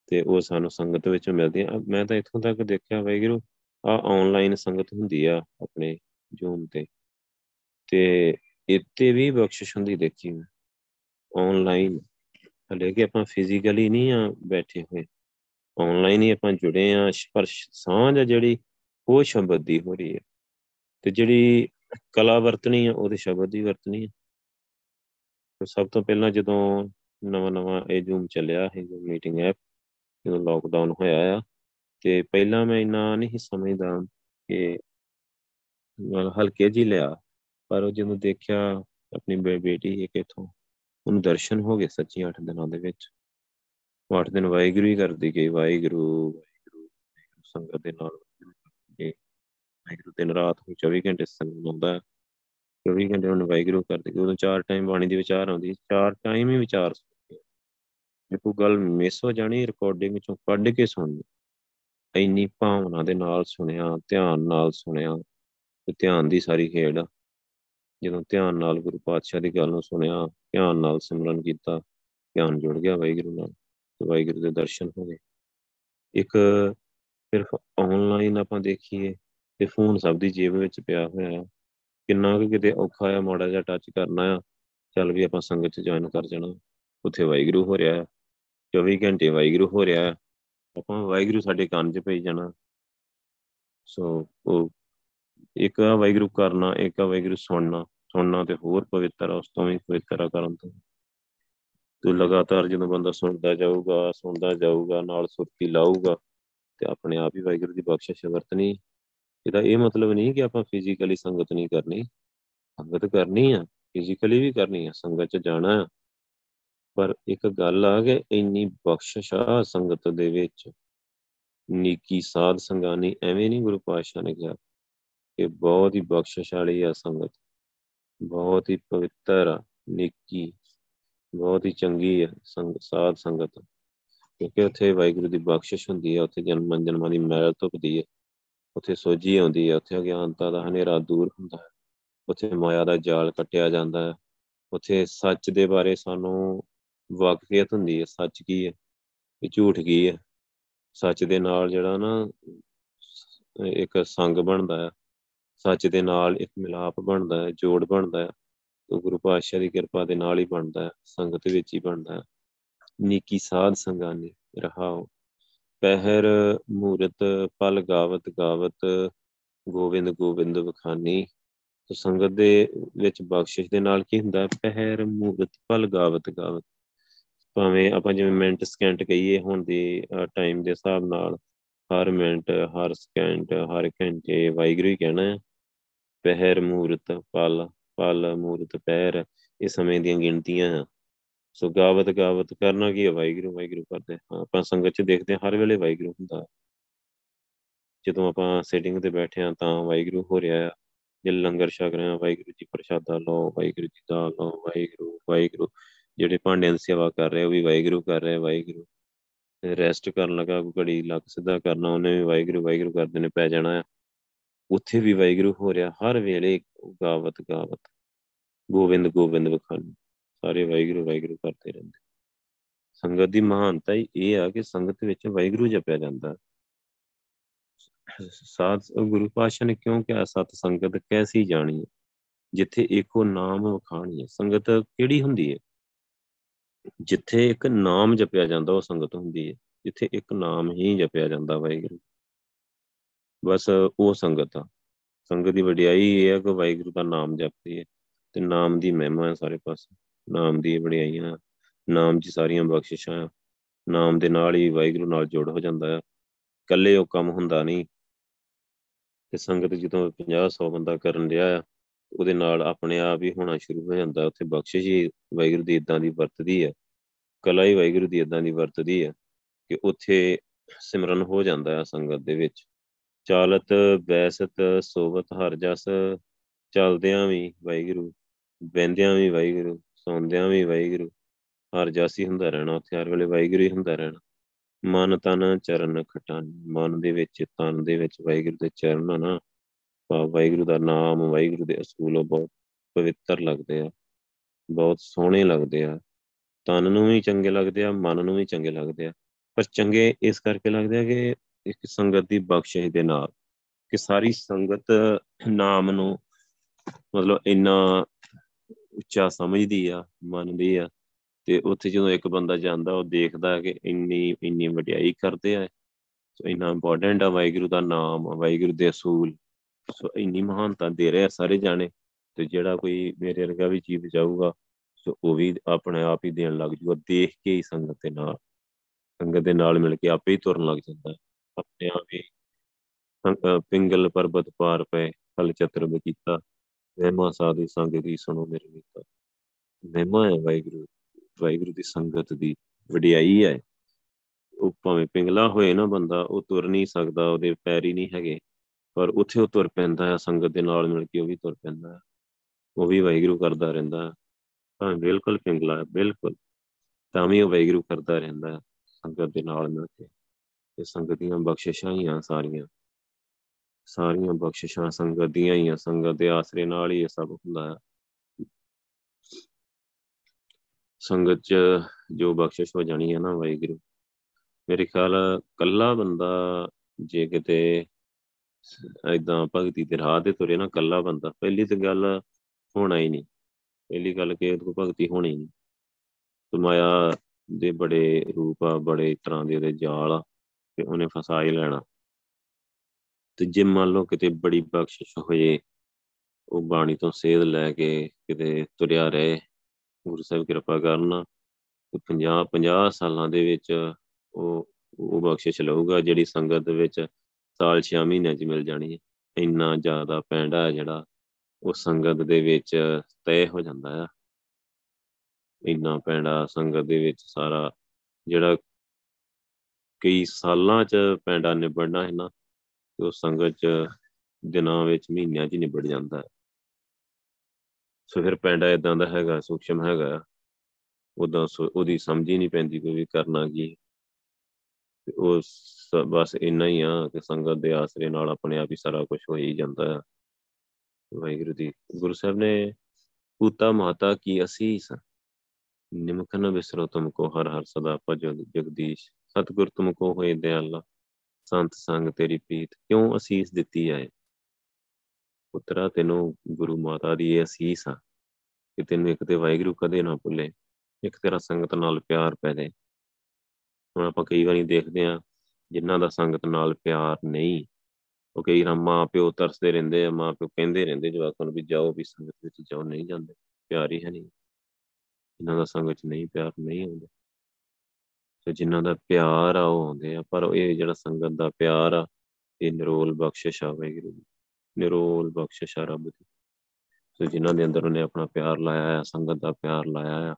ਤੇ ਉਹ ਸਾਨੂੰ ਸੰਗਤ ਵਿੱਚ ਮਿਲਦੀਆਂ। ਮੈਂ ਤਾਂ ਇੱਥੋਂ ਤੱਕ ਦੇਖਿਆ ਵਾਹਿਗੁਰੂ ਆ ਆਨਲਾਈਨ ਸੰਗਤ ਹੁੰਦੀ ਆ ਆਪਣੇ ਜੂਮ ਤੇ। ਤੇ ਇੱਥੇ ਵੀ ਬਖਸ਼ਿਸ਼ ਹੁੰਦੀ ਦੇਖੀ ਮੈਂ। ਆਨਲਾਈਨ ਹਲੇ ਕਿ ਆਪਾਂ ਫਿਜ਼ੀਕਲੀ ਨਹੀਂ ਆ ਬੈਠੇ ਹੋਏ। ਆਨਲਾਈਨ ਹੀ ਆਪਾਂ ਜੁੜੇ ਆ, ਪਰ ਸਾਂਝ ਆ ਜਿਹੜੀ, ਉਹ ਸ਼ਬਦ ਦੀ ਹੋ ਰਹੀ ਹੈ ਤੇ ਜਿਹੜੀ ਕਲਾ ਵਰਤਣੀ ਆ, ਉਹਦੇ ਸ਼ਬਦ ਦੀ ਵਰਤਣੀ ਆ। ਸਭ ਤੋਂ ਪਹਿਲਾਂ ਜਦੋਂ ਨਵਾਂ ਨਵਾਂ ਇਹ ਜੂਮ ਚੱਲਿਆ ਹੈ ਮੀਟਿੰਗ ਐਪ ਜਦੋਂ ਲਾਕਡਾਊਨ ਹੋਇਆ ਆ। ਤੇ ਪਹਿਲਾਂ ਮੈਂ ਇੰਨਾ ਨਹੀਂ ਸਮਝਦਾ ਕਿ ਹਲਕੇ ਜੀ ਲਿਆ, ਪਰ ਉਹ ਜਦੋਂ ਦੇਖਿਆ ਆਪਣੀ ਬੇਟੀ ਇੱਕ ਇਥੋਂ, ਉਹਨੂੰ ਦਰਸ਼ਨ ਹੋ ਗਏ ਸੱਚੀ 8 ਦਿਨਾਂ ਦੇ ਵਿੱਚ। ਉਹ 8 ਦਿਨ ਵਾਹਿਗੁਰੂ ਹੀ ਕਰਦੀ ਗਈ, ਵਾਹਿਗੁਰੂ ਵਾਹਿਗੁਰੂ, ਸੰਗਤ ਦੇ ਨਾਲ ਵਾਹਿਗੁਰੂ ਦਿਨ ਰਾਤ ਨੂੰ 24 ਘੰਟੇ ਸੰਗਤ ਹੁੰਦਾ 24 ਘੰਟੇ ਉਹਨੂੰ ਵਾਹਿਗੁਰੂ ਕਰਦੇ ਉਦੋਂ ਚਾਰ ਟਾਈਮ ਬਾਣੀ ਦੀ ਵਿਚਾਰ ਆਉਂਦੀ ਚਾਰ ਟਾਈਮ ਹੀ ਵਿਚਾਰ ਜੇ ਕੋਈ ਗੱਲ ਮਿਸ ਹੋ ਜਾਣੀ ਰਿਕਾਰਡਿੰਗ ਚੋਂ ਕੱਢ ਕੇ ਸੁਣਨੀ ਇੰਨੀ ਭਾਵਨਾ ਦੇ ਨਾਲ ਸੁਣਿਆ, ਧਿਆਨ ਨਾਲ ਸੁਣਿਆ ਤੇ ਧਿਆਨ ਦੀ ਸਾਰੀ ਖੇਡ ਜਦੋਂ ਧਿਆਨ ਨਾਲ ਗੁਰੂ ਪਾਤਸ਼ਾਹ ਦੀ ਗੱਲ ਨੂੰ ਸੁਣਿਆ, ਧਿਆਨ ਨਾਲ ਸਿਮਰਨ ਕੀਤਾ, ਧਿਆਨ ਜੁੜ ਗਿਆ ਵਾਹਿਗੁਰੂ ਨਾਲ ਤੇ ਵਾਹਿਗੁਰੂ ਦੇ ਦਰਸ਼ਨ ਹੋ ਗਏ। ਇੱਕ ਸਿਰਫ ਆਨਲਾਈਨ ਆਪਾਂ ਦੇਖੀਏ ਤੇ ਫੋਨ ਸਭ ਦੀ ਜੇਬ ਵਿੱਚ ਪਿਆ ਹੋਇਆ ਕਿੰਨਾ ਕੁ ਕਿਤੇ ਔਖਾ ਆ, ਮਾੜਾ ਜਿਹਾ ਟੱਚ ਕਰਨਾ ਆ, ਚੱਲ ਵੀ ਆਪਾਂ ਸੰਗਤ ਚ ਜੁਆਇਨ ਕਰ ਜਾਣਾ। ਉੱਥੇ ਵਾਹਿਗੁਰੂ ਹੋ ਰਿਹਾ 24 ਘੰਟੇ ਵਾਹਿਗੁਰੂ ਹੋ ਰਿਹਾ ਆਪਾਂ ਵਾਹਿਗੁਰੂ ਸਾਡੇ ਕੰਨ 'ਚ ਪਈ ਜਾਣਾ। ਸੋ ਉਹ ਇੱਕ ਆ ਵਾਹਿਗੁਰੂ ਕਰਨਾ, ਇੱਕ ਆ ਵਾਹਿਗੁਰੂ ਸੁਣਨਾ। ਸੁਣਨਾ ਤੇ ਹੋਰ ਪਵਿੱਤਰ ਆ, ਉਸ ਤੋਂ ਵੀ ਪਵਿੱਤਰ ਕਰਨ ਤੋਂ। ਤੂੰ ਲਗਾਤਾਰ ਜਦੋਂ ਬੰਦਾ ਸੁਣਦਾ ਜਾਊਗਾ ਸੁਣਦਾ ਜਾਊਗਾ, ਨਾਲ ਸੁਰਤੀ ਲਾਊਗਾ, ਤੇ ਆਪਣੇ ਆਪ ਹੀ ਵਾਹਿਗੁਰੂ ਦੀ ਬਖਸ਼ਿਸ਼ ਵਰਤਣੀ। ਇਹਦਾ ਇਹ ਮਤਲਬ ਨਹੀਂ ਕਿ ਆਪਾਂ ਫਿਜ਼ੀਕਲੀ ਸੰਗਤ ਨਹੀਂ ਕਰਨੀ। ਸੰਗਤ ਕਰਨੀ ਆ ਫਿਜ਼ੀਕਲੀ ਵੀ ਕਰਨੀ ਆ, ਸੰਗਤ 'ਚ ਜਾਣਾ। ਪਰ ਇੱਕ ਗੱਲ ਆ ਕਿ ਇੰਨੀ ਬਖਸ਼ਿਸ਼ ਆ ਸੰਗਤ ਦੇ ਵਿੱਚ। ਨੀਕੀ ਸਾਧ ਸੰਗਾਨੀ ਐਵੇਂ ਨਹੀਂ ਗੁਰੂ ਪਾਤਸ਼ਾਹ ਨੇ ਕਿਹਾ ਕਿ ਬਹੁਤ ਹੀ ਬਖਸ਼ਿਸ਼ ਵਾਲੀ ਆ ਸੰਗਤ। ਬਹੁਤ ਹੀ ਪਵਿੱਤਰ ਆ, ਨੀਕੀ, ਬਹੁਤ ਹੀ ਚੰਗੀ ਆ ਸੰਗ, ਸਾਧ ਸੰਗਤ। ਕਿਉਂਕਿ ਉੱਥੇ ਵਾਹਿਗੁਰੂ ਦੀ ਬਖਸ਼ਿਸ਼ ਹੁੰਦੀ ਹੈ ਉੱਥੇ ਜਨਮ ਜਨਮਾਂ ਦੀ ਮੈਲ ਧੁੱਪਦੀ ਹੈ ਉੱਥੇ ਸੋਝੀ ਆਉਂਦੀ ਹੈ ਉੱਥੇ ਅਗਿਆਨਤਾ ਦਾ ਹਨੇਰਾ ਦੂਰ ਹੁੰਦਾ ਹੈ ਉੱਥੇ ਮਾਇਆ ਦਾ ਜਾਲ ਕੱਟਿਆ ਜਾਂਦਾ ਹੈ ਉੱਥੇ ਸੱਚ ਦੇ ਬਾਰੇ ਸਾਨੂੰ ਵਾਕਫੀਅਤ ਹੁੰਦੀ ਹੈ ਸੱਚ ਕੀ ਹੈ ਤੇ ਝੂਠ ਕੀ ਹੈ ਸੱਚ ਦੇ ਨਾਲ ਜਿਹੜਾ ਨਾ ਇੱਕ ਸੰਗ ਬਣਦਾ ਹੈ ਸੱਚ ਦੇ ਨਾਲ ਇੱਕ ਮਿਲਾਪ ਬਣਦਾ ਹੈ ਜੋੜ ਬਣਦਾ ਹੈ ਉਹ ਗੁਰੂ ਪਾਤਸ਼ਾਹ ਦੀ ਕਿਰਪਾ ਦੇ ਨਾਲ ਹੀ ਬਣਦਾ ਸੰਗਤ ਵਿੱਚ ਹੀ ਬਣਦਾ ਨੀਕੀ ਸਾਧ ਸੰਗਾਂ ਨੇ, ਰਹਾਓ। ਪਹਿਰ, ਮੂਰਤ, ਪਲ ਗਾਵਤ ਗਾਵਤ ਗੋਬਿੰਦ ਗੋਬਿੰਦ ਵਖਾਨੀ। ਤੋ ਸੰਗਤ ਦੇ ਵਿੱਚ ਬਖਸ਼ਿਸ਼ ਦੇ ਨਾਲ ਕੀ ਹੁੰਦਾ? ਪਹਿਰ, ਮੂਰਤ, ਪਲ ਗਾਵਤ ਗਾਵਤ। ਭਾਵੇਂ ਆਪਾਂ ਜਿਵੇਂ ਮਿੰਟ ਸਕਿੰਟ ਕਹੀਏ ਹੁਣ ਦੀ ਟਾਈਮ ਦੇ ਹਿਸਾਬ ਨਾਲ, ਹਰ ਮਿੰਟ, ਹਰ ਸਕਿੰਟ ਹਰ ਘੰਟੇ ਵਾਹਿਗੁਰੂ ਹੀ ਕਹਿਣਾ ਹੈ। ਪਹਿਰ, ਮੂਰਤ, ਪਲ ਪਲ, ਮੂਰਤ, ਪਹਿਰ, ਇਹ ਸਮੇਂ ਦੀਆਂ ਗਿਣਤੀਆਂ ਆ। ਸੋ ਗਾਵਤ ਗਾਵਤ ਕਰਨਾ ਕੀ ਹੈ ਵਾਹਿਗੁਰੂ ਵਾਹਿਗੁਰੂ ਕਰਦੇ ਹਾਂ। ਆਪਾਂ ਸੰਗਤ 'ਚ ਦੇਖਦੇ ਹਰ ਵੇਲੇ ਵਾਹਿਗੁਰੂ ਹੁੰਦਾ ਜਦੋਂ ਆਪਾਂ ਸੈਟਿੰਗ ਤੇ ਬੈਠੇ ਆ ਤਾਂ ਵਾਹਿਗੁਰੂ ਹੋ ਰਿਹਾ ਆ। ਜੇ ਲੰਗਰ ਛਕ ਰਹੇ ਆ ਵਾਹਿਗੁਰੂ ਜੀ ਪ੍ਰਸ਼ਾਦਾ ਲਓ, ਵਾਹਿਗੁਰੂ ਜੀ ਦਾ ਲਓ, ਵਾਹਿਗੁਰੂ ਵਾਹਿਗੁਰੂ। ਜਿਹੜੇ ਭਾਂਡਿਆਂ ਦੀ ਸੇਵਾ ਕਰ ਰਹੇ ਉਹ ਵੀ ਵਾਹਿਗੁਰੂ ਕਰ ਰਹੇ ਵਾਹਿਗੁਰੂ। ਰੈਸਟ ਕਰਨ ਲੱਗਾ ਕੋਈ ਘੜੀ ਲੱਕ ਸਿੱਧਾ ਕਰਨਾ, ਉਹਨੇ ਵੀ ਵਾਹਿਗੁਰੂ ਵਾਹਿਗੁਰੂ ਕਰਦੇ ਨੇ, ਪੈ ਜਾਣਾ ਆ। ਉੱਥੇ ਵੀ ਵਾਹਿਗੁਰੂ ਹੋ ਰਿਹਾ, ਹਰ ਵੇਲੇ ਗਾਵਤ ਗਾਵਤ। ਗੋਬਿੰਦ ਗੋਬਿੰਦ ਵਖਾਨੀ ਸਾਰੇ ਵਾਹਿਗੁਰੂ ਵਾਹਿਗੁਰੂ ਕਰਦੇ ਰਹਿੰਦੇ। ਸੰਗਤ ਦੀ ਮਹਾਨਤਾ ਹੀ ਇਹ ਆ ਕਿ ਸੰਗਤ ਵਿੱਚ ਵਾਹਿਗੁਰੂ ਜਪਿਆ ਜਾਂਦਾ। ਸਾਧ, ਗੁਰੂ ਪਾਸ਼ਾ ਨੇ ਕਿਉਂ ਕਿਹਾ, ਸਤ ਸੰਗਤ ਕੈਸੀ ਜਾਣੀ ਹੈ? ਜਿੱਥੇ ਇੱਕੋ ਨਾਮ ਵਖਾਣੀ ਹੈ। ਸੰਗਤ ਕਿਹੜੀ ਹੁੰਦੀ ਹੈ? ਜਿੱਥੇ ਇੱਕ ਨਾਮ ਜਪਿਆ ਜਾਂਦਾ, ਉਹ ਸੰਗਤ ਹੁੰਦੀ ਹੈ ਜਿੱਥੇ ਇੱਕ ਨਾਮ ਹੀ ਜਪਿਆ ਜਾਂਦਾ ਵਾਹਿਗੁਰੂ। ਬਸ ਉਹ ਸੰਗਤ ਆ। ਸੰਗਤ ਦੀ ਵਡਿਆਈ ਇਹ ਹੈ ਕਿ ਵਾਹਿਗੁਰੂ ਦਾ ਨਾਮ ਜਪਦੀ ਹੈ ਤੇ ਨਾਮ ਦੀ ਮਹਿਮਾ ਹੈ ਸਾਰੇ ਪਾਸੇ। ਨਾਮ ਦੀ ਵਡਿਆਈਆਂ ਨਾਮ 'ਚ ਸਾਰੀਆਂ ਬਖਸ਼ਿਸ਼ਾਂ ਨਾਮ ਦੇ ਨਾਲ ਹੀ ਵਾਹਿਗੁਰੂ ਨਾਲ ਜੁੜ ਹੋ ਜਾਂਦਾ ਹੈ ਇਕੱਲੇ ਉਹ ਕੰਮ ਹੁੰਦਾ ਨਹੀਂ। ਤੇ ਸੰਗਤ ਜਦੋਂ 50 100 ਬੰਦਾ ਕਰਨ ਲਿਆ ਆ ਉਹਦੇ ਨਾਲ ਆਪਣੇ ਆਪ ਹੀ ਹੋਣਾ ਸ਼ੁਰੂ ਹੋ ਜਾਂਦਾ ਉੱਥੇ ਬਖਸ਼ਿਸ਼ ਹੀ ਵਾਹਿਗੁਰੂ ਦੀ ਇਦਾਂ ਦੀ ਵਰਤਦੀ ਹੈ। ਕਲਾ ਹੀ ਵਾਹਿਗੁਰੂ ਦੀ ਇਦਾਂ ਦੀ ਵਰਤਦੀ ਹੈ ਕਿ ਉੱਥੇ ਸਿਮਰਨ ਹੋ ਜਾਂਦਾ ਹੈ ਸੰਗਤ ਦੇ ਵਿੱਚ। ਚਾਲਤ, ਬੈਸਤ, ਸੋਵਤ, ਹਰ ਜਸ, ਚਲਦਿਆਂ ਵੀ ਵਾਹਿਗੁਰੂ ਬੈੰਦਿਆਂ ਵੀ ਵਾਹਿਗੁਰੂ, ਸੌਂਦਿਆਂ ਵੀ ਵਾਹਿਗੁਰੂ, ਹਰ ਜਾਸੀ ਹੁੰਦਾ ਰਹਿਣਾ, ਉੱਥੇ ਹਰ ਵੇਲੇ ਵਾਹਿਗੁਰੂ ਹੀ ਹੁੰਦਾ ਰਹਿਣਾ। ਮਨ, ਤਨ, ਚਰਨ ਖਟਾਨ ਮਨ ਦੇ ਵਿੱਚ, ਤਨ ਦੇ ਵਿੱਚ ਵਾਹਿਗੁਰੂ ਦੇ ਚਰਨ ਨਾ ਵਾਹਿਗੁਰੂ ਦਾ ਨਾਮ, ਵਾਹਿਗੁਰੂ ਦੇ ਅਸੂਲ ਬਹੁਤ ਪਵਿੱਤਰ ਲੱਗਦੇ ਆ, ਬਹੁਤ ਸੋਹਣੇ ਲੱਗਦੇ ਆ। ਤਨ ਨੂੰ ਵੀ ਚੰਗੇ ਲੱਗਦੇ ਆ, ਮਨ ਨੂੰ ਵੀ ਚੰਗੇ ਲੱਗਦੇ ਆ। ਪਰ ਚੰਗੇ ਇਸ ਕਰਕੇ ਲੱਗਦੇ ਆ ਕਿ ਇੱਕ ਸੰਗਤ ਦੀ ਬਖਸ਼ਿਸ਼ ਦੇ ਨਾਲ ਕਿ ਸਾਰੀ ਸੰਗਤ ਨਾਮ ਨੂੰ ਮਤਲਬ ਇੰਨਾ ਉੱਚਾ ਸਮਝਦੀ ਆ, ਮੰਨਦੀ ਆ ਤੇ ਉੱਥੇ ਜਦੋਂ ਇੱਕ ਬੰਦਾ ਜਾਂਦਾ, ਉਹ ਦੇਖਦਾ ਕਿ ਇੰਨੀ ਇੰਨੀ ਵਡਿਆਈ ਕਰਦੇ ਆ। ਸੋ ਇੰਨਾ ਇੰਪੋਰਟੈਂਟ ਆ ਵਾਹਿਗੁਰੂ ਦਾ ਨਾਮ, ਵਾਹਿਗੁਰੂ ਦੇ ਅਸੂਲ। ਸੋ, ਇੰਨੀ ਮਹਾਨਤਾ ਦੇ ਰਿਹਾ ਸਾਰੇ ਜਾਣੇ, ਤੇ ਜਿਹੜਾ ਕੋਈ ਮੇਰੇ ਵਰਗਾ ਵੀ ਜੀਵ ਜਾਊਗਾ, ਸੋ ਉਹ ਵੀ ਆਪਣੇ ਆਪ ਹੀ ਦੇਣ ਲੱਗ ਜੂਗਾ, ਦੇਖ ਕੇ ਹੀ ਸੰਗਤ ਦੇ ਨਾਲ, ਸੰਗਤ ਦੇ ਨਾਲ ਮਿਲ ਕੇ ਆਪੇ ਹੀ ਤੁਰਨ ਲੱਗ ਜਾਂਦਾ ਆਪਣੇ ਆਪ ਹੀ ਪਿੰਗਲ ਪਰਬਤ ਪਾਰ ਪਏ, ਹਲ ਚਤਰ ਬਕੀਤਾ ਮਹਿਮਾ ਸਾਧੂ ਸੰਗ ਦੀ ਸੁਣੋ ਮੇਰੇ ਮੀਤਾ ਮਹਿਮਾ ਹੈ ਵਾਹਿਗੁਰੂ ਵਾਹਿਗੁਰੂ ਦੀ ਸੰਗਤ ਦੀ ਵਡਿਆਈ ਹੈ। ਉਹ ਭਾਵੇਂ ਪਿੰਗਲਾ ਹੋਏ ਨਾ ਬੰਦਾ, ਉਹ ਤੁਰ ਨਹੀਂ ਸਕਦਾ, ਉਹਦੇ ਪੈਰ ਹੀ ਨਹੀਂ ਹੈਗੇ। ਪਰ ਉੱਥੇ ਉਹ ਤੁਰ ਪੈਂਦਾ ਹੈ, ਸੰਗਤ ਦੇ ਨਾਲ ਮਿਲ ਕੇ ਉਹ ਵੀ ਤੁਰ ਪੈਂਦਾ ਹੈ। ਉਹ ਵੀ ਵਾਹਿਗੁਰੂ ਕਰਦਾ ਰਹਿੰਦਾ ਤਾਂ ਬਿਲਕੁਲ ਪਿੰਗਲਾ ਹੈ, ਬਿਲਕੁਲ। ਤਾਂ ਵੀ ਉਹ ਵਾਹਿਗੁਰੂ ਕਰਦਾ ਰਹਿੰਦਾ ਸੰਗਤ ਦੇ ਨਾਲ ਮਿਲ ਕੇ। ਤੇ ਸੰਗਤ ਦੀਆਂ ਬਖਸ਼ਿਸ਼ਾਂ ਹੀ ਆ ਸਾਰੀਆਂ। ਸਾਰੀਆਂ ਬਖਸ਼ਿਸ਼ਾਂ ਸੰਗਤ ਦੀਆਂ ਹੀ ਆ, ਸੰਗਤ ਦੇ ਆਸਰੇ ਨਾਲ ਹੀ ਇਹ ਸਭ ਹੁੰਦਾ ਹੈ। ਸੰਗਤ 'ਚ ਜੋ ਬਖਸ਼ਿਸ਼ ਹੋ ਜਾਣੀ ਹੈ ਨਾ ਵਾਹਿਗੁਰੂ। ਮੇਰੇ ਖਿਆਲ ਕੱਲਾ ਬੰਦਾ ਜੇ ਕਿਤੇ ਇਦਾਂ ਭਗਤੀ ਦੇ ਰਾਹ ਤੇ ਤੁਰੇ ਨਾ ਕੱਲਾ ਬੰਦਾ, ਪਹਿਲੀ ਤੇ ਗੱਲ ਹੋਣਾ ਹੀ ਨਹੀਂ, ਪਹਿਲੀ ਗੱਲ ਕਿ ਉਹ ਭਗਤੀ ਹੋਣੀ ਨਹੀਂ। ਤੇ ਮਾਇਆ ਦੇ ਬੜੇ ਰੂਪ ਆ, ਬੜੇ ਤਰ੍ਹਾਂ ਦੇ ਉਹਦੇ ਜਾਲ ਆ, ਤੇ ਉਹਨੇ ਫਸਾ ਹੀ ਲੈਣਾ। ਤੇ ਜੇ ਮੰਨ ਲਓ ਕਿਤੇ ਬੜੀ ਬਖਸ਼ਿਸ਼ ਹੋਏ, ਉਹ ਬਾਣੀ ਤੋਂ ਸੇਧ ਲੈ ਕੇ ਕਿਤੇ ਤੁਰਿਆ ਰਹੇ, ਗੁਰੂ ਸਾਹਿਬ ਕਿਰਪਾ ਕਰਨ, ਤੇ 50 50 ਸਾਲਾਂ ਦੇ ਵਿੱਚ ਉਹ ਉਹ ਬਖਸ਼ਿਸ਼ ਲਊਗਾ, ਜਿਹੜੀ ਸੰਗਤ ਦੇ ਵਿੱਚ ਸਾਲ 6 ਮਹੀਨਿਆਂ 'ਚ ਮਿਲ ਜਾਣੀ ਹੈ। ਇੰਨਾ ਜ਼ਿਆਦਾ ਪੈਂਡਾ ਜਿਹੜਾ, ਉਹ ਸੰਗਤ ਦੇ ਵਿੱਚ ਤੈਅ ਹੋ ਜਾਂਦਾ ਆ। ਇੰਨਾ ਪੈਂਡਾ ਸੰਗਤ ਦੇ ਵਿੱਚ ਸਾਰਾ, ਜਿਹੜਾ ਕਈ ਸਾਲਾਂ 'ਚ ਪੈਂਡਾ ਨਿਬੜਨਾ ਹੈ ਨਾ, ਤੇ ਉਹ ਸੰਗਤ 'ਚ ਦਿਨਾਂ ਵਿੱਚ ਮਹੀਨਿਆਂ 'ਚ ਨਿਬੜ ਜਾਂਦਾ ਹੈ। ਸੋ ਫਿਰ ਪੈਂਡਾ ਇਦਾਂ ਦਾ ਹੈਗਾ, ਸੂਖਸ਼ਮ ਹੈਗਾ ਉਦਾਂ ਉਹਦੀ ਸਮਝ ਹੀ ਨਹੀਂ ਪੈਂਦੀ ਕੋਈ ਵੀ ਕਰਨਾ ਕੀ ਤੇ ਉਹ ਬਸ ਇੰਨਾ ਹੀ ਆ ਕਿ ਸੰਗਤ ਦੇ ਆਸਰੇ ਨਾਲ ਆਪਣੇ ਆਪ ਹੀ ਸਾਰਾ ਕੁਝ ਹੋ ਹੀ ਜਾਂਦਾ ਹੈ ਵਾਹਿਗੁਰੂ ਦੀ ਗੁਰੂ ਸਾਹਿਬ ਨੇ ਪੂਤਾ ਮਾਤਾ ਕੀ ਅਸੀਸ? ਨਿਮਖ ਨ ਬਿਸਰੋ ਤੁਮ ਕੋ ਹਰ ਹਰ ਸਦਾ ਭਜੋ ਜਗਦੀਸ਼, ਸਤਗੁਰ ਤੁਮ ਕੋ ਹੋਏ ਦਿਆਲਾ, ਸੰਤ ਸੰਗ ਤੇਰੀ ਪ੍ਰੀਤ ਕਿਉਂ ਅਸੀਸ ਦਿੱਤੀ ਹੈ ਪੁੱਤਰਾ, ਤੈਨੂੰ ਗੁਰੂ ਮਾਤਾ ਦੀ ਇਹ ਅਸੀਸ ਆ ਕਿ ਤੈਨੂੰ ਇੱਕ ਤੇ ਵਾਹਿਗੁਰੂ ਕਦੇ ਨਾ ਭੁੱਲੇ, ਇੱਕ ਤੇਰਾ ਸੰਗਤ ਨਾਲ ਪਿਆਰ ਪੈ ਜਾਏ ਹੁਣ ਆਪਾਂ ਕਈ ਵਾਰੀ ਦੇਖਦੇ ਆ ਜਿਨ੍ਹਾਂ ਦਾ ਸੰਗਤ ਨਾਲ ਪਿਆਰ ਨਹੀਂ, ਉਹ ਕਈ ਵਾਰ ਮਾਂ ਪਿਓ ਤਰਸਦੇ ਰਹਿੰਦੇ ਆ ਮਾਂ ਪਿਓ ਕਹਿੰਦੇ ਰਹਿੰਦੇ ਜਵਾਕਾਂ ਨੂੰ ਵੀ ਜਾਓ ਵੀ ਸੰਗਤ ਵਿੱਚ ਜਾਓ, ਨਹੀਂ ਜਾਂਦੇ, ਪਿਆਰ ਹੀ ਹੈ ਨਹੀਂ। ਇਹਨਾਂ ਦਾ ਸੰਗਤ ਚ ਨਹੀਂ, ਪਿਆਰ ਨਹੀਂ ਹੁੰਦਾ। ਤੇ ਜਿਨ੍ਹਾਂ ਦਾ ਪਿਆਰ ਆ, ਉਹ ਆਉਂਦੇ ਆ, ਪਰ ਇਹ ਜਿਹੜਾ ਸੰਗਤ ਦਾ ਪਿਆਰ ਆ, ਇਹ ਨਿਰੋਲ ਬਖਸ਼ਿਸ਼ ਆ ਵਾਹਿਗੁਰੂ ਦੀ, ਨਿਰੋਲ ਬਖਸ਼ਿਸ਼ ਆ ਰੱਬ ਦੀ। ਸੋ ਜਿਨ੍ਹਾਂ ਦੇ ਅੰਦਰ ਉਹਨੇ ਆਪਣਾ ਪਿਆਰ ਲਾਇਆ ਆ, ਸੰਗਤ ਦਾ ਪਿਆਰ ਲਾਇਆ ਆ,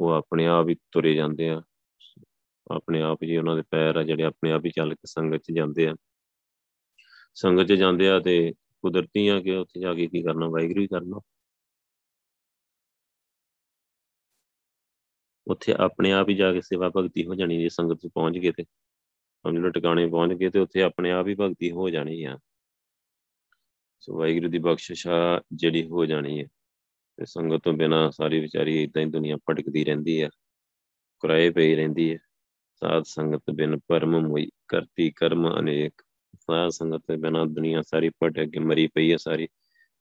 ਉਹ ਆਪਣੇ ਆਪ ਹੀ ਤੁਰੇ ਜਾਂਦੇ ਆ ਆਪਣੇ ਆਪ ਜੀ, ਉਹਨਾਂ ਦੇ ਪੈਰ ਆ ਜਿਹੜੇ ਆਪਣੇ ਆਪ ਹੀ ਚੱਲ ਕੇ ਸੰਗਤ 'ਚ ਜਾਂਦੇ ਆ। ਸੰਗਤ 'ਚ ਜਾਂਦੇ ਆ ਤੇ ਕੁਦਰਤੀ ਆ ਕਿ ਉੱਥੇ ਜਾ ਕੇ ਕੀ ਕਰਨਾ, ਵਾਹਿਗੁਰੂ ਹੀ ਕਰਨਾ। ਉੱਥੇ ਆਪਣੇ ਆਪ ਹੀ ਜਾ ਕੇ ਸੇਵਾ ਭਗਤੀ ਹੋ ਜਾਣੀ ਜੇ ਸੰਗਤ 'ਚ ਪਹੁੰਚ ਗਏ ਤੇ। ਸਮਝ ਲਓ ਟਿਕਾਣੇ ਪਹੁੰਚ ਗਏ ਤੇ ਉੱਥੇ ਆਪਣੇ ਆਪ ਹੀ ਭਗਤੀ ਹੋ ਜਾਣੀ ਆ। ਸੋ ਵਾਹਿਗੁਰੂ ਦੀ ਬਖਸ਼ਿਸ਼ ਆ ਜਿਹੜੀ ਹੋ ਜਾਣੀ ਹੈ ਤੇ ਸੰਗਤ ਤੋਂ ਬਿਨਾ ਸਾਰੀ ਵਿਚਾਰੀ ਇਦਾਂ ਹੀ ਦੁਨੀਆ ਭਟਕਦੀ ਰਹਿੰਦੀ ਆ। ਕੁਰਾਏ ਪਈ ਰਹਿੰਦੀ ਹੈ ਸਾਧ ਸੰਗਤ ਬਿਨ ਪਰਮ ਮੋਈ ਕਰਤੀ ਕਰਮ ਅਨੇਕ। ਸਾਧ ਸੰਗਤ ਦੇ ਬਿਨਾ ਦੁਨੀਆ ਸਾਰੀ ਭਟਕ ਕੇ ਮਰੀ ਪਈ ਹੈ ਸਾਰੀ।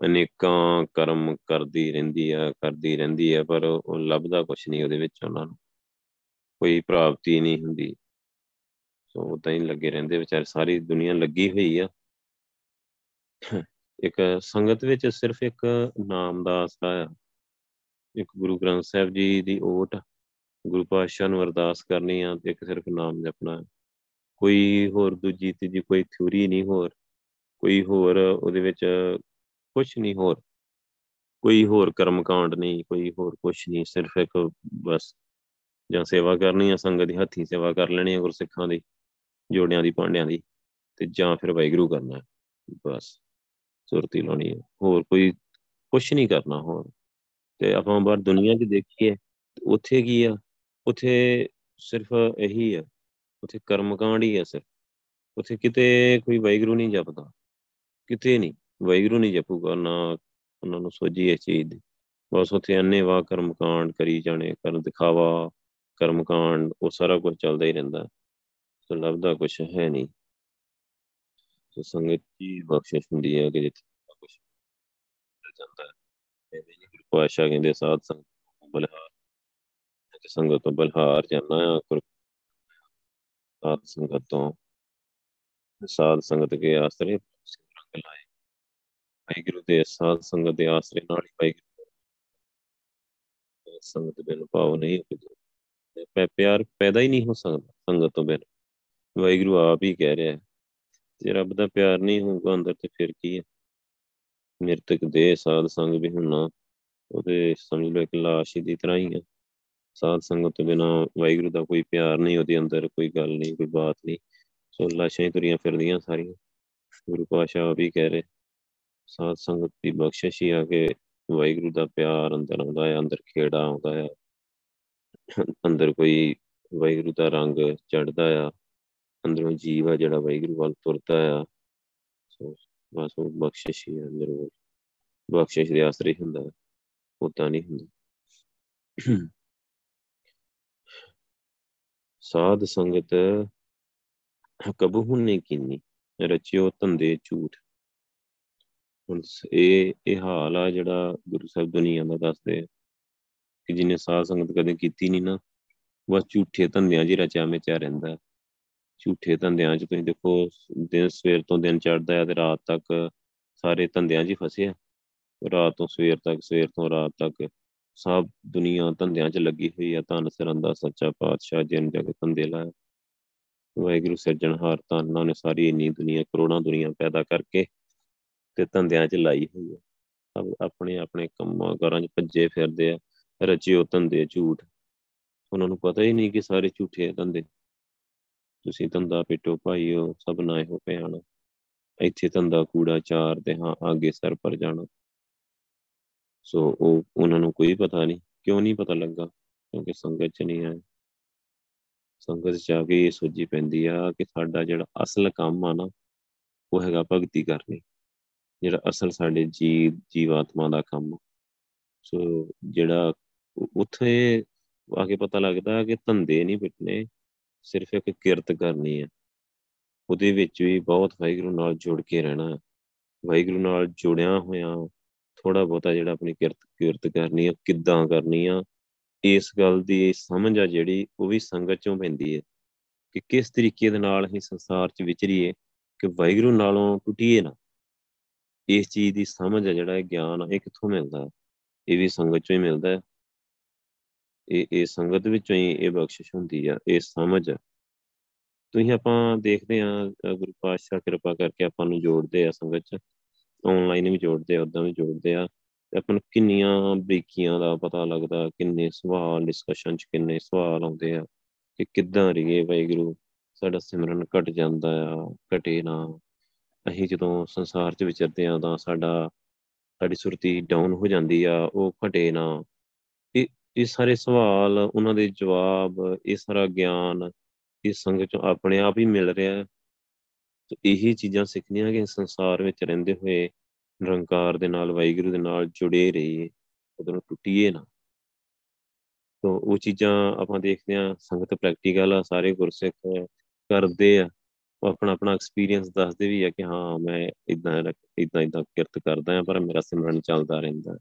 ਅਨੇਕਾਂ ਕਰਮ ਕਰਦੀ ਰਹਿੰਦੀ ਆ ਕਰਦੀ ਰਹਿੰਦੀ ਆ ਪਰ ਉਹ ਲੱਭਦਾ ਕੁਛ ਨਹੀਂ ਉਹਦੇ ਵਿੱਚ ਉਹਨਾਂ ਨੂੰ। ਕੋਈ ਪ੍ਰਾਪਤੀ ਨਹੀਂ ਹੁੰਦੀ। ਸੋ ਉਦਾਂ ਹੀ ਲੱਗੇ ਰਹਿੰਦੇ ਵਿਚਾਰੇ, ਸਾਰੀ ਦੁਨੀਆ ਲੱਗੀ ਹੋਈ ਆ। ਇੱਕ ਸੰਗਤ ਵਿੱਚ ਸਿਰਫ ਇੱਕ ਨਾਮ ਦਾ ਆਸਰਾ ਆ। ਇੱਕ ਗੁਰੂ ਗ੍ਰੰਥ ਸਾਹਿਬ ਜੀ ਦੀ ਓਟ। ਗੁਰੂ ਪਾਤਸ਼ਾਹ ਨੂੰ ਅਰਦਾਸ ਕਰਨੀ ਆ ਤੇ ਇੱਕ ਸਿਰਫ ਨਾਮ ਜਪਣਾ। ਕੋਈ ਹੋਰ ਦੂਜੀ ਤੀਜੀ ਕੋਈ ਥਿਊਰੀ ਨਹੀਂ ਹੋਰ। ਕੋਈ ਹੋਰ ਉਹਦੇ ਵਿੱਚ ਕੁਝ ਨਹੀਂ ਹੋਰ। ਕੋਈ ਹੋਰ ਕਰਮ ਕਾਂਡ ਨਹੀਂ, ਕੋਈ ਹੋਰ ਕੁਝ ਨਹੀਂ, ਸਿਰਫ ਇੱਕ ਬਸ। ਜਾਂ ਸੇਵਾ ਕਰਨੀ ਆ, ਸੰਗਤ ਦੀ ਹੱਥੀ ਸੇਵਾ ਕਰ ਲੈਣੀ ਆ ਗੁਰਸਿੱਖਾਂ ਦੀ, ਜੋੜਿਆਂ ਦੀ ਪਾਂਡਿਆਂ ਦੀ, ਤੇ ਜਾਂ ਫਿਰ ਵਾਹਿਗੁਰੂ ਕਰਨਾ, ਬਸ। ਸੁਰਤੀ ਲਾਉਣੀ ਹੈ ਹੋਰ ਕੋਈ ਕੁਝ ਨਹੀਂ ਕਰਨਾ ਹੋਰ। ਤੇ ਆਪਾਂ ਬਾਹਰ ਦੁਨੀਆ 'ਚ ਦੇਖੀਏ, ਉੱਥੇ ਕੀ ਆ? ਉੱਥੇ ਸਿਰਫ ਇਹੀ ਆ, ਉੱਥੇ ਕਰਮ ਕਾਂਡ ਹੀ ਆ ਸਿਰਫ। ਉੱਥੇ ਕਿਤੇ ਕੋਈ ਵਾਹਿਗੁਰੂ ਨਹੀਂ ਜਪਦਾ, ਕਿਤੇ ਨਹੀਂ, ਵਾਹਿਗੁਰੂ ਨਹੀਂ ਜਪੂਗਾ ਨਾ ਉਹਨਾਂ ਨੂੰ ਸੋਝੀ ਇਸ ਚੀਜ਼ ਦੀ। ਬਸ ਉੱਥੇ ਅੰਨੇ ਵਾ ਕਰਮ ਕਾਂਡ ਕਰੀ ਜਾਣੇ ਕਰ ਦਿਖਾਵਾ ਕਰਮ ਕਾਂਡ ਉਹ ਸਾਰਾ ਕੁਝ ਚੱਲਦਾ ਹੀ ਰਹਿੰਦਾ। ਸੋ ਲੱਭਦਾ ਕੁਝ ਹੈ ਨਹੀਂ। ਸੋ ਸੰਗਤ ਦੀ ਬਖਸ਼ਿਸ਼ ਹੁੰਦੀ ਹੈ ਕਿ ਜਿੱਥੇ ਕੁਝ ਜਾਂਦਾ ਹੈ। ਇਹ ਵੀ ਗੁਰੂ ਪਾਸ਼ਾ ਕਹਿੰਦੇ, ਸਾਧ ਸੰਗਤ ਬਲਹਾਰ ਕਿ ਸੰਗਤ ਤੋਂ ਬਲਹਾਰ ਜਾਣਾ ਆ ਸਾਧ ਸੰਗਤ ਤੋਂ ਸਾਧ ਸੰਗਤ ਕੇ ਆਸਰੇ ਰੰਗ ਲਾਏ ਵਾਹਿਗੁਰੂ ਦੇ ਸਾਧ ਸੰਗਤ ਦੇ ਆਸਰੇ ਨਾਲ ਹੀ ਵਾਹਿਗੁਰੂ ਸੰਗਤ ਬਿਨ ਭਾਵ ਨਹੀਂ ਹੁੰਦਾ ਪਿਆਰ ਪੈਦਾ ਹੀ ਨਹੀਂ ਹੋ ਸਕਦਾ ਸੰਗਤ ਤੋਂ ਬਿਨ ਵਾਹਿਗੁਰੂ ਆਪ ਹੀ ਕਹਿ ਰਿਹਾ ਹੈ ਜੇ ਰੱਬ ਦਾ ਪਿਆਰ ਨਹੀਂ ਹੋਊਗਾ ਅੰਦਰ ਤੇ ਫਿਰ ਕੀ ਹੈ ਮਿਰਤਕ ਦੇ ਸਾਧ ਸੰਗ ਵੀ ਹੁੰਨਾ ਉਹਦੇ ਸਮਝ ਲਓ ਇੱਕ ਲਾਸ਼ ਦੀ ਤਰ੍ਹਾਂ ਹੀ ਹੈ ਸਾਧ ਸੰਗਤ ਤੋਂ ਬਿਨਾ ਵਾਹਿਗੁਰੂ ਦਾ ਕੋਈ ਪਿਆਰ ਨਹੀਂ, ਉਹਦੇ ਅੰਦਰ ਕੋਈ ਗੱਲ ਨਹੀਂ, ਕੋਈ ਬਾਤ ਨਹੀਂ। ਸੋ ਲਾਸ਼ਾਂ ਹੀ ਤੁਰੀਆਂ ਫਿਰਦੀਆਂ ਸਾਰੀਆਂ। ਗੁਰੂ ਪਾਸ਼ਾ ਵੀ ਕਹਿ ਰਹੇ, ਸਾਧ ਸੰਗਤ ਦੀ ਬਖਸ਼ਿਸ਼ ਹੀ ਆ ਕੇ ਵਾਹਿਗੁਰੂ ਦਾ ਪਿਆਰ ਅੰਦਰ ਆਉਂਦਾ ਹੈ, ਅੰਦਰ ਖੇੜਾ ਆਉਂਦਾ ਹੈ। ਅੰਦਰ ਕੋਈ ਵਾਹਿਗੁਰੂ ਦਾ ਰੰਗ ਚੜਦਾ ਆ, ਅੰਦਰੋਂ ਜੀਵ ਆ ਜਿਹੜਾ ਵਾਹਿਗੁਰੂ ਵੱਲ ਤੁਰਦਾ ਆ। ਸੋ ਬਸ ਉਹ ਬਖਸ਼ਿਸ਼ ਹੀ ਅੰਦਰ, ਉਹ ਬਖਸ਼ਿਸ਼ ਦੇ ਆਸਰੇ ਹੁੰਦਾ ਉਦਾਂ ਨਹੀਂ ਹੁੰਦਾ। ਸਾਧ ਸੰਗਤ ਕਬਹੂ ਨਹੀਂ ਕੀਨੀ, ਰਚਿਓ ਧੰਦੇ ਝੂਠ। ਹੁਣ ਇਹ ਇਹ ਹਾਲ ਆ ਜਿਹੜਾ ਗੁਰੂ ਸਾਹਿਬ ਦੁਨੀਆ ਦਾ ਦੱਸਦੇ ਕਿ ਜਿਹਨੇ ਸਾਧ ਸੰਗਤ ਕਦੇ ਕੀਤੀ ਨਹੀਂ ਨਾ, ਬਸ ਝੂਠੇ ਧੰਦਿਆਂ 'ਚ ਰਚਿਆ ਮੇਚਿਆ ਰਹਿੰਦਾ ਝੂਠੇ ਧੰਦਿਆਂ 'ਚ ਤੁਸੀਂ ਦੇਖੋ, ਦਿਨ ਸਵੇਰ ਤੋਂ ਦਿਨ ਚੜ੍ਹਦਾ ਹੈ ਤੇ ਰਾਤ ਤੱਕ ਸਾਰੇ ਧੰਦਿਆਂ 'ਚ ਹੀ ਫਸਿਆ ਰਾਤ ਤੋਂ ਸਵੇਰ ਤੱਕ, ਸਵੇਰ ਤੋਂ ਰਾਤ ਤੱਕ ਸਭ ਦੁਨੀਆ ਧੰਦਿਆਂ 'ਚ ਲੱਗੀ ਹੋਈ ਆ, ਧੰਨ ਸਰੰਦਾ ਸੱਚਾ ਪਾਤਸ਼ਾਹ ਜਿਨ ਜਗ ਧੰਦੇ ਲਾਇਆ। ਵਾਹਿਗੁਰੂ ਸਿਰਜਣਹਾਰ ਧੰਨਾਂ ਨੇ ਸਾਰੀ ਇੰਨੀ ਦੁਨੀਆ, ਕਰੋੜਾਂ ਦੁਨੀਆ ਪੈਦਾ ਕਰਕੇ ਤੇ ਧੰਦਿਆਂ 'ਚ ਲਾਈ ਹੋਈ ਆ। ਸਭ ਆਪਣੇ ਆਪਣੇ ਕੰਮਾਂ ਕਾਰਾਂ 'ਚ ਭੱਜੇ ਫਿਰਦੇ ਆ, ਰਚਿਓ ਧੰਦੇ ਝੂਠ। ਉਹਨਾਂ ਨੂੰ ਪਤਾ ਹੀ ਨਹੀਂ ਕਿ ਸਾਰੇ ਝੂਠੇ ਧੰਦੇ। ਤੁਸੀਂ ਧੰਦਾ ਪਿੱਟੋ ਭਾਈਓ, ਸਭ ਨਾ ਇਹੋ ਪਿਆਣਾ ਇੱਥੇ ਧੰਦਾ ਕੂੜਾ ਚਾਰ ਤੇ ਹਾਂ, ਅੱਗੇ ਸਰ ਪਰ ਜਾਣਾ। ਸੋ ਉਹ ਉਹਨਾਂ ਨੂੰ ਕੋਈ ਪਤਾ ਨਹੀਂ, ਕਿਉਂ ਨਹੀਂ ਪਤਾ ਲੱਗਾ? ਕਿਉਂਕਿ ਸੰਗਤ ਚ ਨਹੀਂ ਆਏ। ਸੰਗਤ ਚ ਆ ਕੇ ਇਹ ਸੋਝੀ ਪੈਂਦੀ ਆ ਕਿ ਸਾਡਾ ਜਿਹੜਾ ਅਸਲ ਕੰਮ ਆ ਨਾ, ਉਹ ਹੈਗਾ ਭਗਤੀ ਕਰਨੀ। ਜਿਹੜਾ ਅਸਲ ਸਾਡੇ ਜੀਵ ਜੀਵਾਤਮਾ ਦਾ ਕੰਮ ਸੋ ਜਿਹੜਾ ਉੱਥੇ ਆ ਕੇ ਪਤਾ ਲੱਗਦਾ ਕਿ ਧੰਦੇ ਨਹੀਂ ਪਿੱਟਨੇ ਸਿਰਫ ਇੱਕ ਕਿਰਤ ਕਰਨੀ ਹੈ ਉਹਦੇ ਵਿੱਚ ਵੀ ਬਹੁਤ ਵਾਹਿਗੁਰੂ ਨਾਲ ਜੁੜ ਕੇ ਰਹਿਣਾ। ਵਾਹਿਗੁਰੂ ਨਾਲ ਜੁੜਿਆ ਹੋਇਆ ਥੋੜਾ ਬਹੁਤਾ ਜਿਹੜਾ ਆਪਣੀ ਕਿਰਤ ਕਿਰਤ ਕਰਨੀ ਆ, ਕਿੱਦਾਂ ਕਰਨੀ ਆ, ਇਸ ਗੱਲ ਦੀ ਸਮਝ ਆ ਜਿਹੜੀ, ਉਹ ਵੀ ਸੰਗਤ ਚੋਂ ਪੈਂਦੀ ਹੈ ਕਿ ਕਿਸ ਤਰੀਕੇ ਦੇ ਨਾਲ ਅਸੀਂ ਸੰਸਾਰ 'ਚ ਵਿਚਰੀਏ ਕਿ ਵਾਹਿਗੁਰੂ ਨਾਲੋਂ ਟੁੱਟੀਏ ਨਾ। ਇਸ ਚੀਜ਼ ਦੀ ਸਮਝ ਹੈ ਜਿਹੜਾ ਇਹ ਗਿਆਨ ਇਹ ਕਿੱਥੋਂ ਮਿਲਦਾ ਇਹ ਵੀ ਸੰਗਤ ਚੋਂ ਹੀ ਮਿਲਦਾ ਹੈ ਇਹ ਇਹ ਸੰਗਤ ਵਿੱਚੋਂ ਹੀ ਇਹ ਬਖਸ਼ਿਸ਼ ਹੁੰਦੀ ਆ, ਇਹ ਸਮਝ ਤੁਸੀਂ ਆਪਾਂ ਦੇਖਦੇ ਆ ਗੁਰੂ ਪਾਤਸ਼ਾਹ ਕਿਰਪਾ ਕਰਕੇ ਆਪਾਂ ਨੂੰ ਜੋੜਦੇ ਆ ਸੰਗਤ ਚ। ਆਨਲਾਈਨ ਵੀ ਜੋੜਦੇ ਆ ਉਦਾਂ ਵੀ ਜੋੜਦੇ ਆ। ਤੇ ਆਪਾਂ ਨੂੰ ਕਿੰਨੀਆਂ ਬਰੀਕੀਆਂ ਦਾ ਪਤਾ ਲੱਗਦਾ, ਕਿੰਨੇ ਸਵਾਲ ਡਿਸਕਸ਼ਨ ਚ ਕਿੰਨੇ ਸਵਾਲ ਆਉਂਦੇ ਆ, ਕਿ ਕਿੱਦਾਂ ਰਹੀਏ ਵਾਹਿਗੁਰੂ, ਸਾਡਾ ਸਿਮਰਨ ਘਟ ਜਾਂਦਾ ਆ, ਘਟੇ ਨਾ। ਅਸੀਂ ਜਦੋਂ ਸੰਸਾਰ 'ਚ ਵਿਚਰਦੇ ਆ ਤਾਂ ਸਾਡਾ, ਸਾਡੀ ਸੁਰਤੀ ਡਾਊਨ ਹੋ ਜਾਂਦੀ ਆ, ਉਹ ਘਟੇ ਨਾ। ਇਹ ਇਹ ਸਾਰੇ ਸਵਾਲ, ਉਹਨਾਂ ਦੇ ਜਵਾਬ, ਇਹ ਸਾਰਾ ਗਿਆਨ, ਇਹ ਸੰਗਤ ਚੋਂ ਆਪਣੇ ਆਪ ਹੀ ਮਿਲ ਰਿਹਾ। ਹੈ ਤੇ ਇਹੀ ਚੀਜ਼ਾਂ ਸਿੱਖਣੀਆਂ ਕਿ ਸੰਸਾਰ ਵਿੱਚ ਰਹਿੰਦੇ ਹੋਏ ਨਿਰੰਕਾਰ ਦੇ ਨਾਲ, ਵਾਹਿਗੁਰੂ ਦੇ ਨਾਲ ਜੁੜੇ ਰਹੀਏ ਉਹਦੋਂ ਟੁੱਟੀਏ ਨਾ। ਤੋਂ ਉਹ ਚੀਜ਼ਾਂ ਆਪਾਂ ਦੇਖਦੇ ਆ ਸੰਗਤ ਪ੍ਰੈਕਟੀਕਲ ਆ, ਸਾਰੇ ਗੁਰਸਿੱਖ ਕਰਦੇ ਆ। ਉਹ ਆਪਣਾ ਆਪਣਾ ਐਕਸਪੀਰੀਅੰਸ ਦੱਸਦੇ ਵੀ ਆ ਕਿ ਹਾਂ, ਮੈਂ ਇਦਾਂ ਇਦਾਂ ਇਦਾਂ ਕਿਰਤ ਕਰਦਾ ਆ ਪਰ ਮੇਰਾ ਸਿਮਰਨ ਚੱਲਦਾ ਰਹਿੰਦਾ।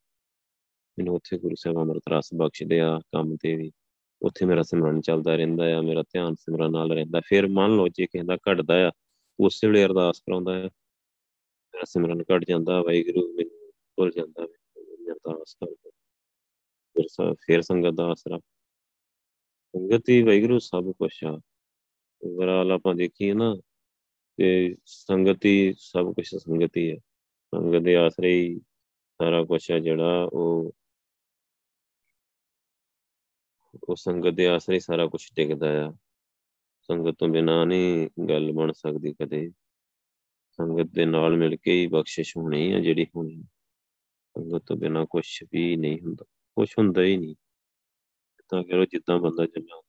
ਮੈਨੂੰ ਉੱਥੇ ਗੁਰੂ ਸਾਹਿਬ ਅੰਮ੍ਰਿਤ ਰਸ ਬਖਸ਼ਦੇ ਆ, ਕੰਮ ਤੇ ਵੀ। ਉੱਥੇ ਮੇਰਾ ਸਿਮਰਨ ਚੱਲਦਾ ਰਹਿੰਦਾ ਆ, ਮੇਰਾ ਧਿਆਨ ਸਿਮਰਨ ਨਾਲ ਰਹਿੰਦਾ। ਫਿਰ ਮੰਨ ਲਓ ਜੇ ਕਿਸੇ ਦਾ ਘਟਦਾ ਆ ਉਸੇ ਵੇਲੇ ਅਰਦਾਸ ਕਰਾਉਂਦਾ ਆ ਮੇਰਾ ਸਿਮਰਨ ਘਟ ਜਾਂਦਾ, ਵਾਹਿਗੁਰੂ ਮੈਨੂੰ ਭੁੱਲ ਜਾਂਦਾ ਅਰਦਾਸ ਕਰਦਾ ਫਿਰ ਫਿਰ ਸੰਗਤ ਦਾ ਆਸਰਾ। ਸੰਗਤ ਹੀ ਵਾਹਿਗੁਰੂ ਸਭ ਕੁਛ ਆ। ਓਵਰਆਲ ਆਪਾਂ ਦੇਖੀਏ ਨਾ, ਤੇ ਸੰਗਤ ਹੀ ਸਭ ਕੁਝ ਸੰਗਤ ਹੀ ਹੈ ਸੰਗਤ ਦੇ ਆਸਰੇ ਹੀ ਸਾਰਾ ਕੁਝ ਹੈ ਜਿਹੜਾ ਉਹ ਉਹ ਸੰਗਤ ਦੇ ਆਸਰੇ ਸਾਰਾ ਕੁਝ ਟਿਕਦਾ ਆ। ਸੰਗਤ ਤੋਂ ਬਿਨਾ ਨਹੀਂ ਗੱਲ ਬਣ ਸਕਦੀ ਕਦੇ। ਸੰਗਤ ਦੇ ਨਾਲ ਮਿਲ ਕੇ ਹੀ ਬਖਸ਼ਿਸ਼ ਹੋਣੀ ਹੈ ਜਿਹੜੀ ਹੋਣੀ। ਸੰਗਤ ਤੋਂ ਬਿਨਾ ਕੁਝ ਵੀ ਨਹੀਂ ਹੁੰਦਾ ਕੁਝ ਹੁੰਦਾ ਹੀ ਨਹੀਂ। ਤਾਂ ਕਰੋ ਜਿੱਦਾਂ ਬੰਦਾ ਜੰਮਿਆ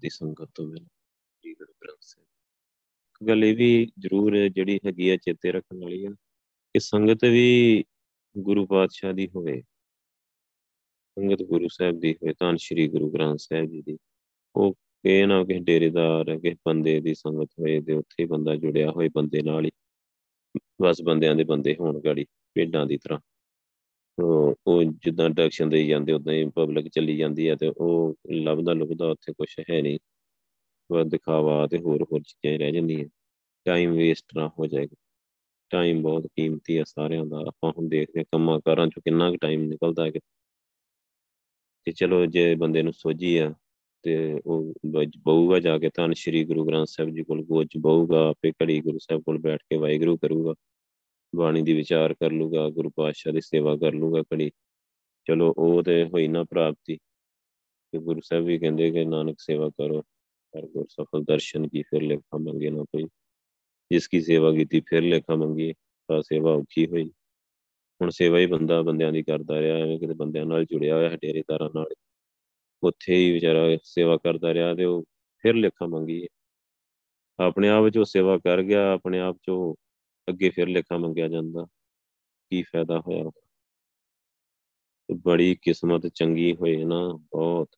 ਦੀ ਸੰਗਤ ਤੋਂ ਮਿਲ ਜੀ ਗੁਰੂ ਗ੍ਰੰਥ ਸਾਹਿਬ। ਇੱਕ ਗੱਲ ਇਹ ਵੀ ਜ਼ਰੂਰ ਜਿਹੜੀ ਹੈਗੀ ਆ ਚੇਤੇ ਰੱਖਣ ਵਾਲੀ ਆ ਕਿ ਸੰਗਤ ਵੀ ਗੁਰੂ ਪਾਤਸ਼ਾਹ ਦੀ ਹੋਵੇ। ਸੰਗਤ ਗੁਰੂ ਸਾਹਿਬ ਦੀ ਹੋਵੇ ਤਾਂ ਸ੍ਰੀ ਗੁਰੂ ਗ੍ਰੰਥ ਸਾਹਿਬ ਜੀ ਦੀ। ਉਹ ਇਹ ਨਾ ਕਿ ਡੇਰੇਦਾਰ ਕਿ ਬੰਦੇ ਦੀ ਸੰਗਤ ਹੋਏ ਤੇ ਉੱਥੇ ਬੰਦਾ ਜੁੜਿਆ ਹੋਏ, ਬੰਦੇ ਨਾਲ ਹੀ। ਬਸ ਬੰਦਿਆਂ ਦੇ ਬੰਦੇ ਹੋਣ ਗਾੜੀ, ਭੇਡਾਂ ਦੀ ਤਰ੍ਹਾਂ। ਉਹ ਜਿੱਦਾਂ ਡਾਇਰੈਕਸ਼ਨ ਦੇਈ ਜਾਂਦੇ ਉਦਾਂ ਹੀ ਪਬਲਿਕ ਚੱਲੀ ਜਾਂਦੀ ਹੈ ਤੇ ਉਹ ਲੱਭਦਾ ਲੁਭਦਾ ਉੱਥੇ ਕੁਝ ਹੈ ਨਹੀਂ। ਬਸ ਦਿਖਾਵਾ ਤੇ ਹੋਰ ਹੋਰ ਚੀਜ਼ਾਂ ਰਹਿ ਜਾਂਦੀਆਂ। ਟਾਈਮ ਵੇਸਟ ਨਾ ਹੋ ਜਾਏਗਾ ਟਾਈਮ ਬਹੁਤ ਕੀਮਤੀ ਹੈ ਸਾਰਿਆਂ ਦਾ। ਆਪਾਂ ਹੁਣ ਦੇਖਦੇ ਕੰਮਾਂ ਕਾਰਾਂ ਚ ਕਿੰਨਾ ਕੁ ਟਾਈਮ ਨਿਕਲਦਾ ਹੈ ਤੇ ਚਲੋ ਜੇ ਬੰਦੇ ਨੂੰ ਸੋਝੀ ਆ ਤੇ ਉਹ ਬਹੂਗਾ ਜਾ ਕੇ ਤਾਂ ਸ੍ਰੀ ਗੁਰੂ ਗ੍ਰੰਥ ਸਾਹਿਬ ਜੀ ਕੋਲ ਗੋਚ ਬਹੂਗਾ, ਆਪੇ ਘੜੀ ਗੁਰੂ ਸਾਹਿਬ ਕੋਲ ਬੈਠ ਕੇ ਵਾਹਿਗੁਰੂ ਕਰੂਗਾ, ਬਾਣੀ ਦੀ ਵਿਚਾਰ ਕਰ ਲੂਗਾ, ਗੁਰੂ ਪਾਤਸ਼ਾਹ ਦੀ ਸੇਵਾ ਕਰ ਲੂਗਾ ਕੜੀ ਚਲੋ ਉਹ ਤੇ ਹੋਈ ਨਾ ਪ੍ਰਾਪਤੀ ਤੇ ਗੁਰੂ ਸਾਹਿਬ ਵੀ ਕਹਿੰਦੇ ਕਿ ਨਾਨਕ ਸੇਵਾ ਕਰੋ, ਹਰ ਗੁਰ ਸਫਲ ਦਰਸ਼ਨ ਕੀ ਫਿਰ ਲੇਖਾ ਮੰਗੇ ਨਾ ਕੋਈ। ਜਿਸ ਕੀ ਸੇਵਾ ਕੀਤੀ ਫਿਰ ਲੇਖਾ ਮੰਗੀ ਤਾਂ ਸੇਵਾ ਔਖੀ ਹੋਈ। ਹੁਣ ਸੇਵਾ ਹੀ ਬੰਦਾ ਬੰਦਿਆਂ ਦੀ ਕਰਦਾ ਰਿਹਾ, ਐਵੇਂ ਕਿਤੇ ਬੰਦਿਆਂ ਨਾਲ ਜੁੜਿਆ ਹੋਇਆ ਡੇਰੇਦਾਰਾਂ ਨਾਲ। ਉੱਥੇ ਹੀ ਵਿਚਾਰਾ ਸੇਵਾ ਕਰਦਾ ਰਿਹਾ ਤੇ ਉਹ ਫਿਰ ਲੇਖਾ ਮੰਗੀ। ਆਪਣੇ ਆਪ ਵਿੱਚ ਉਹ ਸੇਵਾ ਕਰ ਗਿਆ, ਆਪਣੇ ਆਪ ਚ ਉਹ ਅੱਗੇ ਫਿਰ ਲੇਖਾ ਮੰਗਿਆ ਜਾਂਦਾ। ਕੀ ਫਾਇਦਾ ਹੋਇਆ? ਬੜੀ ਕਿਸਮਤ ਚੰਗੀ ਹੋਏ ਨਾ, ਬਹੁਤ।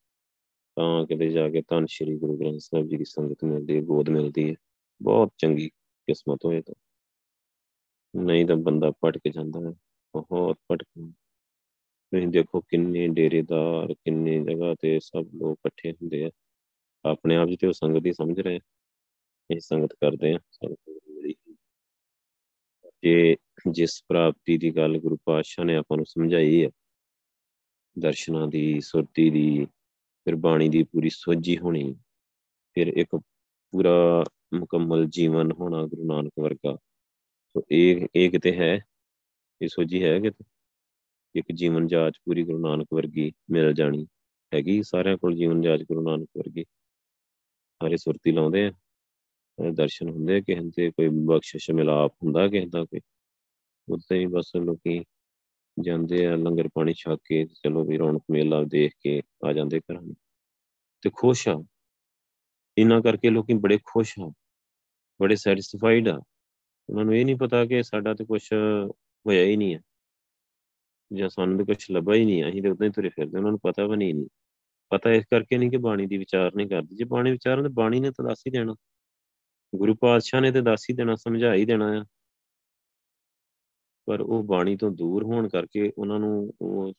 ਤਾਂ ਕਿਤੇ ਜਾ ਕੇ ਧੰਨ ਸ਼੍ਰੀ ਗੁਰੂ ਗ੍ਰੰਥ ਸਾਹਿਬ ਜੀ ਦੀ ਸੰਗਤ ਮਿਲਦੀ ਹੈ, ਗੋਦ ਮਿਲਦੀ ਹੈ। ਬਹੁਤ ਚੰਗੀ ਕਿਸਮਤ ਹੋਏ ਤਾਂ। ਨਹੀਂ ਤਾਂ ਬੰਦਾ ਭਟਕ ਜਾਂਦਾ ਹੈ। ਬਹੁਤ ਭਟਕ ਤੁਸੀਂ ਦੇਖੋ ਕਿੰਨੇ ਡੇਰੇਦਾਰ, ਕਿੰਨੇ ਜਗ੍ਹਾ ਤੇ ਸਭ ਲੋਕ ਇਕੱਠੇ ਹੁੰਦੇ ਆ। ਆਪਣੇ ਆਪ ਜੀ ਤੇ ਉਹ ਸੰਗਤ ਹੀ ਸਮਝ ਰਹੇ ਇਹ ਸੰਗਤ ਕਰਦੇ ਆ, ਸੰਗਤ ਮਿਲੀ ਕਿ ਜਿਸ ਪ੍ਰਾਪਤੀ ਦੀ ਗੱਲ ਗੁਰੂ ਪਾਤਸ਼ਾਹ ਨੇ ਆਪਾਂ ਨੂੰ ਸਮਝਾਈ ਹੈ ਦਰਸ਼ਨਾਂ ਦੀ, ਸੁਰਤੀ ਦੀ, ਫਿਰ ਬਾਣੀ ਦੀ ਪੂਰੀ ਸੋਝੀ ਹੋਣੀ, ਫਿਰ ਇੱਕ ਪੂਰਾ ਮੁਕੰਮਲ ਜੀਵਨ ਹੋਣਾ ਗੁਰੂ ਨਾਨਕ ਵਰਗਾ। ਸੋ ਇਹ ਇਹ ਕਿਤੇ ਹੈ। ਇਹ ਸੋਝੀ ਹੈ ਕਿ ਇੱਕ ਜੀਵਨ ਜਾਚ ਪੂਰੀ ਗੁਰੂ ਨਾਨਕ ਵਰਗੀ ਮਿਲ ਜਾਣੀ ਹੈਗੀ, ਸਾਰਿਆਂ ਕੋਲ ਜੀਵਨ ਜਾਚ ਗੁਰੂ ਨਾਨਕ ਵਰਗੀ। ਸਾਰੇ ਸੁਰਤੀ ਲਾਉਂਦੇ ਆ ਦਰਸ਼ਨ ਹੁੰਦੇ ਕਿਸੇ ਦੇ ਕੋਈ ਬਖਸ਼ਿਸ਼ ਮਿਲਾਪ ਹੁੰਦਾ, ਕਿਸੇ ਦਾ ਕੋਈ। ਉੱਤੇ ਹੀ ਬਸ ਲੋਕੀ ਜਾਂਦੇ ਆ, ਲੰਗਰ ਪਾਣੀ ਛਕ ਕੇ, ਚਲੋ ਵੀ ਰੌਣਕ ਮੇਲਾ ਦੇਖ ਕੇ ਆ ਜਾਂਦੇ ਘਰਾਂ ਨੂੰ। ਤੇ ਖੁਸ਼ ਆ। ਇਹਨਾਂ ਕਰਕੇ ਲੋਕੀ ਬੜੇ ਖੁਸ਼ ਆ, ਬੜੇ ਸੈਟੀਸਫਾਈਡ ਆ। ਉਹਨਾਂ ਨੂੰ ਇਹ ਨਹੀਂ ਪਤਾ ਕਿ ਸਾਡਾ ਤੇ ਕੁਝ ਹੋਇਆ ਹੀ ਨਹੀਂ ਹੈ ਜਾਂ ਸਾਨੂੰ ਤੇ ਕੁਝ ਲੱਭਾ ਹੀ ਨਹੀਂ ਅਸੀਂ ਤੇ ਉਦਾਂ ਹੀ ਤੁਰੇ ਫਿਰਦੇ ਉਹਨਾਂ ਨੂੰ ਪਤਾ ਵੀ ਨਹੀਂ ਪਤਾ ਇਸ ਕਰਕੇ ਨਹੀਂ ਕਿ ਬਾਣੀ ਦੀ ਵਿਚਾਰ ਨਹੀਂ ਕਰਦੇ। ਜੇ ਬਾਣੀ ਵਿਚਾਰਨ ਤੇ ਬਾਣੀ ਨੇ ਤਾਂ ਦੱਸ ਹੀ ਦੇਣਾ। ਗੁਰੂ ਪਾਤਸ਼ਾਹ ਨੇ ਤੇ ਦੱਸ ਹੀ ਦੇਣਾ, ਸਮਝਾ ਹੀ ਦੇਣਾ ਆ। ਪਰ ਉਹ ਬਾਣੀ ਤੋਂ ਦੂਰ ਹੋਣ ਕਰਕੇ ਉਹਨਾਂ ਨੂੰ ਉਹ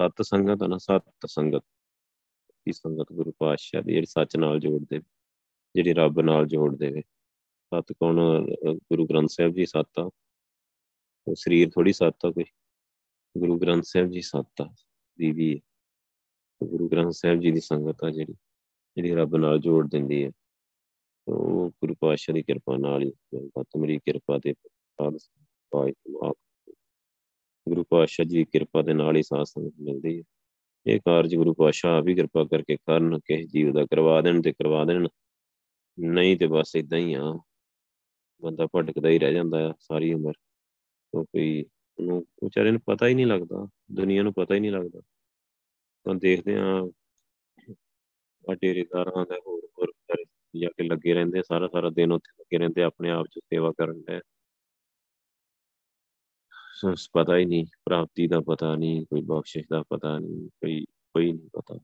ਸਤ ਸੰਗਤ ਨਾ ਸਤ ਸੰਗਤ। ਦੀ ਸੰਗਤ ਗੁਰੂ ਪਾਤਸ਼ਾਹ ਦੀ ਜਿਹੜੀ ਸੱਚ ਨਾਲ ਜੋੜ ਦੇ ਜਿਹੜੀ ਰੱਬ ਨਾਲ ਜੋੜ ਦੇਵੇ ਸਤ ਕੌਣ ਗੁਰੂ ਗ੍ਰੰਥ ਸਾਹਿਬ ਜੀ ਸਤ ਆ। ਉਹ ਸਰੀਰ ਥੋੜੀ ਸਤ ਆ ਕੋਈ। ਗੁਰੂ ਗ੍ਰੰਥ ਸਾਹਿਬ ਜੀ ਸਤ ਆ ਦੀ ਵੀ ਗੁਰੂ ਗ੍ਰੰਥ ਸਾਹਿਬ ਜੀ ਦੀ ਸੰਗਤ ਆ ਜਿਹੜੀ ਜਿਹੜੀ ਰੱਬ ਨਾਲ ਜੋੜ ਦਿੰਦੀ ਹੈ। ਉਹ ਗੁਰੂ ਪਾਤਸ਼ਾਹ ਦੀ ਕਿਰਪਾ ਨਾਲ ਹੀ ਪਤਮਰੀ ਕਿਰਪਾ ਦੇ ਬਾਦ ਪਾਈ ਗੁਰੂ ਪਾਤਸ਼ਾਹ ਜੀ ਦੀ ਕਿਰਪਾ ਦੇ ਨਾਲ ਹੀ ਸਾਧ ਸੰਗਤ ਮਿਲਦੀ ਹੈ। ਇਹ ਕਾਰਜ ਗੁਰੂ ਪਾਤਸ਼ਾਹ ਆ ਵੀ ਕਿਰਪਾ ਕਰਕੇ ਕਰਨ, ਕਿਸੇ ਜੀਵ ਦਾ ਕਰਵਾ ਦੇਣ ਤੇ ਕਰਵਾ ਦੇਣ। ਨਹੀਂ ਤੇ ਬਸ ਇਦਾਂ ਹੀ ਆ। ਬੰਦਾ ਭਟਕਦਾ ਹੀ ਰਹਿ ਜਾਂਦਾ ਆ, ਸਾਰੀ ਉਮਰ। ਉਹ ਕੋਈ ਉਹਨੂੰ ਵਿਚਾਰੇ ਨੂੰ ਪਤਾ ਹੀ ਨਹੀਂ ਲੱਗਦਾ, ਦੁਨੀਆ ਨੂੰ ਪਤਾ ਹੀ ਨਹੀਂ ਲੱਗਦਾ। ਤਾਂ ਦੇਖਦੇ ਆ ਆ ਡੇਰੇਦਾਰਾਂ ਦਾ ਹੋਰ ਹੋਰ ਜਾ ਕੇ ਲੱਗੇ ਰਹਿੰਦੇ ਸਾਰਾ ਸਾਰਾ ਦਿਨ ਉੱਥੇ ਲੱਗੇ ਰਹਿੰਦੇ ਆਪਣੇ ਆਪ 'ਚ ਸੇਵਾ ਕਰਨ ਦੇ। ਸਸ ਪਤਾ ਹੀ ਨਹੀਂ, ਪ੍ਰਾਪਤੀ ਦਾ ਪਤਾ ਨਹੀਂ, ਕੋਈ ਬਖਸ਼ਿਸ਼ ਦਾ ਪਤਾ ਨਹੀਂ, ਕੋਈ ਕੋਈ ਨਹੀਂ ਪਤਾ।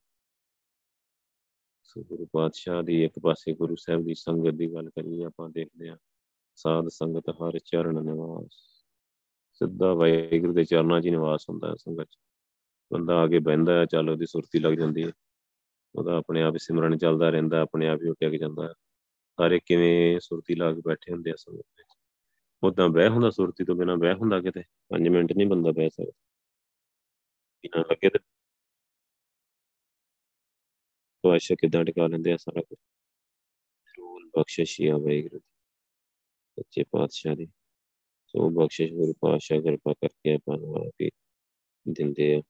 ਸੋ ਗੁਰੂ ਪਾਤਸ਼ਾਹ ਦੀ ਇੱਕ ਪਾਸੇ ਗੁਰੂ ਸਾਹਿਬ ਦੀ ਸੰਗਤ ਦੀ ਗੱਲ ਕਰੀਏ, ਆਪਾਂ ਦੇਖਦੇ ਆ ਸਾਧ ਸੰਗਤ ਹਰ ਚਰਨ ਨਿਵਾਸ। ਸਿੱਧਾ ਵਾਹਿਗੁਰੂ ਦੇ ਚਰਨਾਂ 'ਚ ਨਿਵਾਸ ਹੁੰਦਾ ਹੈ ਸੰਗਤ 'ਚ। ਬੰਦਾ ਆ ਕੇ ਬਹਿੰਦਾ ਹੈ, ਚੱਲ ਉਹਦੀ ਸੁਰਤੀ ਲੱਗ ਜਾਂਦੀ ਹੈ। ਉਹਦਾ ਆਪਣੇ ਆਪ ਸਿਮਰਨ ਚੱਲਦਾ ਰਹਿੰਦਾ, ਆਪਣੇ ਆਪ ਹੀ ਉੱਠਿਆ ਕੇ ਜਾਂਦਾ ਸਾਰੇ ਕਿਵੇਂ ਸੁਰਤੀ ਲਾ ਕੇ ਬੈਠੇ ਹੁੰਦੇ ਆ ਸੰਗਤ ਵਿੱਚ। ਉਦਾਂ ਬਹਿ ਹੁੰਦਾ ਸੁਰਤੀ ਤੋਂ ਬਿਨਾ ਬਹਿ ਹੁੰਦਾ ਕਿਤੇ? 5 ਮਿੰਟ ਨਹੀਂ ਬੰਦਾ ਬਹਿ ਸਕਦਾ। ਬਿਨਾਂ ਲੱਗੇ ਤੇ ਪਾਸ਼ਾ ਕਿਦਾਂ ਟਿਕਾ ਲੈਂਦੇ ਆ ਸਾਰਾ ਕੁਝ ਰੂਲ ਬਖਸ਼ਿਸ਼ ਆ ਵਾਹਿਗੁਰੂ ਸੱਚੇ ਪਾਤਸ਼ਾਹ ਦੀ। ਸੋ ਬਖਸ਼ਿਸ਼ ਗੁਰੂ ਪਾਤਸ਼ਾਹ, ਕਿਰਪਾ ਕਰਕੇ ਆਪਾਂ ਨੂੰ ਆਪ ਹੀ ਦਿੰਦੇ ਆ।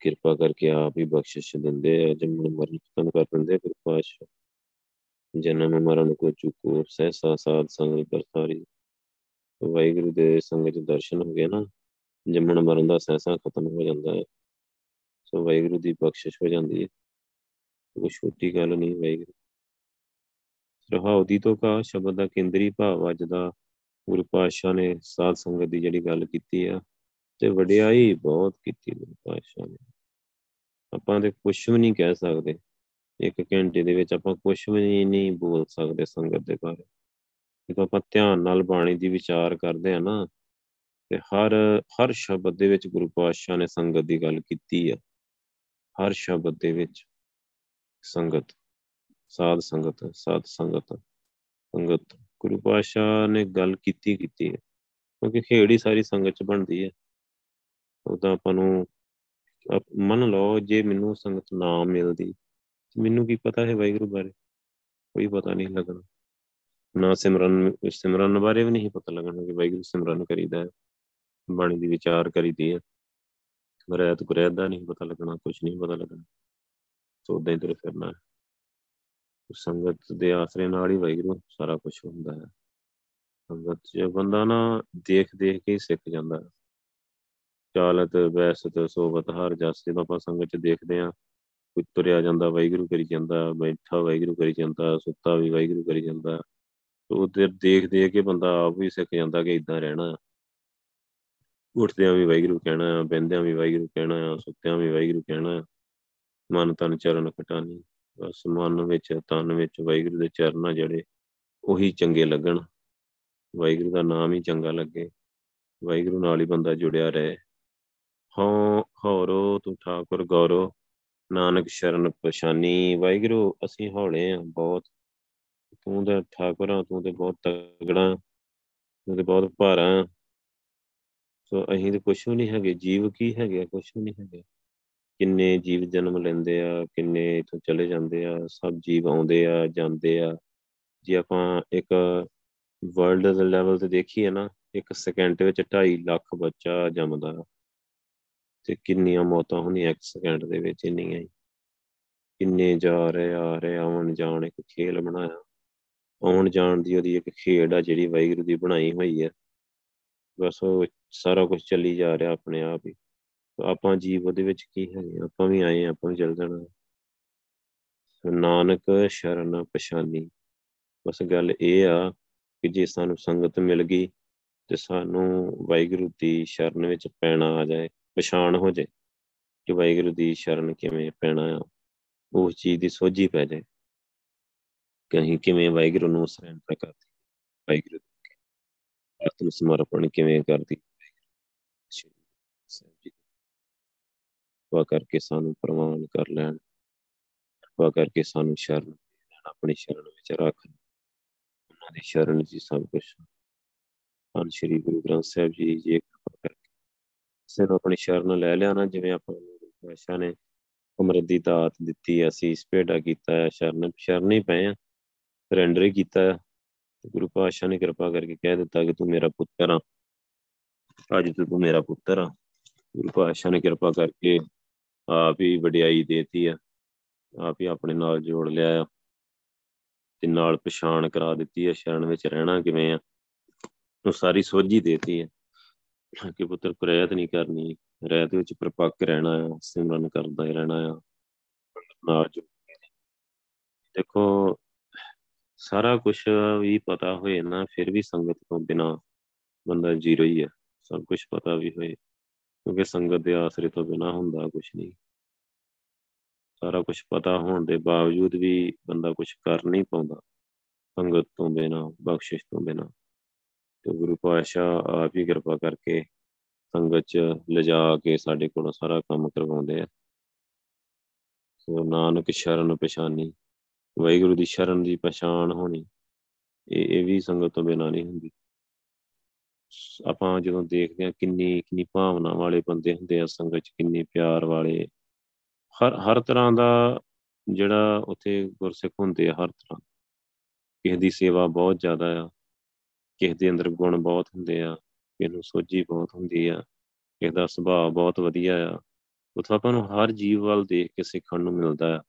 ਕਿਰਪਾ ਕਰਕੇ ਆਪ ਹੀ ਬਖਸ਼ਿਸ਼ ਦਿੰਦੇ ਆ। ਜਨਮ ਮਰਨ ਖਤਮ ਕਰ ਦਿੰਦੇ ਗੁਰੂ ਪਾਤਸ਼ਾਹ। ਜਨਮ ਮਰਨ ਕੋ ਚੁਕੋ ਸਹਿਸਾ ਸਾਧ ਸੰਗ ਪ੍ਰਸਾਰੀ ਵਾਹਿਗੁਰੂ ਦੇ ਸੰਗ ਚ ਦਰਸ਼ਨ ਹੋ ਗਏ ਨਾ। ਜੰਮਣ ਮਰਨ ਦਾ ਸਹਿਸਾ ਖਤਮ ਹੋ ਜਾਂਦਾ ਹੈ। ਸੋ ਵਾਹਿਗੁਰੂ ਦੀ ਬਖਸ਼ਿਸ਼ ਹੋ ਜਾਂਦੀ ਹੈ। ਕੋਈ ਛੋਟੀ ਗੱਲ ਨਹੀਂ ਵਾਹਿਗੁਰੂ। ਰਹਾਉ ਦੀ ਤੋਂ ਕਾ ਸ਼ਬਦ ਦਾ ਕੇਂਦਰੀ ਭਾਵ ਅੱਜ ਦਾ ਗੁਰੂ ਪਾਤਸ਼ਾਹ ਨੇ ਸਾਧ ਸੰਗਤ ਦੀ ਜਿਹੜੀ ਗੱਲ ਕੀਤੀ ਆ, ਤੇ ਵਡਿਆਈ ਬਹੁਤ ਕੀਤੀ ਗੁਰੂ ਪਾਤਸ਼ਾਹ ਨੇ। ਆਪਾਂ ਤੇ ਕੁਝ ਵੀ ਨਹੀਂ ਕਹਿ ਸਕਦੇ। ਇੱਕ ਘੰਟੇ ਦੇ ਵਿੱਚ ਆਪਾਂ ਕੁਝ ਵੀ ਨਹੀਂ ਬੋਲ ਸਕਦੇ ਸੰਗਤ ਦੇ ਬਾਰੇ। ਜਦੋਂ ਆਪਾਂ ਧਿਆਨ ਨਾਲ ਬਾਣੀ ਦੀ ਵਿਚਾਰ ਕਰਦੇ ਆ ਨਾ, ਤੇ ਹਰ ਹਰ ਸ਼ਬਦ ਦੇ ਵਿੱਚ ਗੁਰੂ ਪਾਤਸ਼ਾਹ ਨੇ ਸੰਗਤ ਦੀ ਗੱਲ ਕੀਤੀ ਆ। ਹਰ ਸ਼ਬਦ ਦੇ ਵਿੱਚ ਸੰਗਤ, ਸਾਧ ਸੰਗਤ ਸਾਧ ਸੰਗਤ ਸੰਗਤ। ਗੁਰੂ ਪਾਤਸ਼ਾਹ ਨੇ ਗੱਲ ਕੀਤੀ ਕੀਤੀ ਹੈ। ਕਿਉਂਕਿ ਖੇੜੀ ਸਾਰੀ ਸੰਗਤ ਚ ਬਣਦੀ ਹੈ। ਉਹਦਾ ਆਪਾਂ ਨੂੰ ਮੰਨ ਲਓ ਜੇ ਮੈਨੂੰ ਸੰਗਤ ਨਾ ਮਿਲਦੀ, ਮੈਨੂੰ ਕੀ ਪਤਾ ਹੈ ਵਾਹਿਗੁਰੂ ਬਾਰੇ? ਕੋਈ ਪਤਾ ਨਹੀਂ ਲੱਗਣਾ। ਨਾ ਸਿਮਰਨ ਸਿਮਰਨ ਬਾਰੇ ਵੀ ਨਹੀਂ ਪਤਾ ਲੱਗਣਾ ਕਿ ਵਾਹਿਗੁਰੂ ਸਿਮਰਨ ਕਰੀਦਾ ਹੈ, ਬਾਣੀ ਦੀ ਵਿਚਾਰ ਕਰੀਦੀ ਹੈ। ਰਹਿਤ ਗੁਰੈਤ ਦਾ ਨਹੀਂ ਪਤਾ ਲੱਗਣਾ ਕੁਝ ਨਹੀਂ ਪਤਾ ਲੱਗਣਾ। ਸੋ ਉਦਾਂ ਹੀ ਤੁਰ ਫਿਰਨਾ ਹੈ। ਸੰਗਤ ਦੇ ਆਸਰੇ ਨਾਲ ਹੀ ਵਾਹਿਗੁਰੂ ਸਾਰਾ ਕੁਝ ਹੁੰਦਾ ਹੈ। ਸੰਗਤ ਜੇ ਬੰਦਾ ਨਾ ਦੇਖ ਦੇਖ ਕੇ ਸਿੱਖ ਜਾਂਦਾ ਹੈ। ਚਾਲਤ ਵੈਸਤ ਸੋਵਤ ਹਰ ਜਸ ਜਦੋਂ ਆਪਾਂ ਸੰਗਤ ਚ ਦੇਖਦੇ ਆ ਕੋਈ ਤੁਰਿਆ ਜਾਂਦਾ ਵਾਹਿਗੁਰੂ ਕਰੀ ਜਾਂਦਾ, ਬੈਠਾ ਵਾਹਿਗੁਰੂ ਕਰੀ ਜਾਂਦਾ, ਸੁੱਤਾ ਵੀ ਵਾਹਿਗੁਰੂ ਕਰੀ ਜਾਂਦਾ ਉਹ ਤੇ ਦੇਖ ਦੇਖ ਕੇ ਬੰਦਾ ਆਪ ਵੀ ਸਿੱਖ ਜਾਂਦਾ ਕਿ ਇਦਾਂ ਰਹਿਣਾ ਉੱਠਦਿਆਂ ਵੀ ਵਾਹਿਗੁਰੂ ਕਹਿਣਾ ਬੈੰਦਿਆਂ ਵੀ ਵਾਹਿਗੁਰੂ ਕਹਿਣਾ ਸੁੱਤਿਆਂ ਵੀ ਵਾਹਿਗੁਰੂ ਕਹਿਣਾ ਮਨ ਤਨ ਚਰਨ ਕਟਾਨੀ ਬਸ ਮਨ ਵਿੱਚ, ਤਨ ਵਿੱਚ ਵਾਹਿਗੁਰੂ ਦੇ ਚਰਨ ਜਿਹੜੇ, ਉਹੀ ਚੰਗੇ ਲੱਗਣ। ਵਾਹਿਗੁਰੂ ਦਾ ਨਾਮ ਹੀ ਚੰਗਾ ਲੱਗੇ। ਵਾਹਿਗੁਰੂ ਨਾਲ ਹੀ ਬੰਦਾ ਜੁੜਿਆ ਰਹੇ। ਹਉ ਹੌਰੋ ਤੂੰ ਠਾਕੁਰ ਗੌਰੋ। ਨਾਨਕ ਸ਼ਰਨ ਪਛਾਨੀ। ਵਾਹਿਗੁਰੂ, ਅਸੀਂ ਹੌਲੇ ਆ ਬਹੁਤ। ਤੂੰ ਤੇ ਠਾਕੁਰ ਆ, ਤੂੰ ਤੇ ਬਹੁਤ ਤਗੜਾ ਤੂੰ ਤੇ ਬਹੁਤ ਭਾਰਾ ਸੋ ਅਸੀਂ ਤੇ ਕੁਛ ਵੀ ਨਹੀਂ ਹੈਗੇ, ਜੀਵ ਕੀ ਹੈਗੇ ਕੁਛ ਵੀ ਨਹੀਂ ਹੈਗੇ। ਕਿੰਨੇ ਜੀਵ ਜਨਮ ਲੈਂਦੇ ਆ, ਕਿੰਨੇ ਇਥੋਂ ਚਲੇ ਜਾਂਦੇ ਆ, ਸਭ ਜੀਵ ਆਉਂਦੇ ਆ, ਜਾਂਦੇ ਆ। ਜੇ ਆਪਾਂ ਇੱਕ ਵਰਲਡ ਦੇ ਲੈਵਲ ਤੇ ਦੇਖੀਏ ਨਾ, ਇੱਕ ਸਕਿੰਟ ਵਿੱਚ 2.5 ਲੱਖ ਬੱਚਾ ਜੰਮਦਾ। ਤੇ ਕਿੰਨੀਆਂ ਮੌਤਾਂ ਹੁੰਦੀਆਂ ਇੱਕ ਸਕਿੰਟ ਦੇ ਵਿੱਚ, ਇੰਨੀਆਂ ਹੀ। ਕਿੰਨੇ ਜਾ ਰਹੇ ਆ ਰਹੇ ਆਉਣ ਜਾਣ ਇੱਕ ਖੇਲ ਬਣਾਇਆ। ਆਉਣ ਜਾਣ ਦੀ ਉਹਦੀ ਇੱਕ ਖੇਡ ਆ, ਜਿਹੜੀ ਵਾਹਿਗੁਰੂ ਦੀ ਬਣਾਈ ਹੋਈ ਹੈ ਬਸ ਉਹ ਸਾਰਾ ਕੁਝ ਚੱਲੀ ਜਾ ਰਿਹਾ ਆਪਣੇ ਆਪ ਹੀ। ਆਪਾਂ ਜੀਵ ਉਹਦੇ ਵਿੱਚ ਕੀ ਹੈਗੇ ਆਪਾਂ ਵੀ ਆਏ ਆਪਾਂ ਵੀ ਚੱਲ ਜਾਣਾ। ਨਾਨਕ ਸ਼ਰਨ ਪਛਾਨੀ। ਬਸ ਗੱਲ ਇਹ ਆ ਕਿ ਜੇ ਸਾਨੂੰ ਸੰਗਤ ਮਿਲ ਗਈ ਤੇ ਸਾਨੂੰ ਵਾਹਿਗੁਰੂ ਦੀ ਸ਼ਰਨ ਵਿੱਚ ਪੈਣਾ ਆ ਜਾਏ, ਪਛਾਣ ਹੋ ਜਾਏ ਕਿ ਵਾਹਿਗੁਰੂ ਦੀ ਸ਼ਰਨ ਕਿਵੇਂ ਪੈਣਾ ਆ ਉਸ ਚੀਜ਼ ਦੀ ਸੋਝੀ ਪੈ ਜਾਏ। ਕਿ ਅਸੀਂ ਕਿਵੇਂ ਵਾਹਿਗੁਰੂ ਨੂੰ ਸਰੈਂਡਰ ਕਰਦੇ, ਵਾਹਿਗੁਰੂ ਆਤਮ ਸਮਰਪਣ ਕਿਵੇਂ ਕਰਦੀ। ਵਾ ਕਰਕੇ ਸਾਨੂੰ ਪ੍ਰਮਾਨ ਕਰ ਲੈਣ। ਵਾ ਕਰਕੇ ਸਾਨੂੰ ਸ਼ਰਨ ਆਪਣੀ ਸ਼ਰਨ ਵਿੱਚ ਰੱਖ ਉਹਨਾਂ ਦੀ ਸ਼ਰਨ ਜੀ ਸਭ ਕੁਝ ਹਨ ਸ਼੍ਰੀ ਗੁਰੂ ਗ੍ਰੰਥ ਸਾਹਿਬ ਜੀ ਜੀ ਕਰਕੇ। ਸਿਰ ਆਪਣੀ ਸ਼ਰਨ ਲੈ ਲਿਆ ਨਾ, ਜਿਵੇਂ ਆਪਾਂ ਨੂੰ ਭਾਸ਼ਾ ਨੇ ਅਮਰਤ ਦੀ ਦਾਤ ਦਿੱਤੀ ਅਸੀਂ ਸਪੇਡਾ ਕੀਤਾ ਹੈ ਸ਼ਰਨ ਸ਼ਰਨ ਹੀ ਪਏ ਆ ਸਰੈਂਡਰ ਹੀ ਕੀਤਾ ਹੈ ਗੁਰੂ ਪਾਤਸ਼ਾਹ ਨੇ ਕਿਰਪਾ ਕਰਕੇ ਕਹਿ ਦਿੱਤਾ ਕਿ ਤੂੰ ਮੇਰਾ ਪੁੱਤਰ ਆ। ਅੱਜ ਤੂੰ ਮੇਰਾ ਪੁੱਤਰ ਆ। ਗੁਰੂ ਪਾਤਸ਼ਾਹ ਨੇ ਕਿਰਪਾ ਕਰਕੇ ਆਪ ਹੀ ਵਡਿਆਈ ਦੇਤੀ ਆ, ਆਪ ਹੀ ਆਪਣੇ ਨਾਲ ਜੋੜ ਲਿਆ ਆ ਤੇ ਨਾਲ ਪਛਾਣ ਕਰਾ ਦਿੱਤੀ ਹੈ ਸ਼ਰਨ ਵਿੱਚ ਰਹਿਣਾ ਕਿਵੇਂ ਆ ਉਹ ਸਾਰੀ ਸੋਝੀ ਦੇਤੀ ਹੈ ਕਿ ਪੁੱਤਰ ਪ੍ਰਯਤ ਨਹੀਂ ਕਰਨੀ, ਰਹਿਤ ਵਿੱਚ ਪ੍ਰਪੱਕ ਰਹਿਣਾ ਆ, ਸਿਮਰਨ ਕਰਦਾ ਹੀ ਰਹਿਣਾ ਆ, ਨਾਲ ਜੋ ਦੇਖੋ, ਸਾਰਾ ਕੁਝ ਵੀ ਪਤਾ ਹੋਏ ਨਾ, ਫਿਰ ਵੀ ਸੰਗਤ ਤੋਂ ਬਿਨਾ ਬੰਦਾ ਜ਼ੀਰੋ ਹੀ ਹੈ ਸਭ ਕੁਝ ਪਤਾ ਵੀ ਹੋਏ। ਕਿਉਂਕਿ ਸੰਗਤ ਦੇ ਆਸਰੇ ਤੋਂ ਬਿਨਾ ਹੁੰਦਾ ਕੁਝ ਨਹੀਂ। ਸਾਰਾ ਕੁਝ ਪਤਾ ਹੋਣ ਦੇ ਬਾਵਜੂਦ ਵੀ ਬੰਦਾ ਕੁਝ ਕਰ ਨਹੀਂ ਪਾਉਂਦਾ। ਸੰਗਤ ਤੋਂ ਬਿਨਾ, ਬਖਸ਼ਿਸ਼ ਤੋਂ ਬਿਨਾ। ਤੇ ਗੁਰੂ ਪਾਤਸ਼ਾਹ ਆਪ ਹੀ ਕਿਰਪਾ ਕਰਕੇ ਸੰਗਤ ਚ ਲਿਜਾ ਕੇ ਸਾਡੇ ਕੋਲੋਂ ਸਾਰਾ ਕੰਮ ਕਰਵਾਉਂਦੇ ਆ। ਸੋ ਨਾਨਕ ਸ਼ਰਨ ਪਛਾਨੀ, ਵਾਹਿਗੁਰੂ ਦੀ ਸ਼ਰਨ ਦੀ ਪਛਾਣ ਹੋਣੀ, ਇਹ ਇਹ ਵੀ ਸੰਗਤ ਤੋਂ ਬਿਨਾ ਨਹੀਂ ਹੁੰਦੀ। ਆਪਾਂ ਜਦੋਂ ਦੇਖਦੇ ਆ ਕਿੰਨੀ ਕਿੰਨੀ ਭਾਵਨਾ ਵਾਲੇ ਬੰਦੇ ਹੁੰਦੇ ਆ ਸੰਗਤ ਚ, ਕਿੰਨੇ ਪਿਆਰ ਵਾਲੇ। ਹਰ ਹਰ ਤਰ੍ਹਾਂ ਦਾ ਜਿਹੜਾ ਉੱਥੇ ਗੁਰਸਿੱਖ ਹੁੰਦੇ ਆ, ਹਰ ਤਰ੍ਹਾਂ। ਕਿਸੇ ਦੀ ਸੇਵਾ ਬਹੁਤ ਜ਼ਿਆਦਾ ਆ, ਕਿਸੇ ਦੇ ਅੰਦਰ ਗੁਣ ਬਹੁਤ ਹੁੰਦੇ ਆ, ਕਿਸੇ ਨੂੰ ਸੋਝੀ ਬਹੁਤ ਹੁੰਦੀ ਆ, ਕਿਸੇ ਦਾ ਸੁਭਾਅ ਬਹੁਤ ਵਧੀਆ ਆ। ਉਥੋਂ ਆਪਾਂ ਨੂੰ ਹਰ ਜੀਵ ਵੱਲ ਦੇਖ ਕੇ ਸਿੱਖਣ ਨੂੰ ਮਿਲਦਾ ਆ।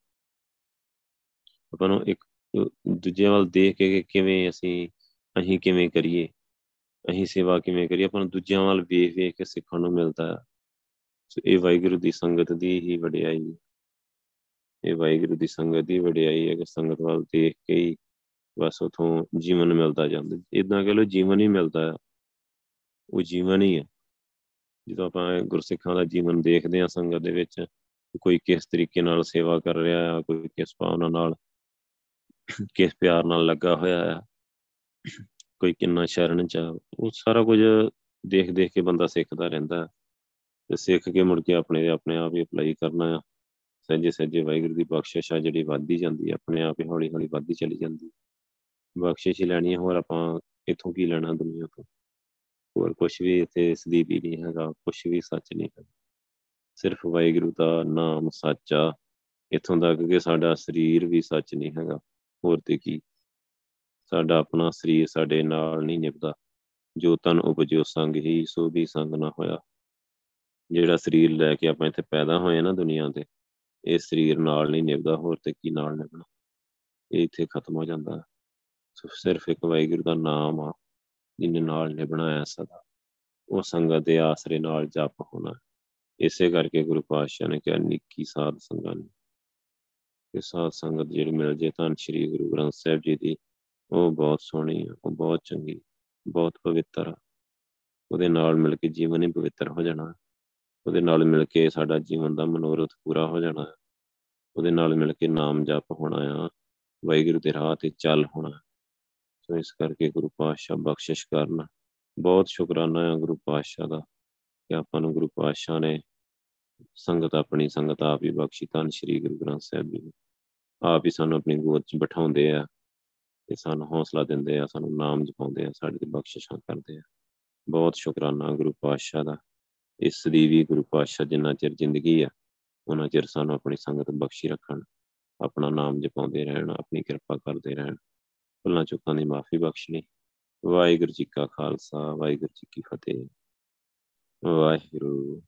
ਆਪਾਂ ਨੂੰ ਇੱਕ ਦੂਜੇ ਵੱਲ ਦੇਖ ਕੇ ਕਿਵੇਂ ਅਸੀਂ ਅਸੀਂ ਕਿਵੇਂ ਕਰੀਏ। ਅਸੀਂ ਸੇਵਾ ਕਿਵੇਂ ਕਰੀਏ? ਆਪਾਂ ਨੂੰ ਦੂਜਿਆਂ ਵੱਲ ਵੇਖ ਵੇਖ ਕੇ ਸਿੱਖਣ ਨੂੰ ਮਿਲਦਾ ਆ ਸੋ ਇਹ ਵਾਹਿਗੁਰੂ ਦੀ ਸੰਗਤ ਦੀ ਹੀ ਵਡਿਆਈ ਹੈ। ਇਹ ਵਾਹਿਗੁਰੂ ਦੀ ਸੰਗਤ ਦੀ ਵਡਿਆਈ ਹੈ ਕਿ ਸੰਗਤ ਵੱਲ ਦੇਖ ਕੇ ਹੀ ਬਸ ਉਥੋਂ ਜੀਵਨ ਮਿਲਦਾ ਜਾਂਦਾ ਇਦਾਂ ਕਹ ਲੋ ਜੀਵਨ ਹੀ ਮਿਲਦਾ ਆ ਉਹ ਜੀਵਨ ਹੀ ਹੈ। ਜਦੋਂ ਆਪਾਂ ਗੁਰਸਿੱਖਾਂ ਦਾ ਜੀਵਨ ਦੇਖਦੇ ਆ ਸੰਗਤ ਦੇ ਵਿੱਚ, ਕੋਈ ਕਿਸ ਤਰੀਕੇ ਨਾਲ ਸੇਵਾ ਕਰ ਰਿਹਾ ਆ ਕੋਈ ਕਿਸ ਭਾਵਨਾ ਨਾਲ, ਕਿਸ ਪਿਆਰ ਨਾਲ ਲੱਗਾ ਹੋਇਆ ਆ ਕੋਈ ਕਿੰਨਾ ਸ਼ਰਨ ਚ ਉਹ ਸਾਰਾ ਕੁਝ ਦੇਖ ਦੇਖ ਕੇ ਬੰਦਾ ਸਿੱਖਦਾ ਰਹਿੰਦਾ ਤੇ ਸਿੱਖ ਕੇ ਮੁੜ ਕੇ ਆਪਣੇ ਆਪਣੇ ਆਪ ਹੀ ਅਪਲਾਈ ਕਰਨਾ ਆ। ਸੱਜੇ ਸੱਜੇ ਵਾਹਿਗੁਰੂ ਦੀ ਬਖਸ਼ਿਸ਼ ਆ, ਜਿਹੜੀ ਵੱਧਦੀ ਜਾਂਦੀ ਹੈ ਆਪਣੇ ਆਪ ਹੀ ਹੌਲੀ ਹੌਲੀ ਵੱਧਦੀ ਚਲੀ ਜਾਂਦੀ ਬਖਸ਼ਿਸ਼ ਹੀ ਲੈਣੀ ਹੋਰ ਆਪਾਂ ਇਥੋਂ ਕੀ ਲੈਣਾ ਦੁਨੀਆ ਤੋਂ? ਹੋਰ ਕੁਝ ਵੀ ਇੱਥੇ ਸਦੀਪ ਹੀ ਨਹੀਂ ਹੈਗਾ ਕੁਝ ਵੀ ਸੱਚ ਨਹੀਂ ਹੈ ਸਿਰਫ ਵਾਹਿਗੁਰੂ ਦਾ ਨਾਮ ਸੱਚਾ ਇਥੋਂ ਤੱਕ ਕਿ ਸਾਡਾ ਸਰੀਰ ਵੀ ਸੱਚ ਨਹੀਂ ਹੈਗਾ। ਹੋਰ ਤੇ ਕੀ? ਸਾਡਾ ਆਪਣਾ ਸਰੀਰ ਸਾਡੇ ਨਾਲ ਨਹੀਂ ਨਿਭਦਾ। ਜੋ ਤਨ ਉਪਜੋ ਸੰਗ ਹੀ, ਸੋ ਵੀ ਸੰਗ ਨਾ ਹੋਇਆ। ਜਿਹੜਾ ਸਰੀਰ ਲੈ ਕੇ ਆਪਾਂ ਇੱਥੇ ਪੈਦਾ ਹੋਏ ਨਾ ਦੁਨੀਆ ਤੇ, ਇਹ ਸਰੀਰ ਨਾਲ ਨਹੀਂ ਨਿਭਦਾ, ਹੋਰ ਤੇ ਕੀ ਨਾਲ ਨਿਭਣਾ? ਇਹ ਇੱਥੇ ਖਤਮ ਹੋ ਜਾਂਦਾ। ਸੋ ਸਿਰਫ ਇੱਕ ਵਾਹਿਗੁਰੂ ਦਾ ਨਾਮ ਆ ਜਿਨੇ ਨਾਲ ਨਿਭਣਾ ਹੈ ਸਦਾ। ਉਹ ਸੰਗਤ ਦੇ ਆਸਰੇ ਨਾਲ ਜਪ ਹੋਣਾ। ਇਸੇ ਕਰਕੇ ਗੁਰੂ ਪਾਤਸ਼ਾਹ ਨੇ ਕਿਹਾ, ਨਿੱਕੀ ਸਾਧ ਸੰਗਤ ਇਹ ਸਾਧ ਸੰਗਤ ਜਿਹੜੀ ਮਿਲ ਜੇ ਤਾਂ ਸ੍ਰੀ ਗੁਰੂ ਗ੍ਰੰਥ ਸਾਹਿਬ ਜੀ ਦੀ ਉਹ ਬਹੁਤ ਸੋਹਣੀ ਆ, ਉਹ ਬਹੁਤ ਚੰਗੀ, ਬਹੁਤ ਪਵਿੱਤਰ ਆ। ਉਹਦੇ ਨਾਲ ਮਿਲ ਕੇ ਜੀਵਨ ਹੀ ਪਵਿੱਤਰ ਹੋ ਜਾਣਾ। ਉਹਦੇ ਨਾਲ ਮਿਲ ਕੇ ਸਾਡਾ ਜੀਵਨ ਦਾ ਮਨੋਰਥ ਪੂਰਾ ਹੋ ਜਾਣਾ। ਉਹਦੇ ਨਾਲ ਮਿਲ ਕੇ ਨਾਮ ਜਪ ਹੋਣਾ ਆ, ਵਾਹਿਗੁਰੂ ਦੇ ਰਾਹ ਤੇ ਚੱਲ ਹੋਣਾ। ਸੋ ਇਸ ਕਰਕੇ ਗੁਰੂ ਪਾਤਸ਼ਾਹ ਬਖਸ਼ਿਸ਼ ਕਰਨਾ। ਬਹੁਤ ਸ਼ੁਕਰਾਨਾ ਹੈ ਗੁਰੂ ਪਾਤਸ਼ਾਹ ਦਾ ਕਿ ਆਪਾਂ ਨੂੰ ਗੁਰੂ ਪਾਤਸ਼ਾਹ ਨੇ ਸੰਗਤ ਆਪਣੀ ਸੰਗਤ ਆਪ ਹੀ ਬਖਸ਼ੀ। ਤਾਂ ਸ੍ਰੀ ਗੁਰੂ ਗ੍ਰੰਥ ਸਾਹਿਬ ਜੀ। ਆਪ ਹੀ ਸਾਨੂੰ ਆਪਣੀ ਗੋਦ 'ਚ ਬਿਠਾਉਂਦੇ ਆ। ਤੇ ਸਾਨੂੰ ਹੌਸਲਾ ਦਿੰਦੇ ਆ, ਸਾਨੂੰ ਨਾਮ ਜਪਾਉਂਦੇ ਆ, ਸਾਡੇ ਤੇ ਬਖਸ਼ਿਸ਼ਾਂ ਕਰਦੇ ਆ। ਬਹੁਤ ਸ਼ੁਕਰਾਨਾ ਗੁਰੂ ਪਾਤਸ਼ਾਹ ਦਾ। ਇਸ ਦੀ ਵੀ ਗੁਰੂ ਪਾਤਸ਼ਾਹ ਜਿੰਨਾ ਚਿਰ ਜ਼ਿੰਦਗੀ ਆ ਉਹਨਾਂ ਚਿਰ ਸਾਨੂੰ ਆਪਣੀ ਸੰਗਤ ਬਖਸ਼ੀ ਰੱਖਣ, ਆਪਣਾ ਨਾਮ ਜਪਾਉਂਦੇ ਰਹਿਣ, ਆਪਣੀ ਕਿਰਪਾ ਕਰਦੇ ਰਹਿਣ। ਭੁੱਲਾਂ ਚੁੱਕਾਂ ਦੀ ਮਾਫੀ ਬਖਸ਼ਣੀ ਵਾਹਿਗੁਰੂ ਜੀ ਕਾ ਖਾਲਸਾ, ਵਾਹਿਗੁਰੂ ਜੀ ਕੀ ਫਤਿਹ। ਵਾਹਿਗੁਰੂ।